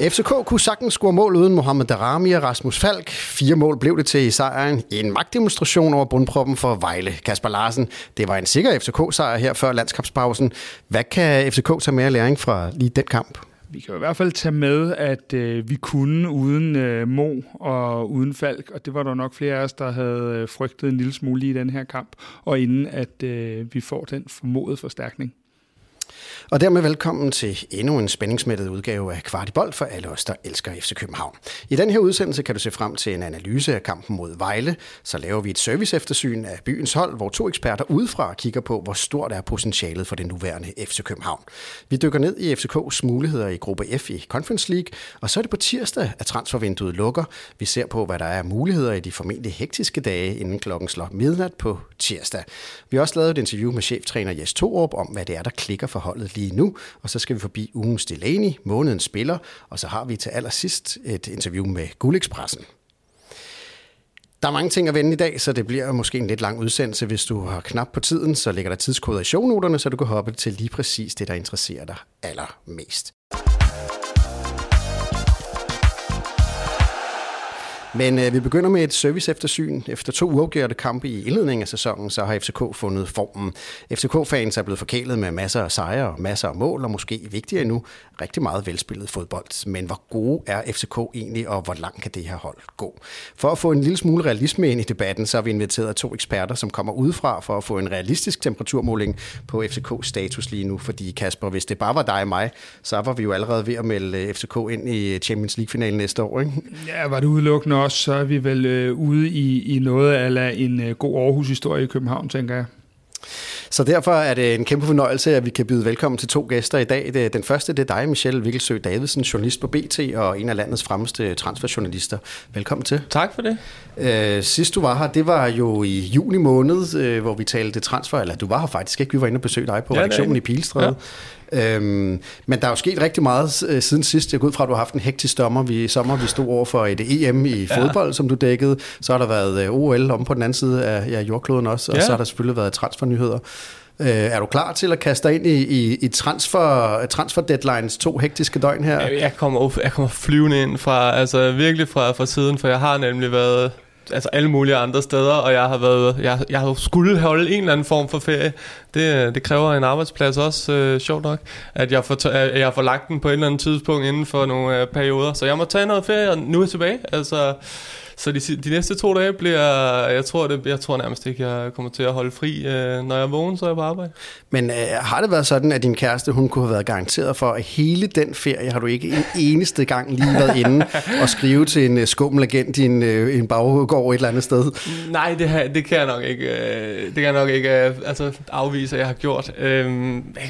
FCK kunne sagtens score mål uden Mohamed Darami og Rasmus Falk. Fire mål blev det til i sejren. En magtdemonstration over bundproppen for Vejle. Kasper Larsen, det var en sikker FCK-sejr her før landskabspausen. Hvad kan FCK tage med læring fra lige den kamp? Vi kan i hvert fald tage med, at øh, vi kunne uden øh, Mo og uden Falk, og det var der nok flere af os, der havde øh, frygtet en lille smule i den her kamp, og inden at øh, vi får den formodede forstærkning. Og dermed velkommen til endnu en spændingsmættet udgave af Kvartibold for alle os, der elsker FC København. I den her udsendelse kan du se frem til en analyse af kampen mod Vejle. Så laver vi et serviceeftersyn af byens hold, hvor to eksperter udefra kigger på, hvor stort er potentialet for den nuværende FC København. Vi dykker ned i FCK's muligheder i gruppe F i Conference League, og så er det på tirsdag, at transfervinduet lukker. Vi ser på, hvad der er muligheder i de formentlig hektiske dage, inden klokken slår midnat på tirsdag. Vi har også lavet et interview med cheftræner Jes Torup om, hvad det er, der klikker for holdet lige nu, og så skal vi forbi ugens Delaney, månedens spiller, og så har vi til allersidst et interview med Guldekspressen. Der er mange ting at vende i dag, så det bliver måske en lidt lang udsendelse. Hvis du har knap på tiden, så ligger der tidskoder i shownoterne, så du kan hoppe til lige præcis det, der interesserer dig allermest. Men øh, vi begynder med et service eftersyn. Efter to uafgjorte kampe i indledningen af sæsonen, så har FCK fundet formen. FCK-fans er blevet forkælet med masser af sejre og masser af mål, og måske vigtigere endnu, rigtig meget velspillet fodbold. Men hvor gode er FCK egentlig, og hvor langt kan det her hold gå? For at få en lille smule realisme ind i debatten, så har vi inviteret to eksperter, som kommer udefra for at få en realistisk temperaturmåling på FCK's status lige nu. Fordi Kasper, hvis det bare var dig og mig, så var vi jo allerede ved at melde øh, FCK ind i Champions League-finalen næste år, ikke? Ja, var det udelukkende også, så er vi vel øh, ude i, i noget af en øh, god Aarhus-historie i København, tænker jeg. Så derfor er det en kæmpe fornøjelse, at vi kan byde velkommen til to gæster i dag. Den første det er dig, Michelle Vikkelsø Davidsen, journalist på BT og en af landets fremmeste transferjournalister. Velkommen til. Tak for det. Øh, sidst du var her, det var jo i juni måned, øh, hvor vi talte transfer, eller du var her faktisk ikke, vi var inde og besøgte dig på ja, redaktionen i Pilstræde. Øhm, men der er jo sket rigtig meget øh, siden sidst. Jeg går ud fra, at du har haft en hektisk sommer. Vi, sommer, vi stod over for et EM i ja. fodbold, som du dækkede. Så har der været øh, OL om på den anden side af ja, jordkloden også, og ja. så har der selvfølgelig været transfernyheder. Øh, er du klar til at kaste dig ind i, i, i transfer, transfer deadlines to hektiske døgn her? Jeg kommer, jeg kommer flyvende ind fra, altså virkelig fra, fra siden, for jeg har nemlig været altså alle mulige andre steder, og jeg har været, jeg, jeg har skulle holde en eller anden form for ferie. Det, det kræver en arbejdsplads også, øh, sjovt nok, at jeg, får, at jeg får lagt den på et eller andet tidspunkt inden for nogle øh, perioder. Så jeg må tage noget ferie, og nu er jeg tilbage. Altså, så de, de næste to dage bliver, jeg tror, det, jeg tror nærmest ikke, jeg kommer til at holde fri. Øh, når jeg er vågen, så er jeg på arbejde. Men øh, har det været sådan, at din kæreste, hun kunne have været garanteret for, at hele den ferie har du ikke en eneste gang lige været inde og skrive til en uh, skummel agent i en, uh, en baggård et eller andet sted? Nej, det, har, det kan jeg nok ikke, uh, det kan jeg nok ikke uh, altså, afvise, at jeg har gjort. Uh,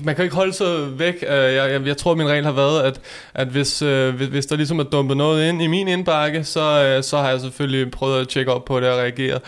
man kan ikke holde sig væk. Uh, jeg, jeg, jeg tror, min regel har været, at, at hvis, uh, hvis, der ligesom er dumpet noget ind i min indbakke, så, uh, så har jeg selvfølgelig prøvet at tjekke op på det og reagere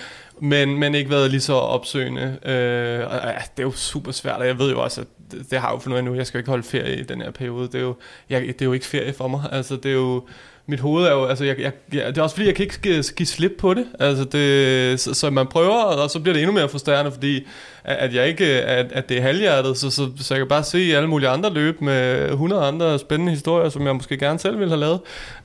men, men ikke været lige så opsøgende. Øh, og, ja, det er jo super svært, og jeg ved jo også, at det, det har jeg jo fundet ud af nu, jeg skal jo ikke holde ferie i den her periode. Det er jo, jeg, det er jo ikke ferie for mig. Altså, det er jo, mit hoved er jo, altså jeg, jeg, jeg, det er også fordi, jeg kan ikke give, give slip på det. Altså det så, så man prøver, og så bliver det endnu mere frustrerende, fordi at jeg ikke, at, at det er halvhjertet, så, så, så jeg kan bare se alle mulige andre løb med 100 andre spændende historier, som jeg måske gerne selv ville have lavet.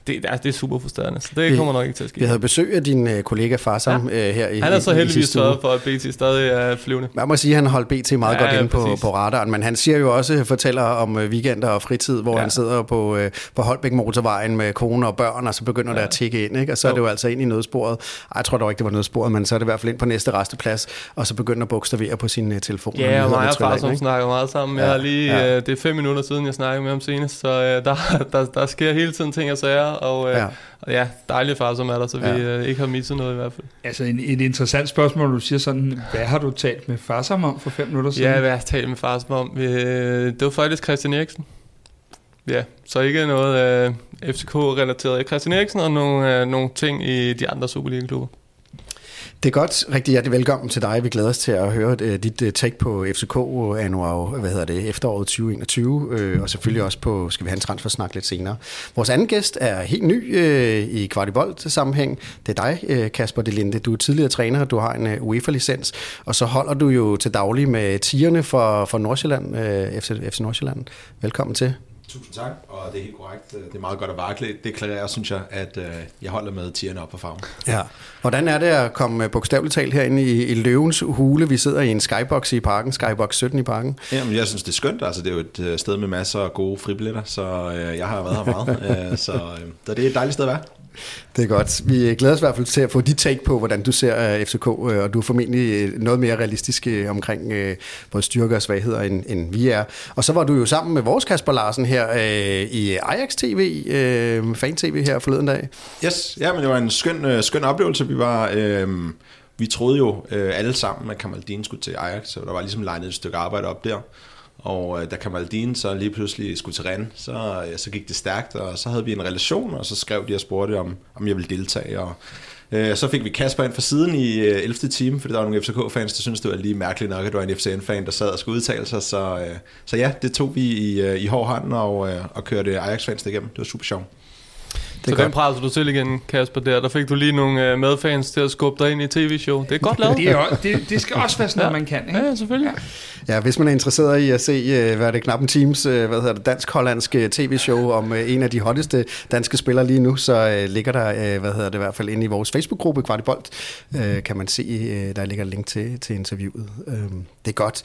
Det, altså, det er super frustrerende, så det vi, kommer nok ikke til at ske. Vi havde besøg af din uh, kollega Farsam ja. uh, her i Han er så heldigvis sørget for, at BT stadig er flyvende. Man må sige, at han holdt BT meget ja, godt ja, inde på, på radaren, men han siger jo også, fortæller om uh, weekender og fritid, hvor ja. han sidder på, uh, på Holbæk motorvejen med kone og børn, og så begynder ja. der at tikke ind, ikke? og så er det jo altså ind i nødsporet. Ej, jeg tror dog ikke, det var nødsporet, men så er det i hvert fald ind på næste resteplads, og så begynder at bogstavere på sin uh, telefon. Ja, og mig og far, som snakker meget sammen. Ja, jeg har lige, ja. uh, det er fem minutter siden, jeg snakkede med ham senest, så uh, der, der, der sker hele tiden ting og sager, og, uh, ja. og ja, dejlig far som er der, så ja. vi uh, ikke har misset noget i hvert fald. Altså en, et interessant spørgsmål, du siger sådan, hvad har du talt med far som om for fem minutter siden? Ja, hvad har jeg talt med far som om? Vi, det var faktisk Christian Eriksen. Ja, så ikke noget uh, FCK-relateret. Christian Eriksen og nogle, uh, nogle ting i de andre Superliga-klubber. Det er godt. Rigtig hjertelig velkommen til dig. Vi glæder os til at høre øh, dit øh, take på FCK øh, anno, hvad hedder det, efteråret 2021, og selvfølgelig også på, skal vi have en transfersnak lidt senere. Vores anden gæst er helt ny i kvartibold sammenhæng. Det er dig, Kasper Delinde. Du er tidligere træner, du har en UEFA-licens, og så holder du jo til daglig med tierne for, for Nordsjælland, FC, FC Nordsjælland. Velkommen til. Tusind tak, og det er helt korrekt. Det er meget godt at vakle. Det klarer, synes jeg, at øh, jeg holder med tierne op på farven. Ja. Hvordan er det at komme bogstaveligt talt herinde i, i løvens hule? Vi sidder i en skybox i parken, skybox 17 i parken. Jamen, jeg synes, det er skønt. Altså, det er jo et øh, sted med masser af gode fribilletter, så øh, jeg har været her meget. øh, så, øh, det er et dejligt sted at være. Det er godt. Vi glæder os i hvert fald til at få dit take på, hvordan du ser øh, FCK, øh, og du er formentlig øh, noget mere realistisk omkring både styrker og svagheder, end, end vi er. Og så var du jo sammen med vores Kasper Larsen her i Ajax TV, fan-tv her forleden dag. Yes, ja, men det var en skøn, skøn oplevelse. Vi var... Øh, vi troede jo øh, alle sammen, at Kamaldin skulle til Ajax, så der var ligesom legnet et stykke arbejde op der. Og øh, da Kamaldin så lige pludselig skulle til Rennes, så, øh, så gik det stærkt, og så havde vi en relation, og så skrev de og spurgte, om, om jeg ville deltage. Og, øh, så fik vi Kasper ind fra siden i øh, 11. time, fordi der var nogle FCK-fans, der syntes, det var lige mærkeligt nok, at du var en FCN-fan, der sad og skulle udtale sig. Så, øh, så ja, det tog vi i, øh, i hård hånd og, øh, og kørte Ajax-fans igennem. Det var super sjovt. Det så den presser du til igen, Kasper, der. Der fik du lige nogle uh, medfans til at skubbe dig ind i tv-show. Det er godt lavet. det, er, det, det skal også være sådan noget, ja. man kan. Ikke? Ja, selvfølgelig. Ja. ja, hvis man er interesseret i at se, uh, hvad er det, knap en teams, uh, hvad hedder det, dansk-hollandsk tv-show om uh, en af de hotteste danske spillere lige nu, så uh, ligger der, uh, hvad hedder det i hvert fald, inde i vores Facebook-gruppe, Kvartibolt, uh, kan man se, uh, der ligger link til, til interviewet. Uh, det er godt.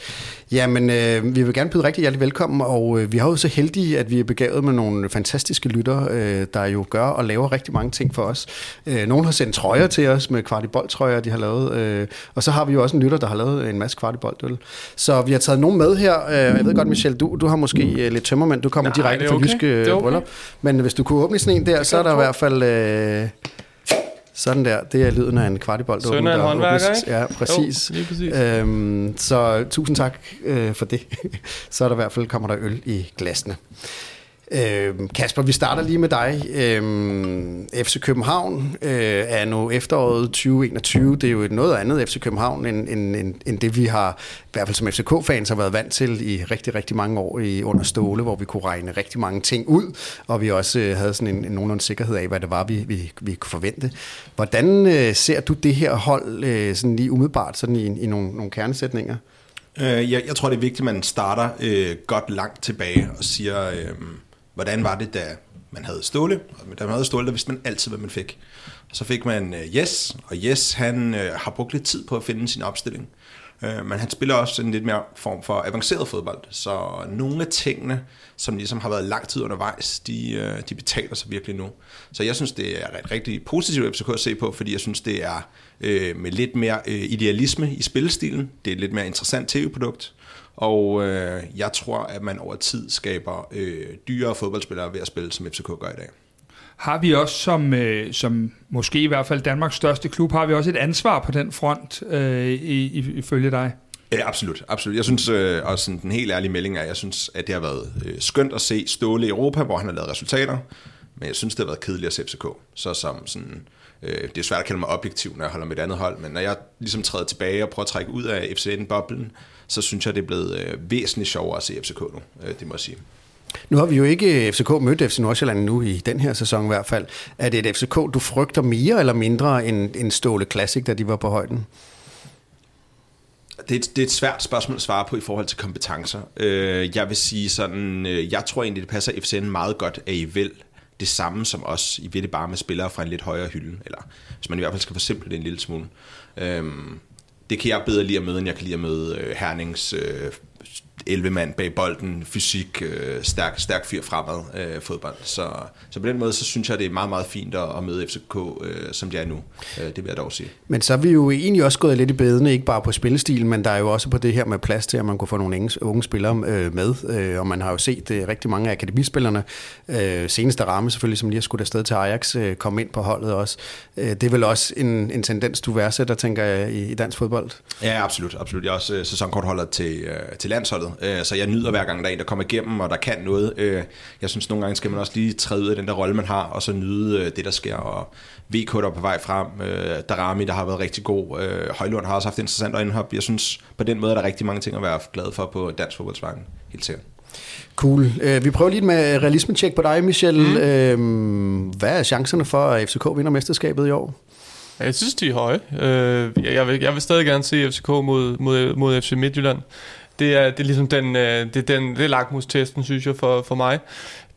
Jamen, uh, vi vil gerne byde rigtig hjertelig velkommen, og uh, vi har jo så heldige, at vi er begavet med nogle fantastiske lytter, uh, der jo gør og laver rigtig mange ting for os. Øh, nogle har sendt trøjer til os med kvartiboldtrøjer, de har lavet. Øh, og så har vi jo også en lytter, der har lavet en masse kvartiboldøl. Så vi har taget nogle med her. Øh, jeg ved godt, Michel, du, du har måske øh, lidt tømmermænd. Du kommer Nej, direkte okay. fra Jyske øh, okay. Bryllup. Men hvis du kunne åbne sådan en der, så er der i hvert fald... Øh, sådan der, det er lyden af en kvartibold. Søn af en håndværker, ikke? Ja, præcis. Jo, præcis. Øhm, så tusind tak øh, for det. så er der i hvert fald kommer der øl i glasene. Øh, Kasper, vi starter lige med dig. Øh, FC København øh, er nu efteråret 2021. Det er jo et noget andet FC København, end, end, end, end det vi har, i hvert fald som FCK-fans, har været vant til i rigtig, rigtig mange år i under Ståle, hvor vi kunne regne rigtig mange ting ud, og vi også øh, havde sådan en, en nogenlunde sikkerhed af, hvad det var, vi, vi, vi kunne forvente. Hvordan øh, ser du det her hold øh, sådan lige umiddelbart sådan i, i nogle, nogle kernesætninger? Øh, jeg, jeg tror, det er vigtigt, at man starter øh, godt langt tilbage og siger... Øh, hvordan var det, da man havde Ståle? Og da man havde Ståle, der vidste man altid, hvad man fik. Og så fik man øh, Yes, og Yes, han øh, har brugt lidt tid på at finde sin opstilling. Øh, men han spiller også en lidt mere form for avanceret fodbold. Så nogle af tingene, som ligesom har været lang tid undervejs, de, øh, de betaler sig virkelig nu. Så jeg synes, det er et rigtig positivt FCK at se på, fordi jeg synes, det er øh, med lidt mere øh, idealisme i spillestilen. Det er et lidt mere interessant tv-produkt. Og øh, jeg tror, at man over tid skaber øh, dyre fodboldspillere ved at spille, som FCK gør i dag. Har vi også som, øh, som måske i hvert fald Danmarks største klub, har vi også et ansvar på den front øh, i, ifølge dig? Ja, absolut. absolut. Jeg synes, øh, og sådan den helt ærlige melding er, jeg synes, at det har været øh, skønt at se Ståle i Europa, hvor han har lavet resultater, men jeg synes, det har været kedeligt at se FCK. Så som sådan, øh, det er svært at kalde mig objektiv, når jeg holder mit andet hold, men når jeg ligesom træder tilbage og prøver at trække ud af FCN-boblen, så synes jeg, det er blevet øh, væsentligt sjovere at se FCK nu, øh, det må jeg sige. Nu har vi jo ikke FCK mødt FC Nordsjælland nu i den her sæson i hvert fald. Er det et FCK, du frygter mere eller mindre end, end Ståle Classic, da de var på højden? Det er, et, det er et svært spørgsmål at svare på i forhold til kompetencer. Øh, jeg vil sige sådan, øh, jeg tror egentlig, det passer FCN meget godt, at I vil det samme som os. I ved det bare med spillere fra en lidt højere hylde, eller hvis man i hvert fald skal forsimple det en lille smule. Øhm, det kan jeg bedre lide at møde, end jeg kan lide at møde øh, Hernings øh, 11 mand bag bolden, fysik, øh, stærk, stærk fyr fremad øh, fodbold. Så, så på den måde, så synes jeg, det er meget, meget fint at, at møde FCK, øh, som det er nu. Øh, det vil jeg dog sige. Men så er vi jo egentlig også gået lidt i bedene, ikke bare på spillestilen, men der er jo også på det her med plads til, at man kunne få nogle unge, unge spillere øh, med. Øh, og man har jo set øh, rigtig mange af akademispillerne, øh, seneste ramme selvfølgelig, som lige har skudt afsted til Ajax, øh, komme ind på holdet også. Øh, det er vel også en, en tendens, du værdsætter, tænker jeg, i, i dansk fodbold? Ja, absolut. absolut. Jeg er også øh, sæsonkortholder til, øh, til landsholdet, Øh, så jeg nyder hver gang, der er en, der kommer igennem, og der kan noget. Øh, jeg synes, nogle gange skal man også lige træde ud af den der rolle, man har, og så nyde øh, det, der sker. Og VK, der er på vej frem. Øh, Darami, der har været rigtig god. Øh, Højlund har også haft interessant indhop. Jeg synes, på den måde er der rigtig mange ting at være glad for på dansk fodboldsvejen. Helt sikkert. Cool. Uh, vi prøver lige med realisme-check på dig, Michel. Mm. Uh, hvad er chancerne for, at FCK vinder mesterskabet i år? Jeg synes, de er høje. Jeg, vil, jeg vil stadig gerne se FCK mod, mod, mod FC Midtjylland. Det er, det er ligesom den, det er den, det er lakmus-testen, synes jeg, for, for mig.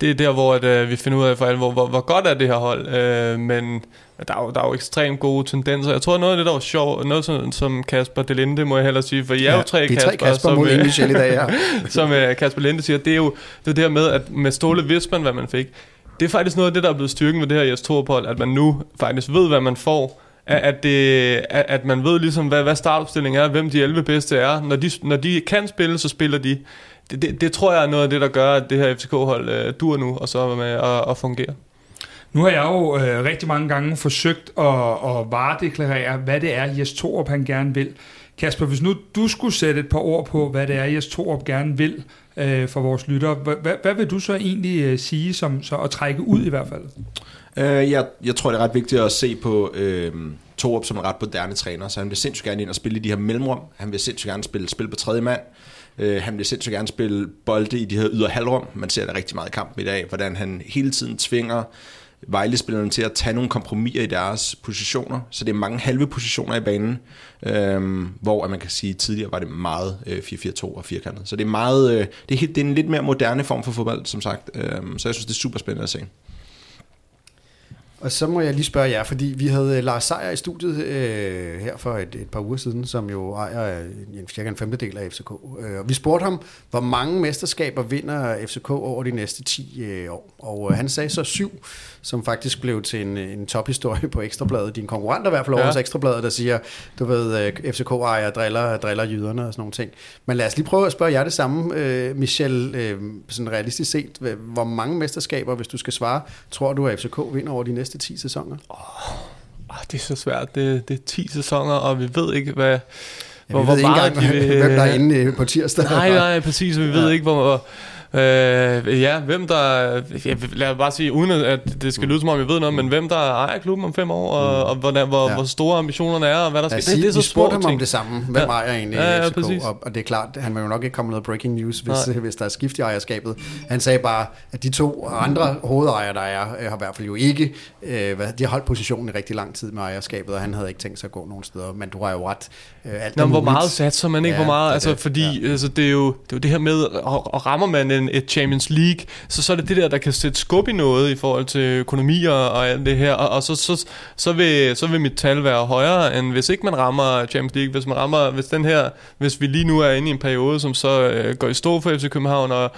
Det er der, hvor at, uh, vi finder ud af for alvor, hvor, hvor godt er det her hold. Uh, men der er, jo, der er jo ekstremt gode tendenser. Jeg tror, noget af det, der var sjovt, noget som, som Kasper Delinde, må jeg hellere sige, for I er ja, jo tre Kasper, tre Kasper som, mod Michel i dag, ja. som uh, Kasper Linde siger, det er jo det, er det her med, at med Ståle vidste man, hvad man fik. Det er faktisk noget af det, der er blevet styrken ved det her Jes Torpold, at man nu faktisk ved, hvad man får, at, det, at, at man ved ligesom, hvad, hvad startopstillingen er, hvem de 11 bedste er. Når de, når de kan spille, så spiller de. Det, det, det tror jeg er noget af det, der gør, at det her FCK-hold uh, øh, dur nu, og så er med at, at fungere. Nu har jeg jo øh, rigtig mange gange forsøgt at, at varedeklarere, hvad det er, Jes Torup han gerne vil. Kasper, hvis nu du skulle sætte et par ord på, hvad det er, Jes Torup gerne vil øh, for vores lyttere, hvad, hvad vil du så egentlig øh, sige som, så at trække ud i hvert fald? Øh, jeg, jeg tror, det er ret vigtigt at se på øh, Torup som en ret moderne træner, så han vil sindssygt gerne ind og spille i de her mellemrum. Han vil sindssygt gerne spille spil på tredje mand. Øh, han vil sindssygt gerne spille bolde i de her ydre halvrum. Man ser det rigtig meget i kampen i dag, hvordan han hele tiden tvinger Vejle-spillerne til at tage nogle kompromiser i deres positioner, så det er mange halve positioner i banen, øhm, hvor at man kan sige, at tidligere var det meget øh, 4-4-2 og firkantet. Så det er, meget, øh, det, er helt, det er en lidt mere moderne form for fodbold, som sagt. Øhm, så jeg synes, det er super spændende at se. Og så må jeg lige spørge jer, fordi vi havde øh, Lars Seier i studiet øh, her for et, et par uger siden, som jo ejer øh, en, cirka en femtedel af FCK. Øh, og vi spurgte ham, hvor mange mesterskaber vinder FCK over de næste 10 øh, år. Og øh, han sagde så syv, som faktisk blev til en, en tophistorie på Ekstrabladet. Din konkurrenter i hvert fald over ja. Ekstrabladet, der siger, du ved, øh, FCK ejer driller, driller jyderne og sådan nogle ting. Men lad os lige prøve at spørge jer det samme, øh, Michel, øh, sådan realistisk set. Hvor mange mesterskaber, hvis du skal svare, tror du, at FCK vinder over de næste 10 sæsoner? Oh, det er så svært. Det, det er 10 sæsoner, og vi ved ikke, hvad... Ja, hvor, vi ved hvor ikke engang, de vil, hvem der er inde øh, på tirsdag. Nej, nej, præcis. Vi ja. ved ikke, hvor, Øh, ja, hvem der... Jeg, lad mig bare sige, uden at det skal lyde som om, jeg ved noget, men hvem der ejer klubben om fem år, og, mm. og hvordan, hvor, ja. hvor store ambitionerne er, og hvad der skal... Ja, det, det er så vi spurgte ham om det samme. Hvem ja. ejer egentlig ja, ja, FCK? Og, og det er klart, han vil jo nok ikke komme noget breaking news, hvis, hvis der er skift i ejerskabet. Han sagde bare, at de to andre hovedejere, der er, øh, har i hvert fald jo ikke... Øh, de har holdt positionen i rigtig lang tid med ejerskabet, og han havde ikke tænkt sig at gå nogen steder. Men du har jo ret. Øh, alt Nå, hvor meget satser man ikke? Ja, hvor meget? Altså, fordi ja. altså, det, er jo, det er jo det her med, og, og rammer man en, et Champions League, så, så er det det der, der kan sætte skub i noget i forhold til økonomi og, og alt det her, og, og så, så, så, vil, så vil mit tal være højere, end hvis ikke man rammer Champions League, hvis man rammer, hvis den her, hvis vi lige nu er inde i en periode, som så øh, går i stå for FC København, og,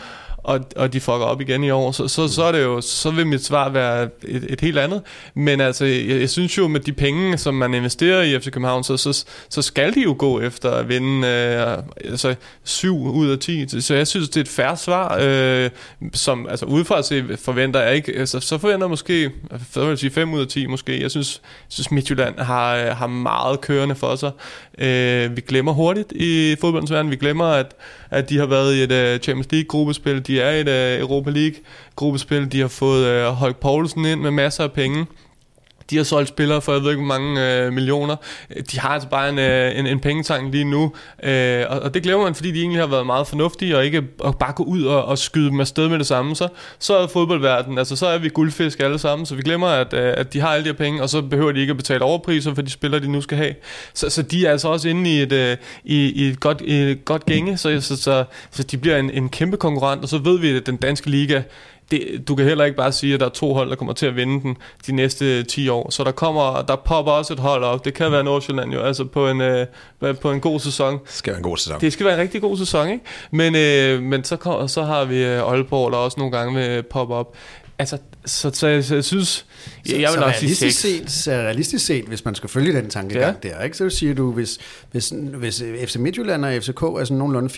og, og de fucker op igen i år, så, så, så, er det jo, så vil mit svar være et, et helt andet. Men altså, jeg, jeg synes jo, med de penge, som man investerer i FC København, så, så, så skal de jo gå efter at vinde øh, altså, 7 ud af 10. Så jeg synes, det er et færre svar, øh, som altså, udefra se forventer jeg ikke. Altså, så forventer jeg måske, jeg vil sige 5 ud af 10 måske. Jeg synes, synes Midtjylland har, øh, har meget kørende for sig. Øh, vi glemmer hurtigt i fodboldens verden, vi glemmer, at, at de har været i et uh, Champions League-gruppespil, de er i et uh, Europa League-gruppespil, de har fået øh, uh, Holk Poulsen ind med masser af penge, de har solgt spillere for jeg ved ikke hvor mange øh, millioner. De har altså bare en, øh, en, en pengetank lige nu. Øh, og, og det glemmer man, fordi de egentlig har været meget fornuftige, og ikke og bare gå ud og, og skyde dem afsted med det samme. Så, så er fodboldverden, altså så er vi guldfisk alle sammen, så vi glemmer, at, øh, at de har alle de her penge, og så behøver de ikke at betale overpriser for de spillere, de nu skal have. Så, så de er altså også inde i et, øh, i, i et, godt, i et godt gænge, så, så, så, så de bliver en, en kæmpe konkurrent, og så ved vi, at den danske liga det, du kan heller ikke bare sige, at der er to hold, der kommer til at vinde den de næste 10 år. Så der kommer, der popper også et hold op. Det kan være Nordsjælland jo, altså på en, øh, på en god sæson. Det skal være en god sæson. Det skal være en rigtig god sæson, ikke? Men, øh, men så, kom, så har vi øh, Aalborg, der også nogle gange vil poppe op Altså, så, så, jeg, så jeg synes... Så, jeg, jeg vil så nok sige realistisk 6. set, så realistisk set, hvis man skal følge den tankegang ja. der, ikke? så siger du, hvis, hvis, hvis FC Midtjylland og FCK er sådan nogenlunde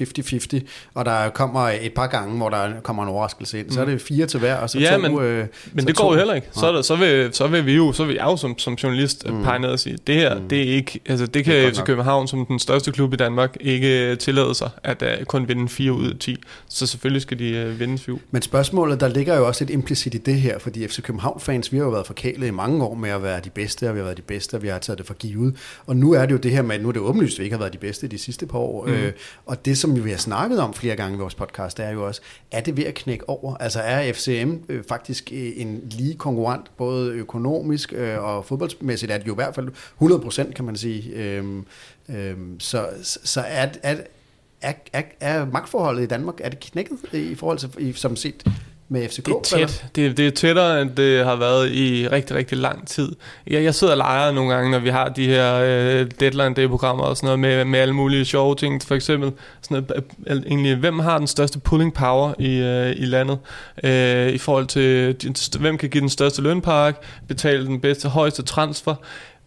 50-50, og der kommer et par gange, hvor der kommer en overraskelse ind, mm. så er det fire til hver, og så Ja, to... men- øh, Men det to. går jo heller ikke. Så, er der, så, vil, så vil vi jo, så vil jeg jo som, som journalist mm. pege ned og sige, det her, mm. det er ikke, altså det Det kan godt FC. København som den største klub i Danmark ikke tillade sig, at uh, kun vinde 4 ud af 10. Så selvfølgelig skal de uh, vinde 7. Men spørgsmålet, der ligger jo også lidt implicit i det her, fordi FC København-fans, vi har jo været forkælet i mange år med at være de bedste, og vi har været de bedste, og vi har taget det for givet. Og nu er det jo det her med, at nu er det åbenlyst, at vi ikke har været de bedste de sidste par år. Mm. Øh, og det, som vi har snakket om flere gange i vores podcast, er jo også, er det ved at knække over? Altså er FCM øh, faktisk øh, en lige konkurrent, både økonomisk øh, og fodboldsmæssigt, er det jo i hvert fald 100 procent, kan man sige. Øhm, øhm, så så er, er, er, er, er magtforholdet i Danmark, er det knækket i forhold til, som set med FCK? Det er tæt. Det, det er tættere, end det har været i rigtig, rigtig lang tid. Jeg, jeg sidder og leger nogle gange, når vi har de her øh, deadline day-programmer og sådan noget, med, med alle mulige sjove ting. For eksempel, sådan noget, øh, egentlig, hvem har den største pulling power i, øh, i landet? Øh, I forhold til, hvem kan give den største lønpark, betale den bedste, højeste transfer?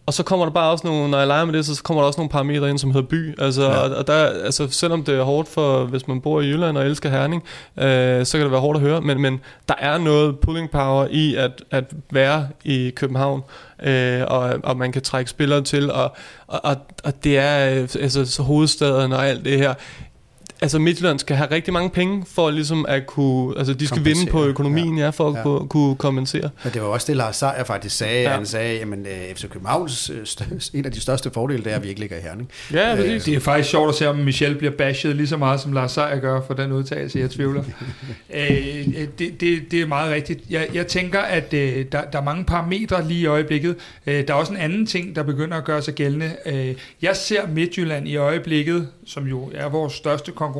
Og så kommer der bare også nogle, når jeg leger med det, så kommer der også nogle parametre ind, som hedder by. Altså, ja. og, der, altså, selvom det er hårdt for, hvis man bor i Jylland og elsker Herning, øh, så kan det være hårdt at høre, men, men der er noget pulling power i at, at være i København, øh, og, og man kan trække spillere til, og, og, og, og det er øh, altså, så hovedstaden og alt det her. Altså Midtjylland skal have rigtig mange penge for ligesom at kunne, altså de skal vinde på økonomien, ja, for at Ja. kunne, kunne kompensere. Men det var også det, Lars Seier faktisk sagde. Ja. Ja. Han sagde, at FC Københavns øh, en af de største fordele, det er, at vi ikke ligger i Herning. Ja, Øh, præcis. Det er faktisk sjovt at se, om Michel bliver bashed lige så meget, som Lars Seier gør for den udtalelse, jeg tvivler. øh, det, det, det er meget rigtigt. Jeg, jeg tænker, at øh, der, der er mange parametre lige i øjeblikket. Øh, der er også en anden ting, der begynder at gøre sig gældende. Øh, jeg ser Midtjylland i øjeblikket, som jo er vores største konkurrent,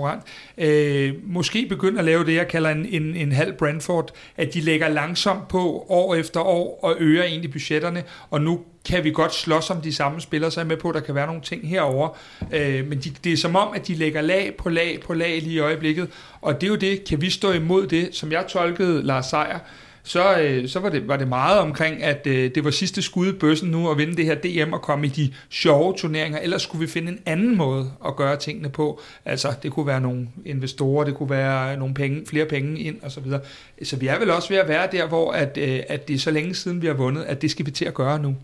øh, måske begynde at lave det, jeg kalder en, en, en halv Brandford, at de lægger langsomt på år efter år og øger egentlig budgetterne, og nu kan vi godt slås om de samme spillere, så er jeg med på, at der kan være nogle ting herover. Øh, men de, det er som om, at de lægger lag på lag på lag lige i øjeblikket, og det er jo det, kan vi stå imod det, som jeg tolkede Lars Seier, så, øh, så var, det, var det meget omkring, at øh, det var sidste skud i bøssen nu at vinde det her DM og komme i de sjove turneringer. Ellers skulle vi finde en anden måde at gøre tingene på. Altså, det kunne være nogle investorer, det kunne være nogle penge, flere penge ind og så videre. Så vi er vel også ved at være der, hvor at, øh, at det er så længe siden, vi har vundet, at det skal vi til at gøre nu.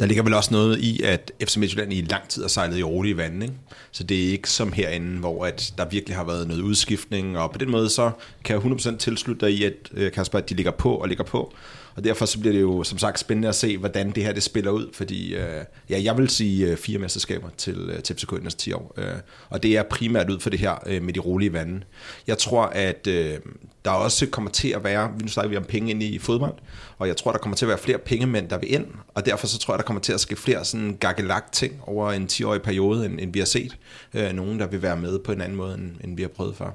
Der ligger vel også noget i, at FC Midtjylland i lang tid har sejlet i rolige vand, Ikke? Så det er ikke som herinde, hvor at der virkelig har været noget udskiftning, og på den måde så kan jeg 100% tilslutte dig i, at øh, Kasper, at de ligger på og ligger på. Og derfor så bliver det jo som sagt spændende at se, hvordan det her det spiller ud, fordi øh, ja, jeg vil sige øh, fire mesterskaber til, øh, til FCK i næste 10 år. Øh, og det er primært ud for det her øh, med de rolige vande. Jeg tror, at øh, der også kommer til at være, nu snakker vi om penge ind i fodbold, og jeg tror, der kommer til at være flere pengemænd, der vil ind, og derfor så tror jeg, der kommer til at ske flere sådan gakkelagt ting over en 10-årig periode, end, end vi har set. Øh, nogen, der vil være med på en anden måde, end, end vi har prøvet før.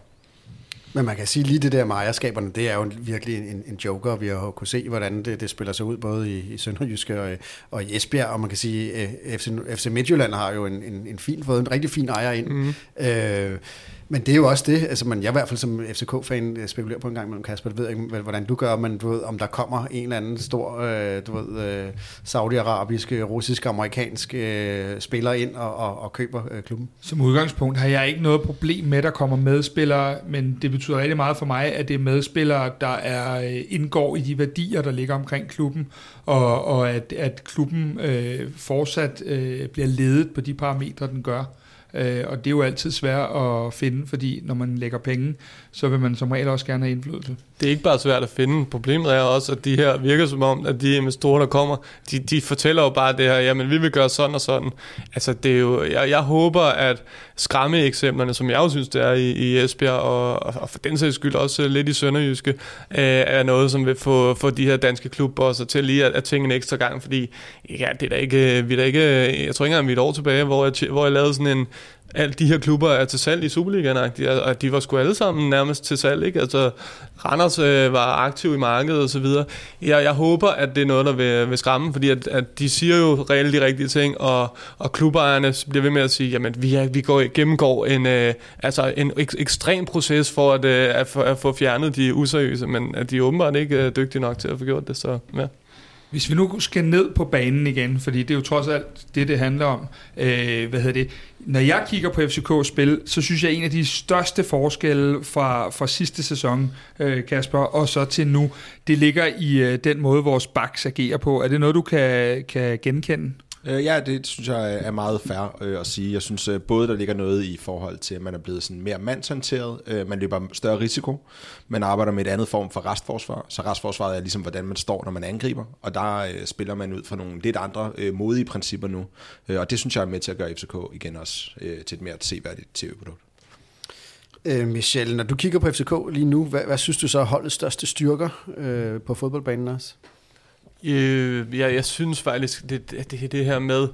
Men man kan sige lige det der med ejerskaberne, det er jo virkelig en, en joker. Vi har kunne se, hvordan det, det spiller sig ud, både i, i Sønderjyske og, og i Esbjerg, og man kan sige, at FC, FC Midtjylland har jo en, en, en fin, fået en rigtig fin ejer ind. Mm. Øh, men det er jo også det, altså man, jeg i hvert fald som FCK-fan øh, spekulerer på en gang mellem Kasper, det ved jeg ikke, hvordan du gør, men du ved, om der kommer en eller anden stor, øh, du ved, øh, saudiarabisk, øh, russisk, amerikansk øh, spiller ind og, og, og køber øh, klubben. Som udgangspunkt har jeg ikke noget problem med, at der kommer medspillere, men det betyder rigtig meget for mig, at det er medspillere, der er, øh, indgår i de værdier, der ligger omkring klubben, og, og at, at klubben øh, fortsat øh, bliver ledet på de parametre, den gør. Øh, og det er jo altid svært at finde, fordi når man lægger penge, så vil man som regel også gerne have indflydelse. Det er ikke bare svært at finde. Problemet er også, at de her virker som om, at de investorer, der kommer, de, de fortæller jo bare det her, jamen vi vil gøre sådan og sådan. Altså det er jo, jeg, jeg håber, at skræmme eksemplerne, som jeg jo synes, det er i, i Esbjerg, og, og for den sags skyld også lidt i Sønderjyske, øh, er noget, som vil få, få de her danske klubber til lige at, at tænke en ekstra gang, fordi ja, det er da ikke, øh, vi er da ikke, øh, jeg tror ikke engang, vi er et år tilbage, hvor jeg, hvor jeg lavede sådan en, alle de her klubber er til salg i Superligaen, og de var sgu alle sammen nærmest til salg, ikke? Altså, Randers øh, var aktiv i markedet og så videre. Jeg, jeg håber, at det er noget, der vil, vil skræmme, fordi at, at de siger jo reelt de rigtige ting, og, og klubejerne bliver ved med at sige, jamen, vi, er, vi går, gennemgår en, øh, altså en ek, ekstrem proces for at, øh, at, for, at få fjernet de useriøse, men at de er åbenbart ikke er dygtige nok til at få gjort det, så ja. Hvis vi nu skal ned på banen igen, fordi det er jo trods alt det, det handler om. Øh, hvad hedder det? Når jeg kigger på FCK's spil, så synes jeg, at en af de største forskelle fra, fra sidste sæson, øh, Kasper, og så til nu, det ligger i øh, den måde, vores backs agerer på. Er det noget, du kan, kan genkende? Øh, ja, det synes jeg er meget fair øh, at sige. Jeg synes øh, både, der ligger noget i forhold til, at man er blevet sådan mere mandshåndteret, øh, man løber større risiko, man arbejder med et andet form for restforsvar, så restforsvaret er ligesom, hvordan man står, når man angriber, og der øh, spiller man ud fra nogle lidt andre øh, modige principper nu, øh, og det synes jeg er med til at gøre FCK igen også øh, til et mere seværdigt tv-produkt. Øh, Michelle, når du kigger på FCK lige nu, hvad, hvad synes du så er holdets største styrker øh, på fodboldbanen også? Øh, ja, jeg synes faktisk, det, det, det her med,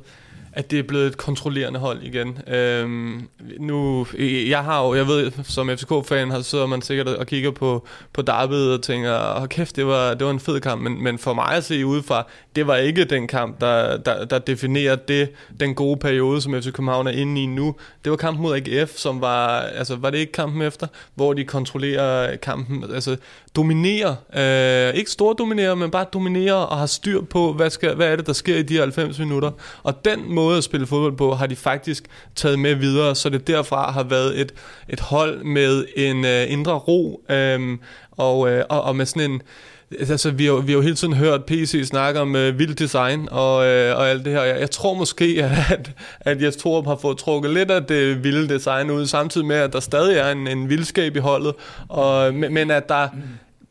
at det er blevet et kontrollerende hold igen. Øhm, nu, jeg har jo, jeg ved, som FCK-fan, har sidder man sikkert og kigger på, på derbyet og tænker, åh kæft, det var, det var en fed kamp, men, men for mig at se udefra, det var ikke den kamp, der, der, der definerer det, den gode periode, som FC København er inde i nu. Det var kampen mod AGF, som var, altså var det ikke kampen efter, hvor de kontrollerer kampen, altså dominerer, øh, ikke stor dominerer, men bare dominerer og har styr på, hvad, skal, hvad er det, der sker i de 90 minutter. Og den måde at spille fodbold på, har de faktisk taget med videre, så det derfra har været et, et hold med en øh, indre ro, øh, og, øh, og, og med sådan en, altså, vi, har, vi har jo hele tiden hørt PC snakke om øh, vild design og, øh, og alt det her. Jeg, jeg tror måske, at, at Jes Torup har fået trukket lidt af det vilde design ud, samtidig med, at der stadig er en, en vildskab i holdet, og, men, men at der... Mm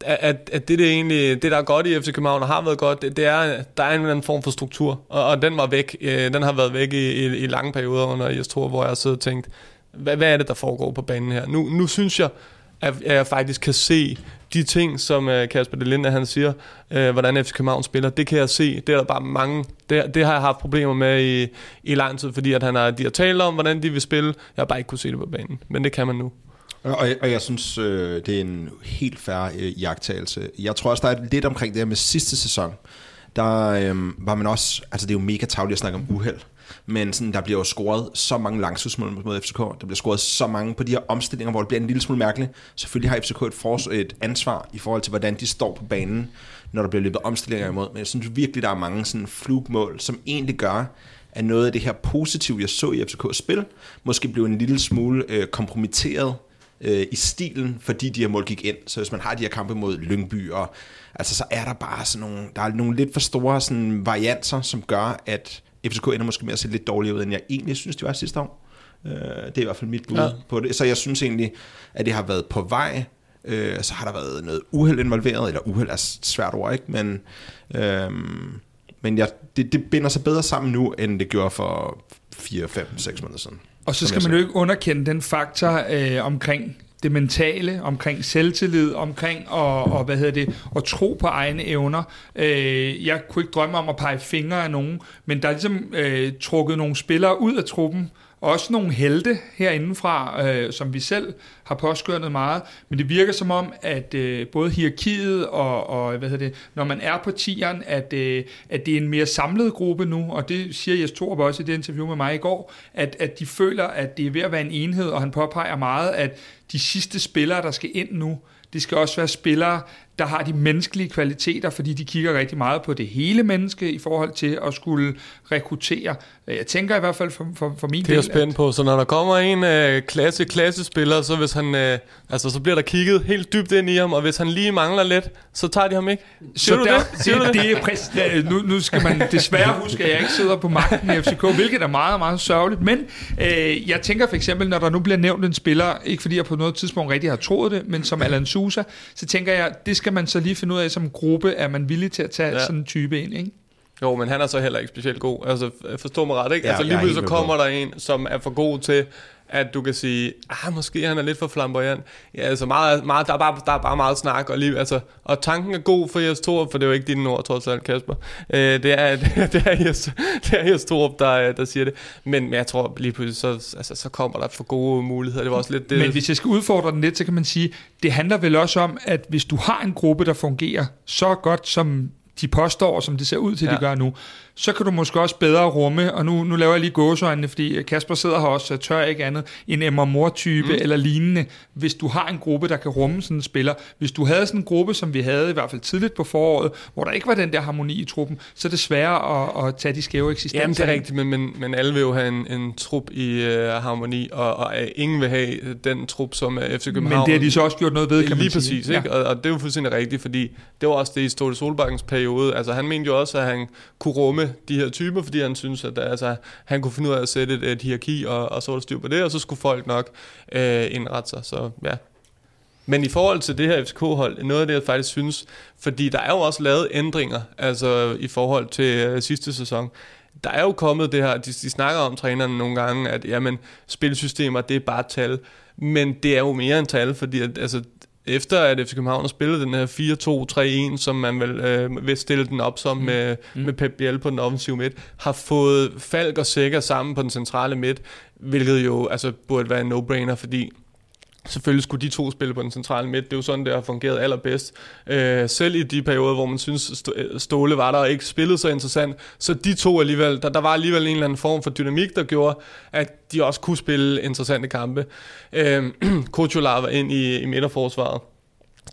at, at det, det, egentlig, det, der er godt i FC København, og har været godt, det, det er, der er en eller anden form for struktur, og, og den var væk. Øh, den har været væk i, i, i lange perioder under jeg tror, hvor jeg har siddet og tænkt, hvad, hvad er det, der foregår på banen her? Nu, nu synes jeg, at jeg faktisk kan se de ting, som øh, Kasper de Linde, han siger, øh, hvordan FC København spiller, det kan jeg se. Det er der bare mange, det, det har jeg haft problemer med i, i lang tid, fordi at han har, de har talt om, hvordan de vil spille. Jeg har bare ikke kunne se det på banen, men det kan man nu. Og, og jeg synes, øh, det er en helt færre øh, jagttagelse. Jeg tror også, der er lidt omkring det her med sidste sæson. Der øh, var man også, altså det er jo mega tavligt at snakke om uheld, men sådan, der bliver jo scoret så mange langskudsmål mod FCK. Der bliver scoret så mange på de her omstillinger, hvor det bliver en lille smule mærkeligt. Selvfølgelig har FCK et, fors- et ansvar i forhold til, hvordan de står på banen, når der bliver løbet omstillinger imod. Men jeg synes virkelig, der er mange sådan flugmål, som egentlig gør, at noget af det her positive, jeg så i FCK's spil, måske blev en lille smule øh, kompromitteret øh, i stilen, fordi de her mål gik ind. Så hvis man har de her kampe mod Lyngby, og, altså, så er der bare sådan nogle, der er nogle lidt for store sådan, varianter, som gør, at FCK ender måske med at se lidt dårligere ud, end jeg egentlig synes, de var sidste år. Øh, det er i hvert fald mit bud ja. på det. Så jeg synes egentlig, at det har været på vej. Øh, så har der været noget uheld involveret, eller uheld er svært ord, ikke? Men, øh, men ja, det, det binder sig bedre sammen nu, end det gjorde for 4, 5, 6 måneder siden. Og så skal man jo ikke underkende den faktor øh, omkring det mentale, omkring selvtillid, omkring at, og, hvad hedder det, at tro på egne evner. Øh, jeg kunne ikke drømme om at pege fingre af nogen, men der er ligesom øh, trukket nogle spillere ud af truppen, også nogle helte herindefra, øh, som vi selv har påskørnet meget, men det virker som om, at øh, både hierarkiet og, og hvad hedder det, når man er på tieren, at, øh, at det er en mere samlet gruppe nu, og det siger Jes Torup også i det interview med mig i går, at, at de føler, at det er ved at være en enhed, og han påpeger meget, at de sidste spillere, der skal ind nu, det skal også være spillere, der har de menneskelige kvaliteter, fordi de kigger rigtig meget på det hele menneske i forhold til at skulle rekruttere. Jeg tænker i hvert fald for, for, for min del... Det er jeg spændt på, så når der kommer en øh, klasse, klassespiller, så, hvis han, øh, altså, så bliver der kigget helt dybt ind i ham, og hvis han lige mangler lidt, så tager de ham ikke. Siger så du der, det? Siger det, du det? det er præcis, nu, nu skal man desværre huske, at jeg ikke sidder på magten i FCK, hvilket er meget, meget sørgeligt. Men øh, jeg tænker for eksempel, når der nu bliver nævnt en spiller, ikke fordi jeg på noget tidspunkt rigtig har troet det, men som Alan Sousa, så tænker jeg, det skal man så lige finde ud af som gruppe, er man villig til at tage ja. sådan en type ind, ikke? Jo, men han er så heller ikke specielt god. Altså, forstå mig ret, ikke? Ja, altså lige pludselig så kommer der en, som er for god til at du kan sige, ah, måske han er lidt for flamboyant. Ja, altså meget, meget, der, er bare, der er bare meget snak, og, lige, altså, og tanken er god for Jes Torup, for det er jo ikke dine ord, trods alt, Kasper. Øh, det, er, det, er Jes, det er Jes Torup, der, øh, der siger det. Men, men jeg tror lige pludselig, så, altså, så kommer der for gode muligheder. Det var også lidt det. Men hvis jeg skal udfordre den lidt, så kan man sige, det handler vel også om, at hvis du har en gruppe, der fungerer så godt, som de påstår, som det ser ud til, ja. de gør nu, så kan du måske også bedre rumme, og nu, nu laver jeg lige gåseøjnene, fordi Kasper sidder her også, så tør ikke andet, en Emma Mor-type mm. eller lignende, hvis du har en gruppe, der kan rumme sådan en spiller. Hvis du havde sådan en gruppe, som vi havde i hvert fald tidligt på foråret, hvor der ikke var den der harmoni i truppen, så er det sværere at, at tage de skæve eksistenser. Jamen, det er rigtigt, men, men, men alle vil jo have en, en trup i uh, harmoni, og, og uh, ingen vil have den trup, som uh, FC København... Men det har de så også gjort noget ved, kan Lige man præcis, sige. præcis, ikke? Ja. Og, og det er jo fuldstændig rigtigt, fordi det var også det i Ståle Solbakkens periode. Altså, han mente jo også, at han kunne rumme de her typer, fordi han synes, at altså, han kunne finde ud af at sætte et, et hierarki, og, og så var der styr på det, og så skulle folk nok øh, indrette sig. Så ja, men i forhold til det her FCK-hold, noget af det, jeg faktisk synes, fordi der er jo også lavet ændringer, altså i forhold til øh, sidste sæson. Der er jo kommet det her, de, de snakker om trænerne nogle gange, at jamen, spilsystemer, det er bare tal. Men det er jo mere end tal, fordi at, altså, efter at FC København har spillet den her 4-2-3-1, som man vel øh, vil stille den op som mm. med, mm. med Pep Biel på den offensive midt, har fået Falk og Sækker sammen på den centrale midt, hvilket jo altså, burde være en no-brainer, fordi Selvfølgelig skulle de to spille på den centrale midt. Det er jo sådan, det har fungeret allerbedst. Øh, selv i de perioder, hvor man synes, øh, Ståle var der og ikke spillede så interessant, så de to alligevel, der, der var alligevel en eller anden form for dynamik, der gjorde, at de også kunne spille interessante kampe. Øh, Kocholar var ind i, i midterforsvaret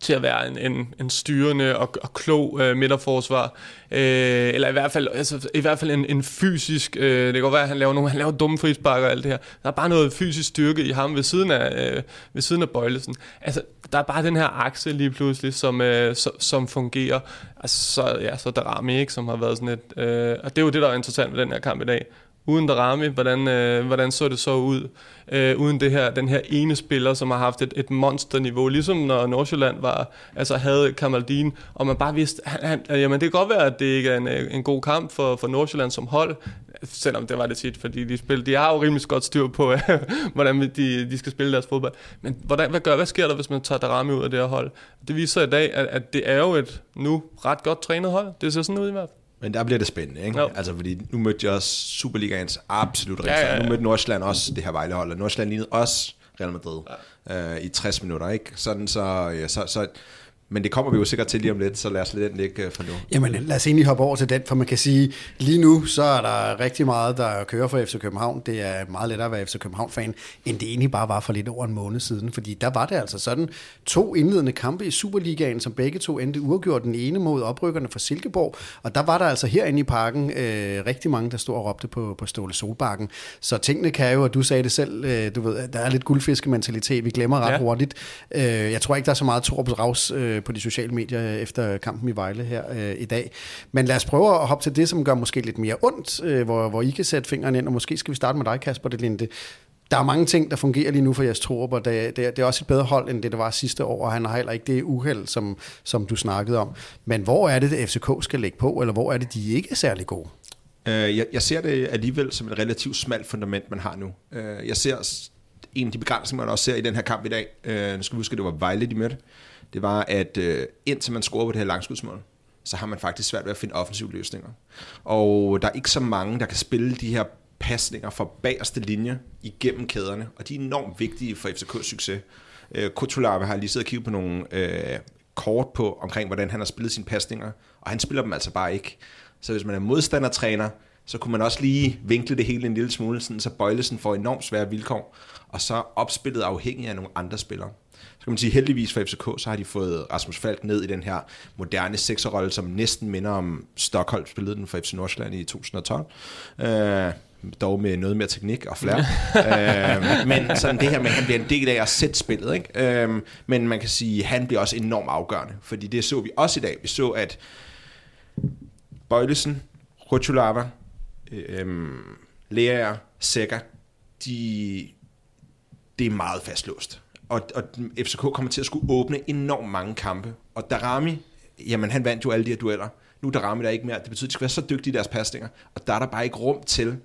til at være en, en, en styrende og, og klog øh, midterforsvar. Øh, eller i hvert fald, altså, i hvert fald en, en fysisk... Øh, det kan godt være, at han laver, nogle, han laver dumme frisparker og alt det her. Der er bare noget fysisk styrke i ham ved siden af, øh, ved siden af Bøjlesen. Altså, der er bare den her akse lige pludselig, som, øh, som, som fungerer. Altså, så, ja, så Darami, ikke, som har været sådan et... Øh, og det er jo det, der er interessant ved den her kamp i dag uden Darami, hvordan, øh, hvordan så det så ud, øh, uden det her, den her ene spiller, som har haft et, et monsterniveau, ligesom når Nordsjælland var, altså havde Kamaldin, og man bare vidste, han, han, øh, jamen det kan godt være, at det ikke er en, øh, en god kamp for, for Nordsjælland som hold, selvom det var det tit, fordi de spiller, de har jo rimelig godt styr på, hvordan de, de skal spille deres fodbold. Men hvordan, hvad, gør, hvad sker der, hvis man tager Darami ud af det her hold? Det viser i dag, at, at det er jo et nu ret godt trænet hold. Det ser sådan ud i hvert fald. Men der bliver det spændende, ikke? Jo. Altså, fordi nu mødte jeg også Superligaens absolut rigtigt. Ja, ja, ja. Nu mødte Nordsjælland også det her Vejlehold, og Nordsjælland lignede også Real Madrid ja. øh, i 60 minutter, ikke? Sådan så, ja, så, så men det kommer vi jo sikkert til lige om lidt, så lad os lade den ligge øh, for nu. Jamen lad os egentlig hoppe over til den, for man kan sige, lige nu så er der rigtig meget, der kører for FC København. Det er meget lettere at være FC København-fan, end det egentlig bare var for lidt over en måned siden. Fordi der var det altså sådan to indledende kampe i Superligaen, som begge to endte uafgjort. Den ene mod oprykkerne fra Silkeborg, og der var der altså herinde i parken øh, rigtig mange, der stod og råbte på, på Ståle Solbakken. Så tingene kan jo, og du sagde det selv, øh, du ved, der er lidt guldfiskementalitet, vi glemmer ret ja. hurtigt. Øh, jeg tror ikke, der er så meget Torps Raus øh, Øh, på de sociale medier efter kampen i Vejle her øh, i dag. Men lad os prøve at hoppe til det, som gør måske lidt mere ondt, øh, hvor, hvor I kan sætte fingeren ind, og måske skal vi starte med dig, Kasper Delinde. Der er mange ting, der fungerer lige nu for jeres Torup, og det, det, det er også et bedre hold, end det, der var sidste år, og han har heller ikke det uheld, som, som du snakkede om. Men hvor er det, at FCK skal lægge på, eller hvor er det, de ikke er særlig gode? Øh, jeg, jeg ser det alligevel som et relativt smalt fundament, man har nu. Øh, jeg ser en af de begrænsninger, man også ser i den her kamp i dag. Øh, nu skal vi huske, at det var Vejle, de mødte det var, at øh, indtil man scorer på det her langskudsmål, så har man faktisk svært ved at finde offensive løsninger. Og der er ikke så mange, der kan spille de her pasninger fra bagerste linje igennem kæderne, og de er enormt vigtige for FCK's succes. Øh, Kutulava har lige siddet og kigget på nogle øh, kort på omkring, hvordan han har spillet sine pasninger, og han spiller dem altså bare ikke. Så hvis man er modstandertræner, så kunne man også lige vinkle det hele en lille smule, sådan, så Bøjlesen får enormt svære vilkår, og så opspillet afhængig af nogle andre spillere så kan man sige, heldigvis for FCK, så har de fået Rasmus Falk ned i den her moderne sekserrolle, som næsten minder om Stockholm spillede den for FC Nordsjælland i 2012. Øh, dog med noget mere teknik og flere. øh, men sådan det her med, at han bliver en del af at sætte spillet. Ikke? Øh, men man kan sige, at han bliver også enormt afgørende, fordi det så vi også i dag. Vi så, at Bøjlesen, Rutschulava, øh, Lea, Sækker, de, det er meget fastlåst og, og FCK kommer til at skulle åbne enormt mange kampe. Og Darami, jamen han vandt jo alle de her dueller. Nu er Darami der ikke mere. Det betyder, at de skal være så dygtige i deres pasninger. Og der er der bare ikke rum til,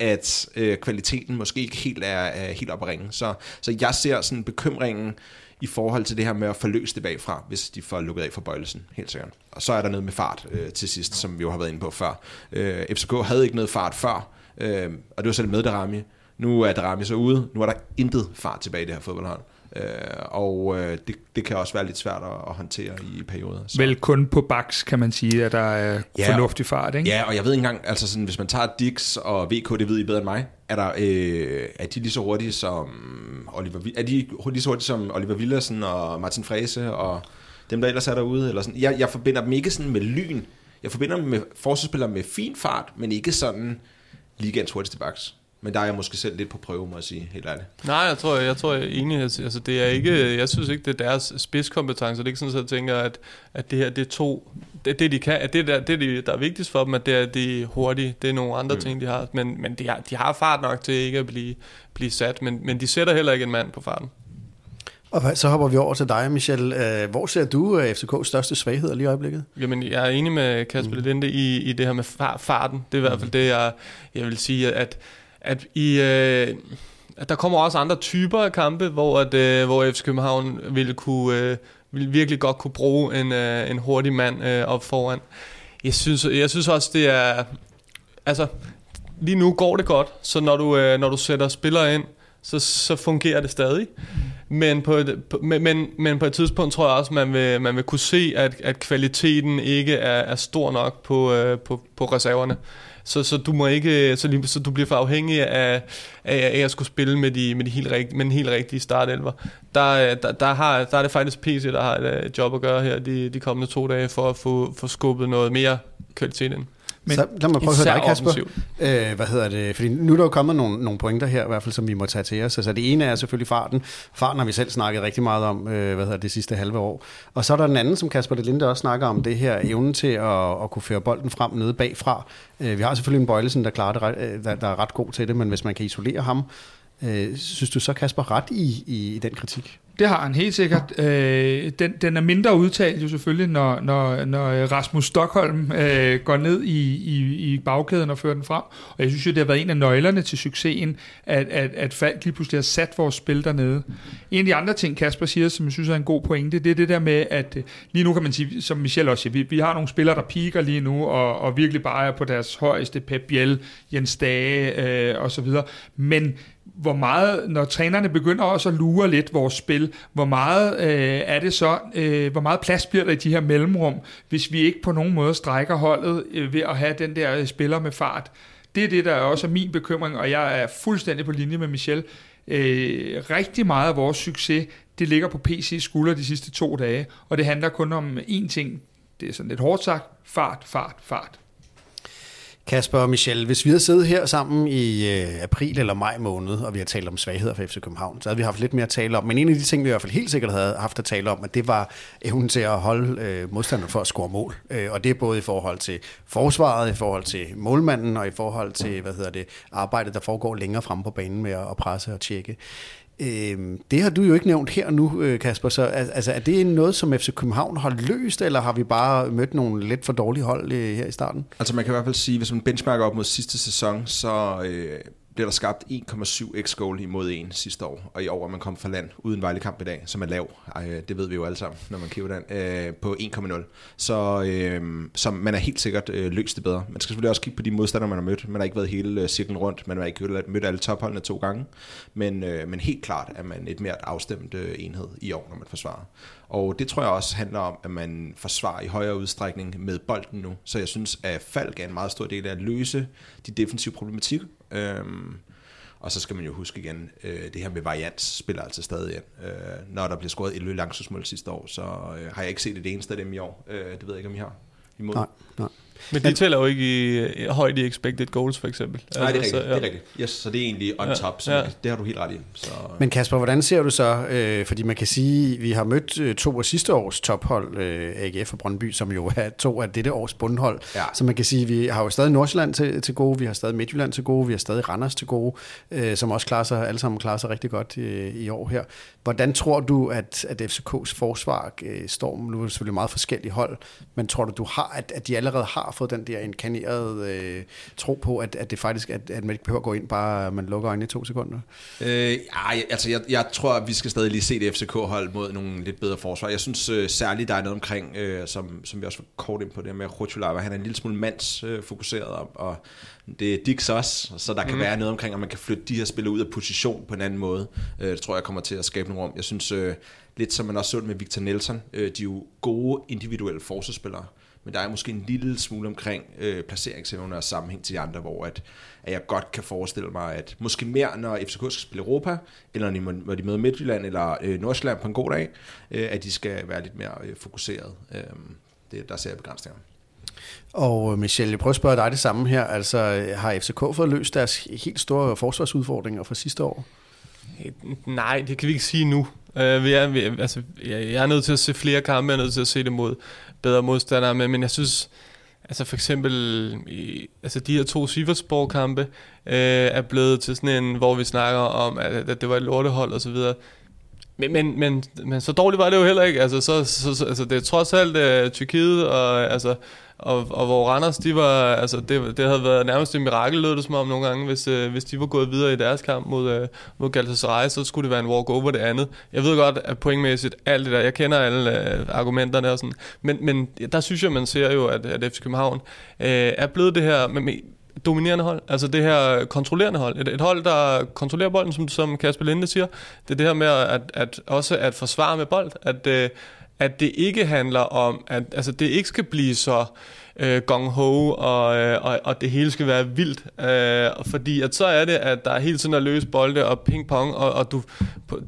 at øh, kvaliteten måske ikke helt er, er helt op at ringe. Så, så jeg ser sådan bekymringen i forhold til det her med at forløse det bagfra, hvis de får lukket af for bøjelsen, helt sikkert. Og så er der noget med fart øh, til sidst, som vi jo har været inde på før. Øh, FCK havde ikke noget fart før, øh, og det var selv med Darami. Nu er Darami så ude, nu er der intet fart tilbage i det her fodboldhold. Øh, og øh, det, det kan også være lidt svært at, at håndtere i perioder. Så. Vel kun på baks, kan man sige, at der er ja, fornuftig fart, ikke? Ja, og jeg ved ikke engang, altså sådan, hvis man tager Dix og VK, det ved I bedre end mig, er, der, øh, er de lige så hurtige som Oliver, er de lige så hurtige som Oliver Villersen og Martin Frese og dem, der ellers er derude? Eller sådan. Jeg, jeg forbinder dem ikke sådan med lyn. Jeg forbinder dem med forsvarsspillere med fin fart, men ikke sådan ligands hurtigste baks. Men der er jeg måske selv lidt på prøve, må jeg sige, helt ærligt. Nej, jeg tror, jeg, tror jeg er enig. Altså, det er ikke, jeg synes ikke, det er deres spidskompetence. Det er ikke sådan, at jeg tænker, at, at det her, det er to, det, det de kan, at det, der, det der er vigtigst for dem, at det er de hurtige. Det er nogle andre mm. ting, de har. Men, men de, har, de har fart nok til ikke at blive, blive sat, men, men de sætter heller ikke en mand på farten. Og så hopper vi over til dig, Michel. Øh, hvor ser du øh, FCK's største svagheder lige i øjeblikket? Jamen, jeg er enig med Kasper mm. Linde i, i det her med farten. Det er i hvert fald mm. det, jeg, jeg vil sige, at at i... Øh, at der kommer også andre typer af kampe, hvor, at, øh, hvor FC København ville, kunne, øh, ville virkelig godt kunne bruge en, øh, en hurtig mand øh, op foran. Jeg synes, jeg synes også, det er... Altså, lige nu går det godt, så når du, øh, når du sætter spillere ind, så, så fungerer det stadig. Men på, et, på, men, men på et tidspunkt tror jeg også, man vil, man vil kunne se, at, at kvaliteten ikke er, er stor nok på, øh, på, på reserverne. Så, så du må ikke, så, så du bliver for afhængig af, af, af at skulle spille med, de, med, de helt rigt, med den helt rigtige startelver. Der, der, der, har, der er det faktisk PC, der har øh, et job at gøre her de, de kommende to dage, for at få, få skubbet noget mere kvalitet ind. Men så lad mig prøve at høre dig, Kasper. Øh, hvad hedder det? Fordi nu er der jo kommet nogle, nogle pointer her, i hvert fald, som vi må tage til os. Altså, det ene er selvfølgelig farten. Farten har vi selv snakket rigtig meget om øh, hvad hedder det, sidste halve år. Og så er der den anden, som Kasper det Linde også snakker om, det her evne til at, at kunne føre bolden frem nede bagfra. Øh, vi har selvfølgelig en Bøjlesen, der, klarer det, øh, der, der er ret god til det, men hvis man kan isolere ham, øh, synes du så, Kasper, ret i, i, i den kritik? Det har han helt sikkert. Øh, den, den er mindre udtalt jo selvfølgelig, når, når, når øh, Rasmus Stockholm øh, går ned i, i, i bagkæden og fører den frem. Og jeg synes jo, det har været en af nøglerne til succesen, at, at, at Falk lige pludselig har sat vores spil dernede. En af de andre ting, Kasper siger, som jeg synes er en god pointe, det er det der med, at øh, lige nu kan man sige, som Michel også siger, vi, vi har nogle spillere, der piker lige nu, og, og virkelig bare er på deres højeste, Pep Biel, Jens Dage øh, osv. Men hvor meget, når trænerne begynder også at lure lidt vores spil, hvor meget øh, er det så, øh, hvor meget plads bliver der i de her mellemrum, hvis vi ikke på nogen måde strækker holdet øh, ved at have den der øh, spiller med fart. Det er det, der er også min bekymring, og jeg er fuldstændig på linje med Michel. Øh, rigtig meget af vores succes, det ligger på PC skulder de sidste to dage, og det handler kun om én ting, det er sådan lidt hårdt sagt, fart, fart, fart. Kasper og Michel, hvis vi havde siddet her sammen i øh, april eller maj måned, og vi har talt om svagheder for FC København, så havde vi haft lidt mere at tale om. Men en af de ting, vi i hvert fald helt sikkert havde haft at tale om, at det var evnen til at holde øh, modstanderen for at score mål. Øh, og det er både i forhold til forsvaret, i forhold til målmanden, og i forhold til hvad hedder det, arbejdet, der foregår længere fremme på banen med at presse og tjekke. Øh, det har du jo ikke nævnt her nu, øh, Kasper. Så altså, er det noget, som FC København har løst, eller har vi bare mødt nogle lidt for dårlige hold øh, her i starten? Altså man kan i hvert fald sige, hvis man benchmarker op mod sidste sæson, så øh, bliver der skabt 1,7 x-goal imod en sidste år, og i år er man kommet fra land uden Vejlekamp i dag, som er lav. Ej, det ved vi jo alle sammen, når man kigger den, øh, på 1,0. Så, øh, så man er helt sikkert øh, løst det bedre. Man skal selvfølgelig også kigge på de modstandere, man har mødt. Man har ikke været hele øh, cirklen rundt, man har ikke mødt alle topholdene to gange, men, øh, men helt klart er man et mere afstemt øh, enhed i år, når man forsvarer. Og det tror jeg også handler om, at man forsvarer i højere udstrækning med bolden nu. Så jeg synes, at Falk er en meget stor del af at løse de defensive problematikker. Øhm, og så skal man jo huske igen, øh, det her med varians spiller altså stadig ind. Øh, når der bliver scoret 11 langsmål sidste år, så øh, har jeg ikke set det eneste af dem i år. Øh, det ved jeg ikke, om I har imod. Nej, nej. Men de tæller jo ikke i højt i expected goals, for eksempel. Nej, det er altså, rigtigt. Så, ja. det er rigtigt. Yes, så det er egentlig on ja, top. Så ja. Det har du helt ret i. Så. Men Kasper, hvordan ser du så, øh, fordi man kan sige, vi har mødt øh, to af sidste års tophold, øh, AGF og Brøndby, som jo er to af dette års bundhold. Ja. Så man kan sige, vi har jo stadig Nordsjælland til, til gode, vi har stadig Midtjylland til gode, vi har stadig Randers til gode, øh, som også klarer sig, alle sammen klarer sig rigtig godt øh, i år her. Hvordan tror du, at, at FCK's forsvar øh, står, nu er det selvfølgelig meget forskellige hold, men tror du, du har, at, at de allerede har fået den der inkarnerede øh, tro på, at, at det faktisk, at, at man ikke behøver at gå ind, bare man lukker øjnene i to sekunder? Øh, ej, altså jeg, jeg tror, at vi skal stadig lige se det FCK-hold mod nogle lidt bedre forsvar. Jeg synes øh, særligt, der er noget omkring, øh, som, som vi også var kort ind på det med Rutulava, han er en lille smule mandsfokuseret, øh, og det er Dix også, så der kan mm. være noget omkring, at man kan flytte de her spillere ud af position på en anden måde. Øh, det tror jeg kommer til at skabe nogle rum. Jeg synes, øh, lidt som man også så med Victor Nelson, øh, de er jo gode individuelle forsvarsspillere, men der er måske en lille smule omkring øh, placeringsevne og sammenhæng til de andre, hvor at, at jeg godt kan forestille mig, at måske mere, når FCK skal spille Europa, eller når de møder Midtjylland eller øh, Nordsjælland på en god dag, øh, at de skal være lidt mere øh, fokuseret. Øh, det, der ser jeg begrænsninger. Og øh, Michelle, jeg prøver at spørge dig det samme her. Altså, har FCK fået løst deres helt store forsvarsudfordringer fra sidste år? Øh, nej, det kan vi ikke sige nu. Uh, vi er, vi, altså, jeg, jeg er nødt til at se flere kampe, jeg er nødt til at se det mod bedre modstandere, men, men jeg synes, altså for eksempel, i, altså de her to Siversborg-kampe uh, er blevet til sådan en, hvor vi snakker om, at, at det var et lortehold og så videre. Men, men, men, men så dårligt var det jo heller ikke. Altså, så, så, så, altså det er trods alt uh, Tyrkiet, og altså, og, og hvor Randers, de var, altså det, det havde været nærmest et mirakel, lød det som om nogle gange, hvis, øh, hvis de var gået videre i deres kamp mod, øh, mod Galatasaray, så skulle det være en walk-over det andet. Jeg ved godt, at pointmæssigt, alt det der, jeg kender alle øh, argumenterne og sådan, men, men der synes jeg, man ser jo, at, at FC København øh, er blevet det her med, med dominerende hold, altså det her kontrollerende hold. Et, et hold, der kontrollerer bolden, som, som Kasper Linde siger. Det er det her med at, at også at forsvare med bold, at, øh, at det ikke handler om, at altså, det ikke skal blive så øh, gong-ho, og, øh, og, og det hele skal være vildt. Øh, fordi at så er det, at der er hele tiden at løse bolde og ping-pong, og, og du,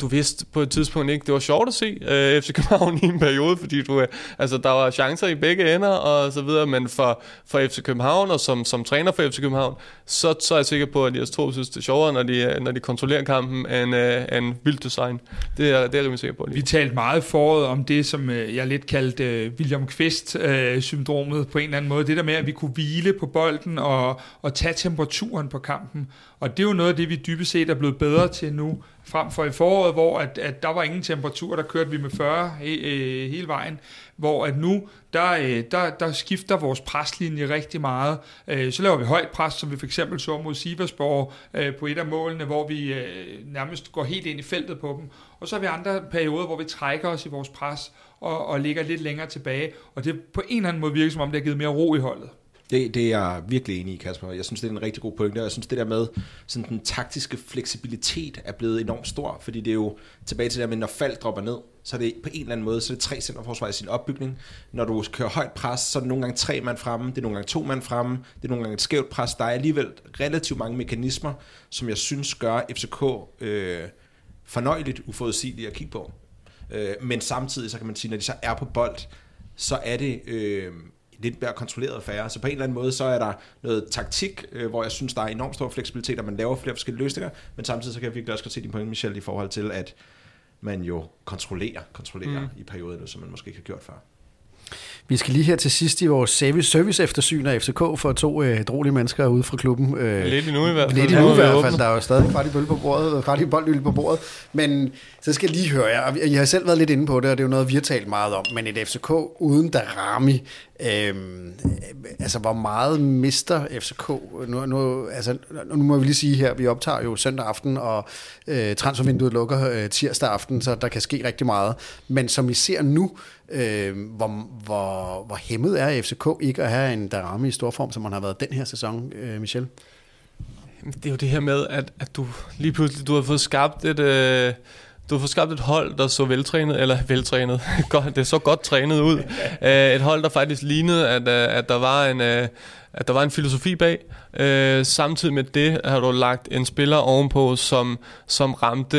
du vidste på et tidspunkt ikke, det var sjovt at se øh, FC København i en periode, fordi du, øh, altså, der var chancer i begge ender og så videre, men for, for FC København og som, som træner for FC København, så, så er jeg sikker på, at de to synes, det er sjovere, når de, når de kontrollerer kampen, end, øh, end vildt design. Det er, det er jeg sikker på. Lige. Vi talte meget foråret om det, som øh, jeg lidt kaldte øh, William Kvist-syndromet øh, på en eller anden måde. Det der med, at vi kunne hvile på bolden og, og tage temperaturen på kampen. Og det er jo noget af det, vi dybest set er blevet bedre til nu, frem for i foråret, hvor at, at der var ingen temperatur, der kørte vi med 40 he, øh, hele vejen, hvor at nu, der, øh, der, der skifter vores preslinje rigtig meget. Øh, så laver vi højt pres, som vi for eksempel så mod Siversborg øh, på et af målene, hvor vi øh, nærmest går helt ind i feltet på dem. Og så har vi andre perioder, hvor vi trækker os i vores pres og, og ligger lidt længere tilbage, og det på en eller anden måde virker som om, det har givet mere ro i holdet. Det, det er jeg virkelig enig i, Kasper. Jeg synes, det er en rigtig god pointe, og jeg synes, det der med sådan den taktiske fleksibilitet er blevet enormt stor, fordi det er jo tilbage til det der med, når fald dropper ned, så er det på en eller anden måde, så er det tre centerforsvar i sin opbygning. Når du kører højt pres, så er det nogle gange tre mand fremme, det er nogle gange to mand fremme, det er nogle gange et skævt pres. Der er alligevel relativt mange mekanismer, som jeg synes gør FCK øh, fornøjeligt uforudsigeligt at kigge på. Øh, men samtidig, så kan man sige, når de så er på bold, så er det øh, lidt mere kontrolleret færre. Så på en eller anden måde, så er der noget taktik, øh, hvor jeg synes, der er enormt stor fleksibilitet, og man laver flere forskellige løsninger, men samtidig så kan jeg virkelig også godt se din point, Michel, i forhold til, at man jo kontrollerer, kontrollerer mm. i perioder, som man måske ikke har gjort før. Vi skal lige her til sidst i vores service, service eftersyn af FCK for to øh, drolige mennesker ude fra klubben. Øh, lidt endnu i hvert fald. Lidt endnu i hvert fald. Der er jo stadig kvart i bøl på bordet, kvart i boldøl på bordet. Men så skal jeg lige høre jer. Jeg har selv været lidt inde på det, og det er jo noget, vi har talt meget om. Men et FCK uden Darami, Øhm, altså, hvor meget mister FCK? Nu, nu, altså, nu må vi lige sige her, vi optager jo søndag aften, og øh, transfervinduet lukker øh, tirsdag aften, så der kan ske rigtig meget. Men som vi ser nu, øh, hvor, hvor, hvor hæmmet er FCK ikke at have en Darami i stor form, som man har været den her sæson, øh, Michel? Det er jo det her med, at, at du lige pludselig du har fået skabt et... Øh du fået skabt et hold, der så veltrænet, eller veltrænet, det er så godt trænet ud. Øh, et hold, der faktisk lignede, at, øh, at der var en, øh, at der var en filosofi bag. samtidig med det har du lagt en spiller ovenpå, som, som ramte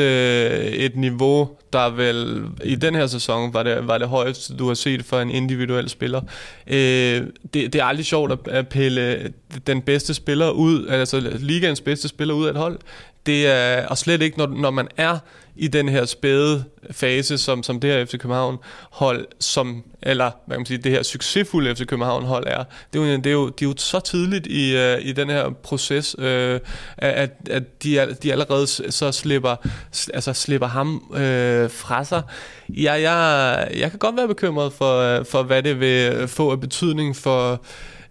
et niveau, der vel i den her sæson var det, var det højeste, du har set for en individuel spiller. det, det er aldrig sjovt at pille den bedste spiller ud, altså ligaens bedste spiller ud af et hold. Det er, og slet ikke, når, når man er i den her spæde fase, som, som det her FC København hold, som, eller hvad kan man sige, det her succesfulde FC København hold er. Det er jo, det er jo, de er jo så tidligt i, uh, i den her proces, uh, at, at de, de allerede så slipper, altså slipper ham uh, fra sig. Ja, jeg, jeg kan godt være bekymret for, for hvad det vil få af betydning for øh,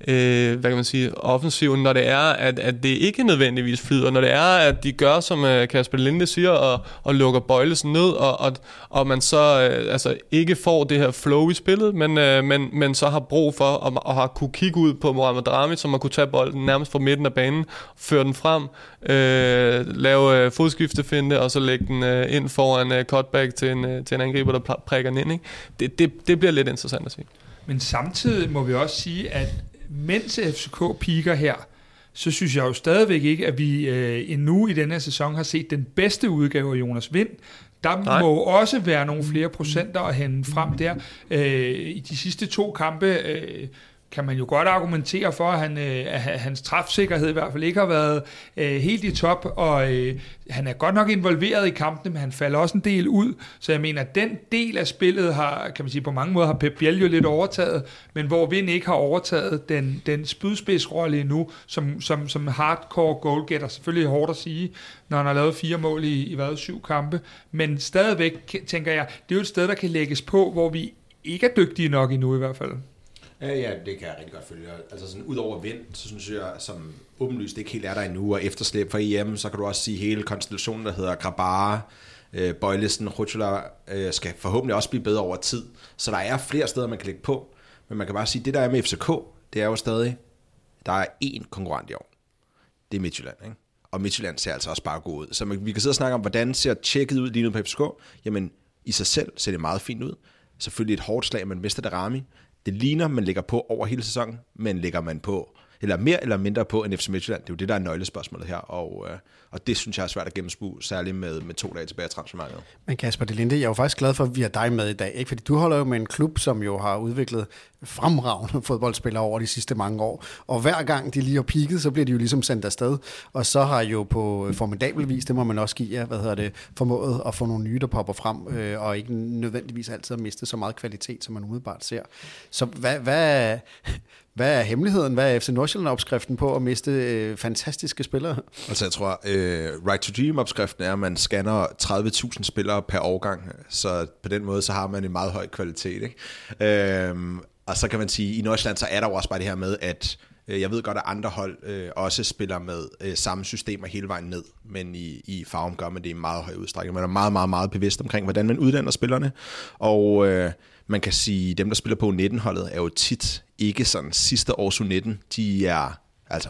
Øh, hvad kan man sige, offensiven, når det er, at, at det ikke nødvendigvis flyder, når det er, at de gør, som øh, Kasper Linde siger, og, og lukker Bøjlesen ned, og, og, og man så øh, altså, ikke får det her flow i spillet, men, øh, men, men så har brug for, at, at have kunne kigge ud på Mohamed Drami, som har kunne tage bolden nærmest fra midten af banen, føre den frem, øh, lave øh, fodskiftefinde, og så lægge den øh, ind foran øh, cutback til en, øh, til en angriber, der prikker den ind. Ikke? Det, det, det bliver lidt interessant at se. Men samtidig må vi også sige, at mens FCK piker her, så synes jeg jo stadigvæk ikke, at vi øh, endnu i denne her sæson har set den bedste udgave af Jonas Vind. Der Nej. må også være nogle flere procenter at hente frem der. Øh, I de sidste to kampe... Øh, kan man jo godt argumentere for, at, han, øh, at hans træfsikkerhed i hvert fald ikke har været øh, helt i top, og øh, han er godt nok involveret i kampene, men han falder også en del ud, så jeg mener, at den del af spillet har, kan man sige, på mange måder har Pep Biel jo lidt overtaget, men hvor Vind ikke har overtaget den, den spydspidsrolle endnu, som, som, som hardcore goalgetter, selvfølgelig hårdt at sige, når han har lavet fire mål i, i hvad, syv kampe, men stadigvæk tænker jeg, det er jo et sted, der kan lægges på, hvor vi ikke er dygtige nok endnu i hvert fald. Ja, ja, det kan jeg rigtig godt følge. Altså sådan ud over vind, så synes jeg, som åbenlyst ikke helt er der endnu, og efterslæb for EM, så kan du også sige hele konstellationen, der hedder Grabara, øh, Bøjlisten, Rutschler, øh, skal forhåbentlig også blive bedre over tid. Så der er flere steder, man kan lægge på. Men man kan bare sige, det der er med FCK, det er jo stadig, der er én konkurrent i år. Det er Midtjylland, ikke? Og Midtjylland ser altså også bare god ud. Så vi kan sidde og snakke om, hvordan ser tjekket ud lige nu på FCK. Jamen, i sig selv ser det meget fint ud. Selvfølgelig et hårdt slag, man mister det rami. Det ligner, man lægger på over hele sæsonen, men lægger man på, eller mere eller mindre på end FC Midtjylland, det er jo det, der er nøglespørgsmålet her, og, øh, og det synes jeg er svært at gennemskue, særligt med, med to dage tilbage i transfermarkedet. Men Kasper Delinde, jeg er jo faktisk glad for, at vi har dig med i dag, ikke? fordi du holder jo med en klub, som jo har udviklet fremragende fodboldspillere over de sidste mange år, og hver gang de lige har pigget, så bliver de jo ligesom sendt afsted, og så har jo på øh, formidabel vis, det må man også give jer, hvad hedder det, formået at få nogle nye, der popper frem, øh, og ikke nødvendigvis altid har mistet så meget kvalitet, som man umiddelbart ser. Så hvad, hvad, hvad er hemmeligheden? Hvad er FC Nordsjælland-opskriften på at miste øh, fantastiske spillere? Altså jeg tror, øh, Right to Dream-opskriften er, at man scanner 30.000 spillere per årgang, så på den måde så har man en meget høj kvalitet. Ikke? Øh, og så kan man sige, at i Nordsjælland så er der jo også bare det her med, at øh, jeg ved godt, at andre hold øh, også spiller med øh, samme systemer hele vejen ned, men i, i Farum gør man det i meget høj udstrækning. Man er meget, meget, meget bevidst omkring, hvordan man uddanner spillerne, og øh, man kan sige, dem, der spiller på 19-holdet, er jo tit ikke sådan sidste års U19. De er altså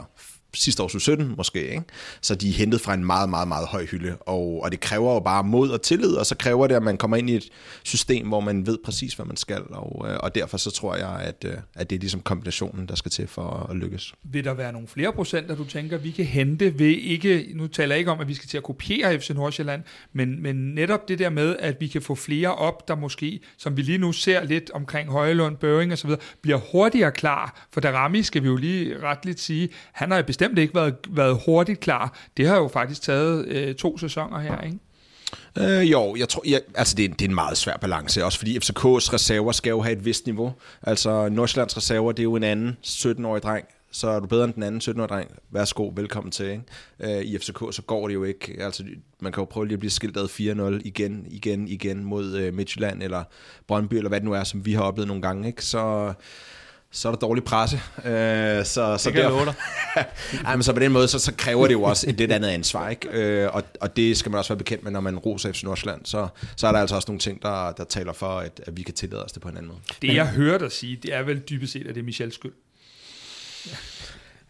sidste års 17 måske, ikke? så de er hentet fra en meget, meget, meget høj hylde, og, og det kræver jo bare mod og tillid, og så kræver det, at man kommer ind i et system, hvor man ved præcis, hvad man skal, og, øh, og derfor så tror jeg, at, øh, at det er ligesom kombinationen, der skal til for at lykkes. Vil der være nogle flere procenter, du tænker, vi kan hente ved ikke, nu taler jeg ikke om, at vi skal til at kopiere FC Nordsjælland, men, men netop det der med, at vi kan få flere op, der måske, som vi lige nu ser lidt omkring Højlund, Børing osv., bliver hurtigere klar, for Darami skal vi jo lige retligt sige, han har bestemt bestemt ikke været, været hurtigt klar. Det har jo faktisk taget øh, to sæsoner her, ikke? Øh, jo, jeg tror, jeg, altså det er, det er en meget svær balance, også fordi FCK's reserver skal jo have et vist niveau. Altså Nordsjællands reserver, det er jo en anden 17-årig dreng, så er du bedre end den anden 17-årige dreng. Værsgo, velkommen til. Ikke? Øh, I FCK, så går det jo ikke. Altså, man kan jo prøve lige at blive skilt ad 4-0 igen, igen, igen mod øh, Midtjylland eller Brøndby, eller hvad det nu er, som vi har oplevet nogle gange. Ikke? Så så er der dårlig presse. Øh, så, så det kan der, jeg Ej, men så på den måde, så, så kræver det jo også et lidt andet ansvar. Ikke? Øh, og, og det skal man også være bekendt med, når man roser FC Nordsjælland. Så, så er der altså også nogle ting, der, der taler for, at, at vi kan tillade os det på en anden måde. Det jeg hører dig sige, det er vel dybest set, at det er Michels skyld.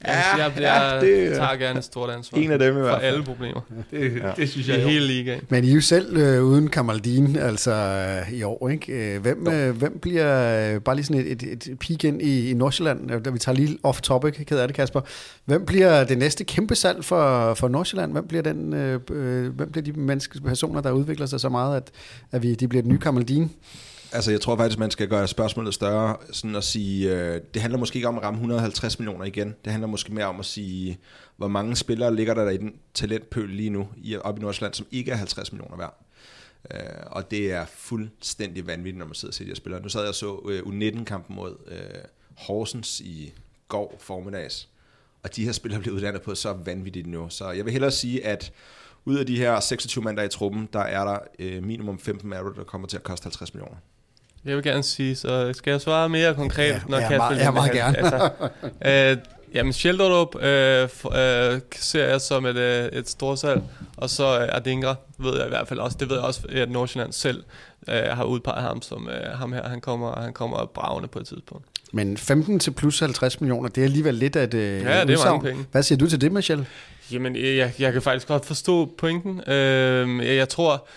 Ja. Ja, jeg, jeg ja, det, tager gerne et stort ansvar en af dem i hvert fald. for alle problemer. Det, ja. det synes jeg er hele ligaen. Men I er jo selv øh, uden Kamaldin altså øh, i år, ikke? Øh, hvem, øh, hvem bliver, øh, bare lige sådan et, et, et peak ind i, i Nordsjælland, øh, da vi tager lige off topic, ked af det Kasper. Hvem bliver det næste kæmpe salg for, for Nordsjælland? Hvem bliver, den, øh, øh, hvem bliver de menneske, personer, der udvikler sig så meget, at, at vi, de bliver den nye Kamaldin? Altså, jeg tror faktisk, man skal gøre spørgsmålet større, sådan at sige, øh, det handler måske ikke om at ramme 150 millioner igen. Det handler måske mere om at sige, hvor mange spillere ligger der i den talentpøl lige nu i, op i Nordsjælland, som ikke er 50 millioner værd. Øh, og det er fuldstændig vanvittigt, når man sidder og ser de her spillere. Nu sad jeg og så øh, U19-kampen mod øh, Horsens i går formiddags, og de her spillere blev uddannet på så vanvittigt nu. Så jeg vil hellere sige, at ud af de her 26 mand, der er i truppen, der er der øh, minimum 15 mand, der kommer til at koste 50 millioner. Jeg vil gerne sige, så skal jeg svare mere konkret, Ja, når ja, Kasper meget- ja, meget gerne. Altså, øh, jamen, Sheldrup øh, f- øh, ser jeg som et, øh, et stort salg, og så øh, Adingra ved jeg i hvert fald også, det ved jeg også, at Nordsjælland selv øh, har udpeget ham som øh, ham her, han kommer, han kommer bravende på et tidspunkt. Men 15 til plus 50 millioner, det er alligevel lidt af et øh, det er mange udsagn. penge. Hvad siger du til det, Michel? Jamen, jeg, jeg kan faktisk godt forstå pointen. Øh, jeg, jeg tror,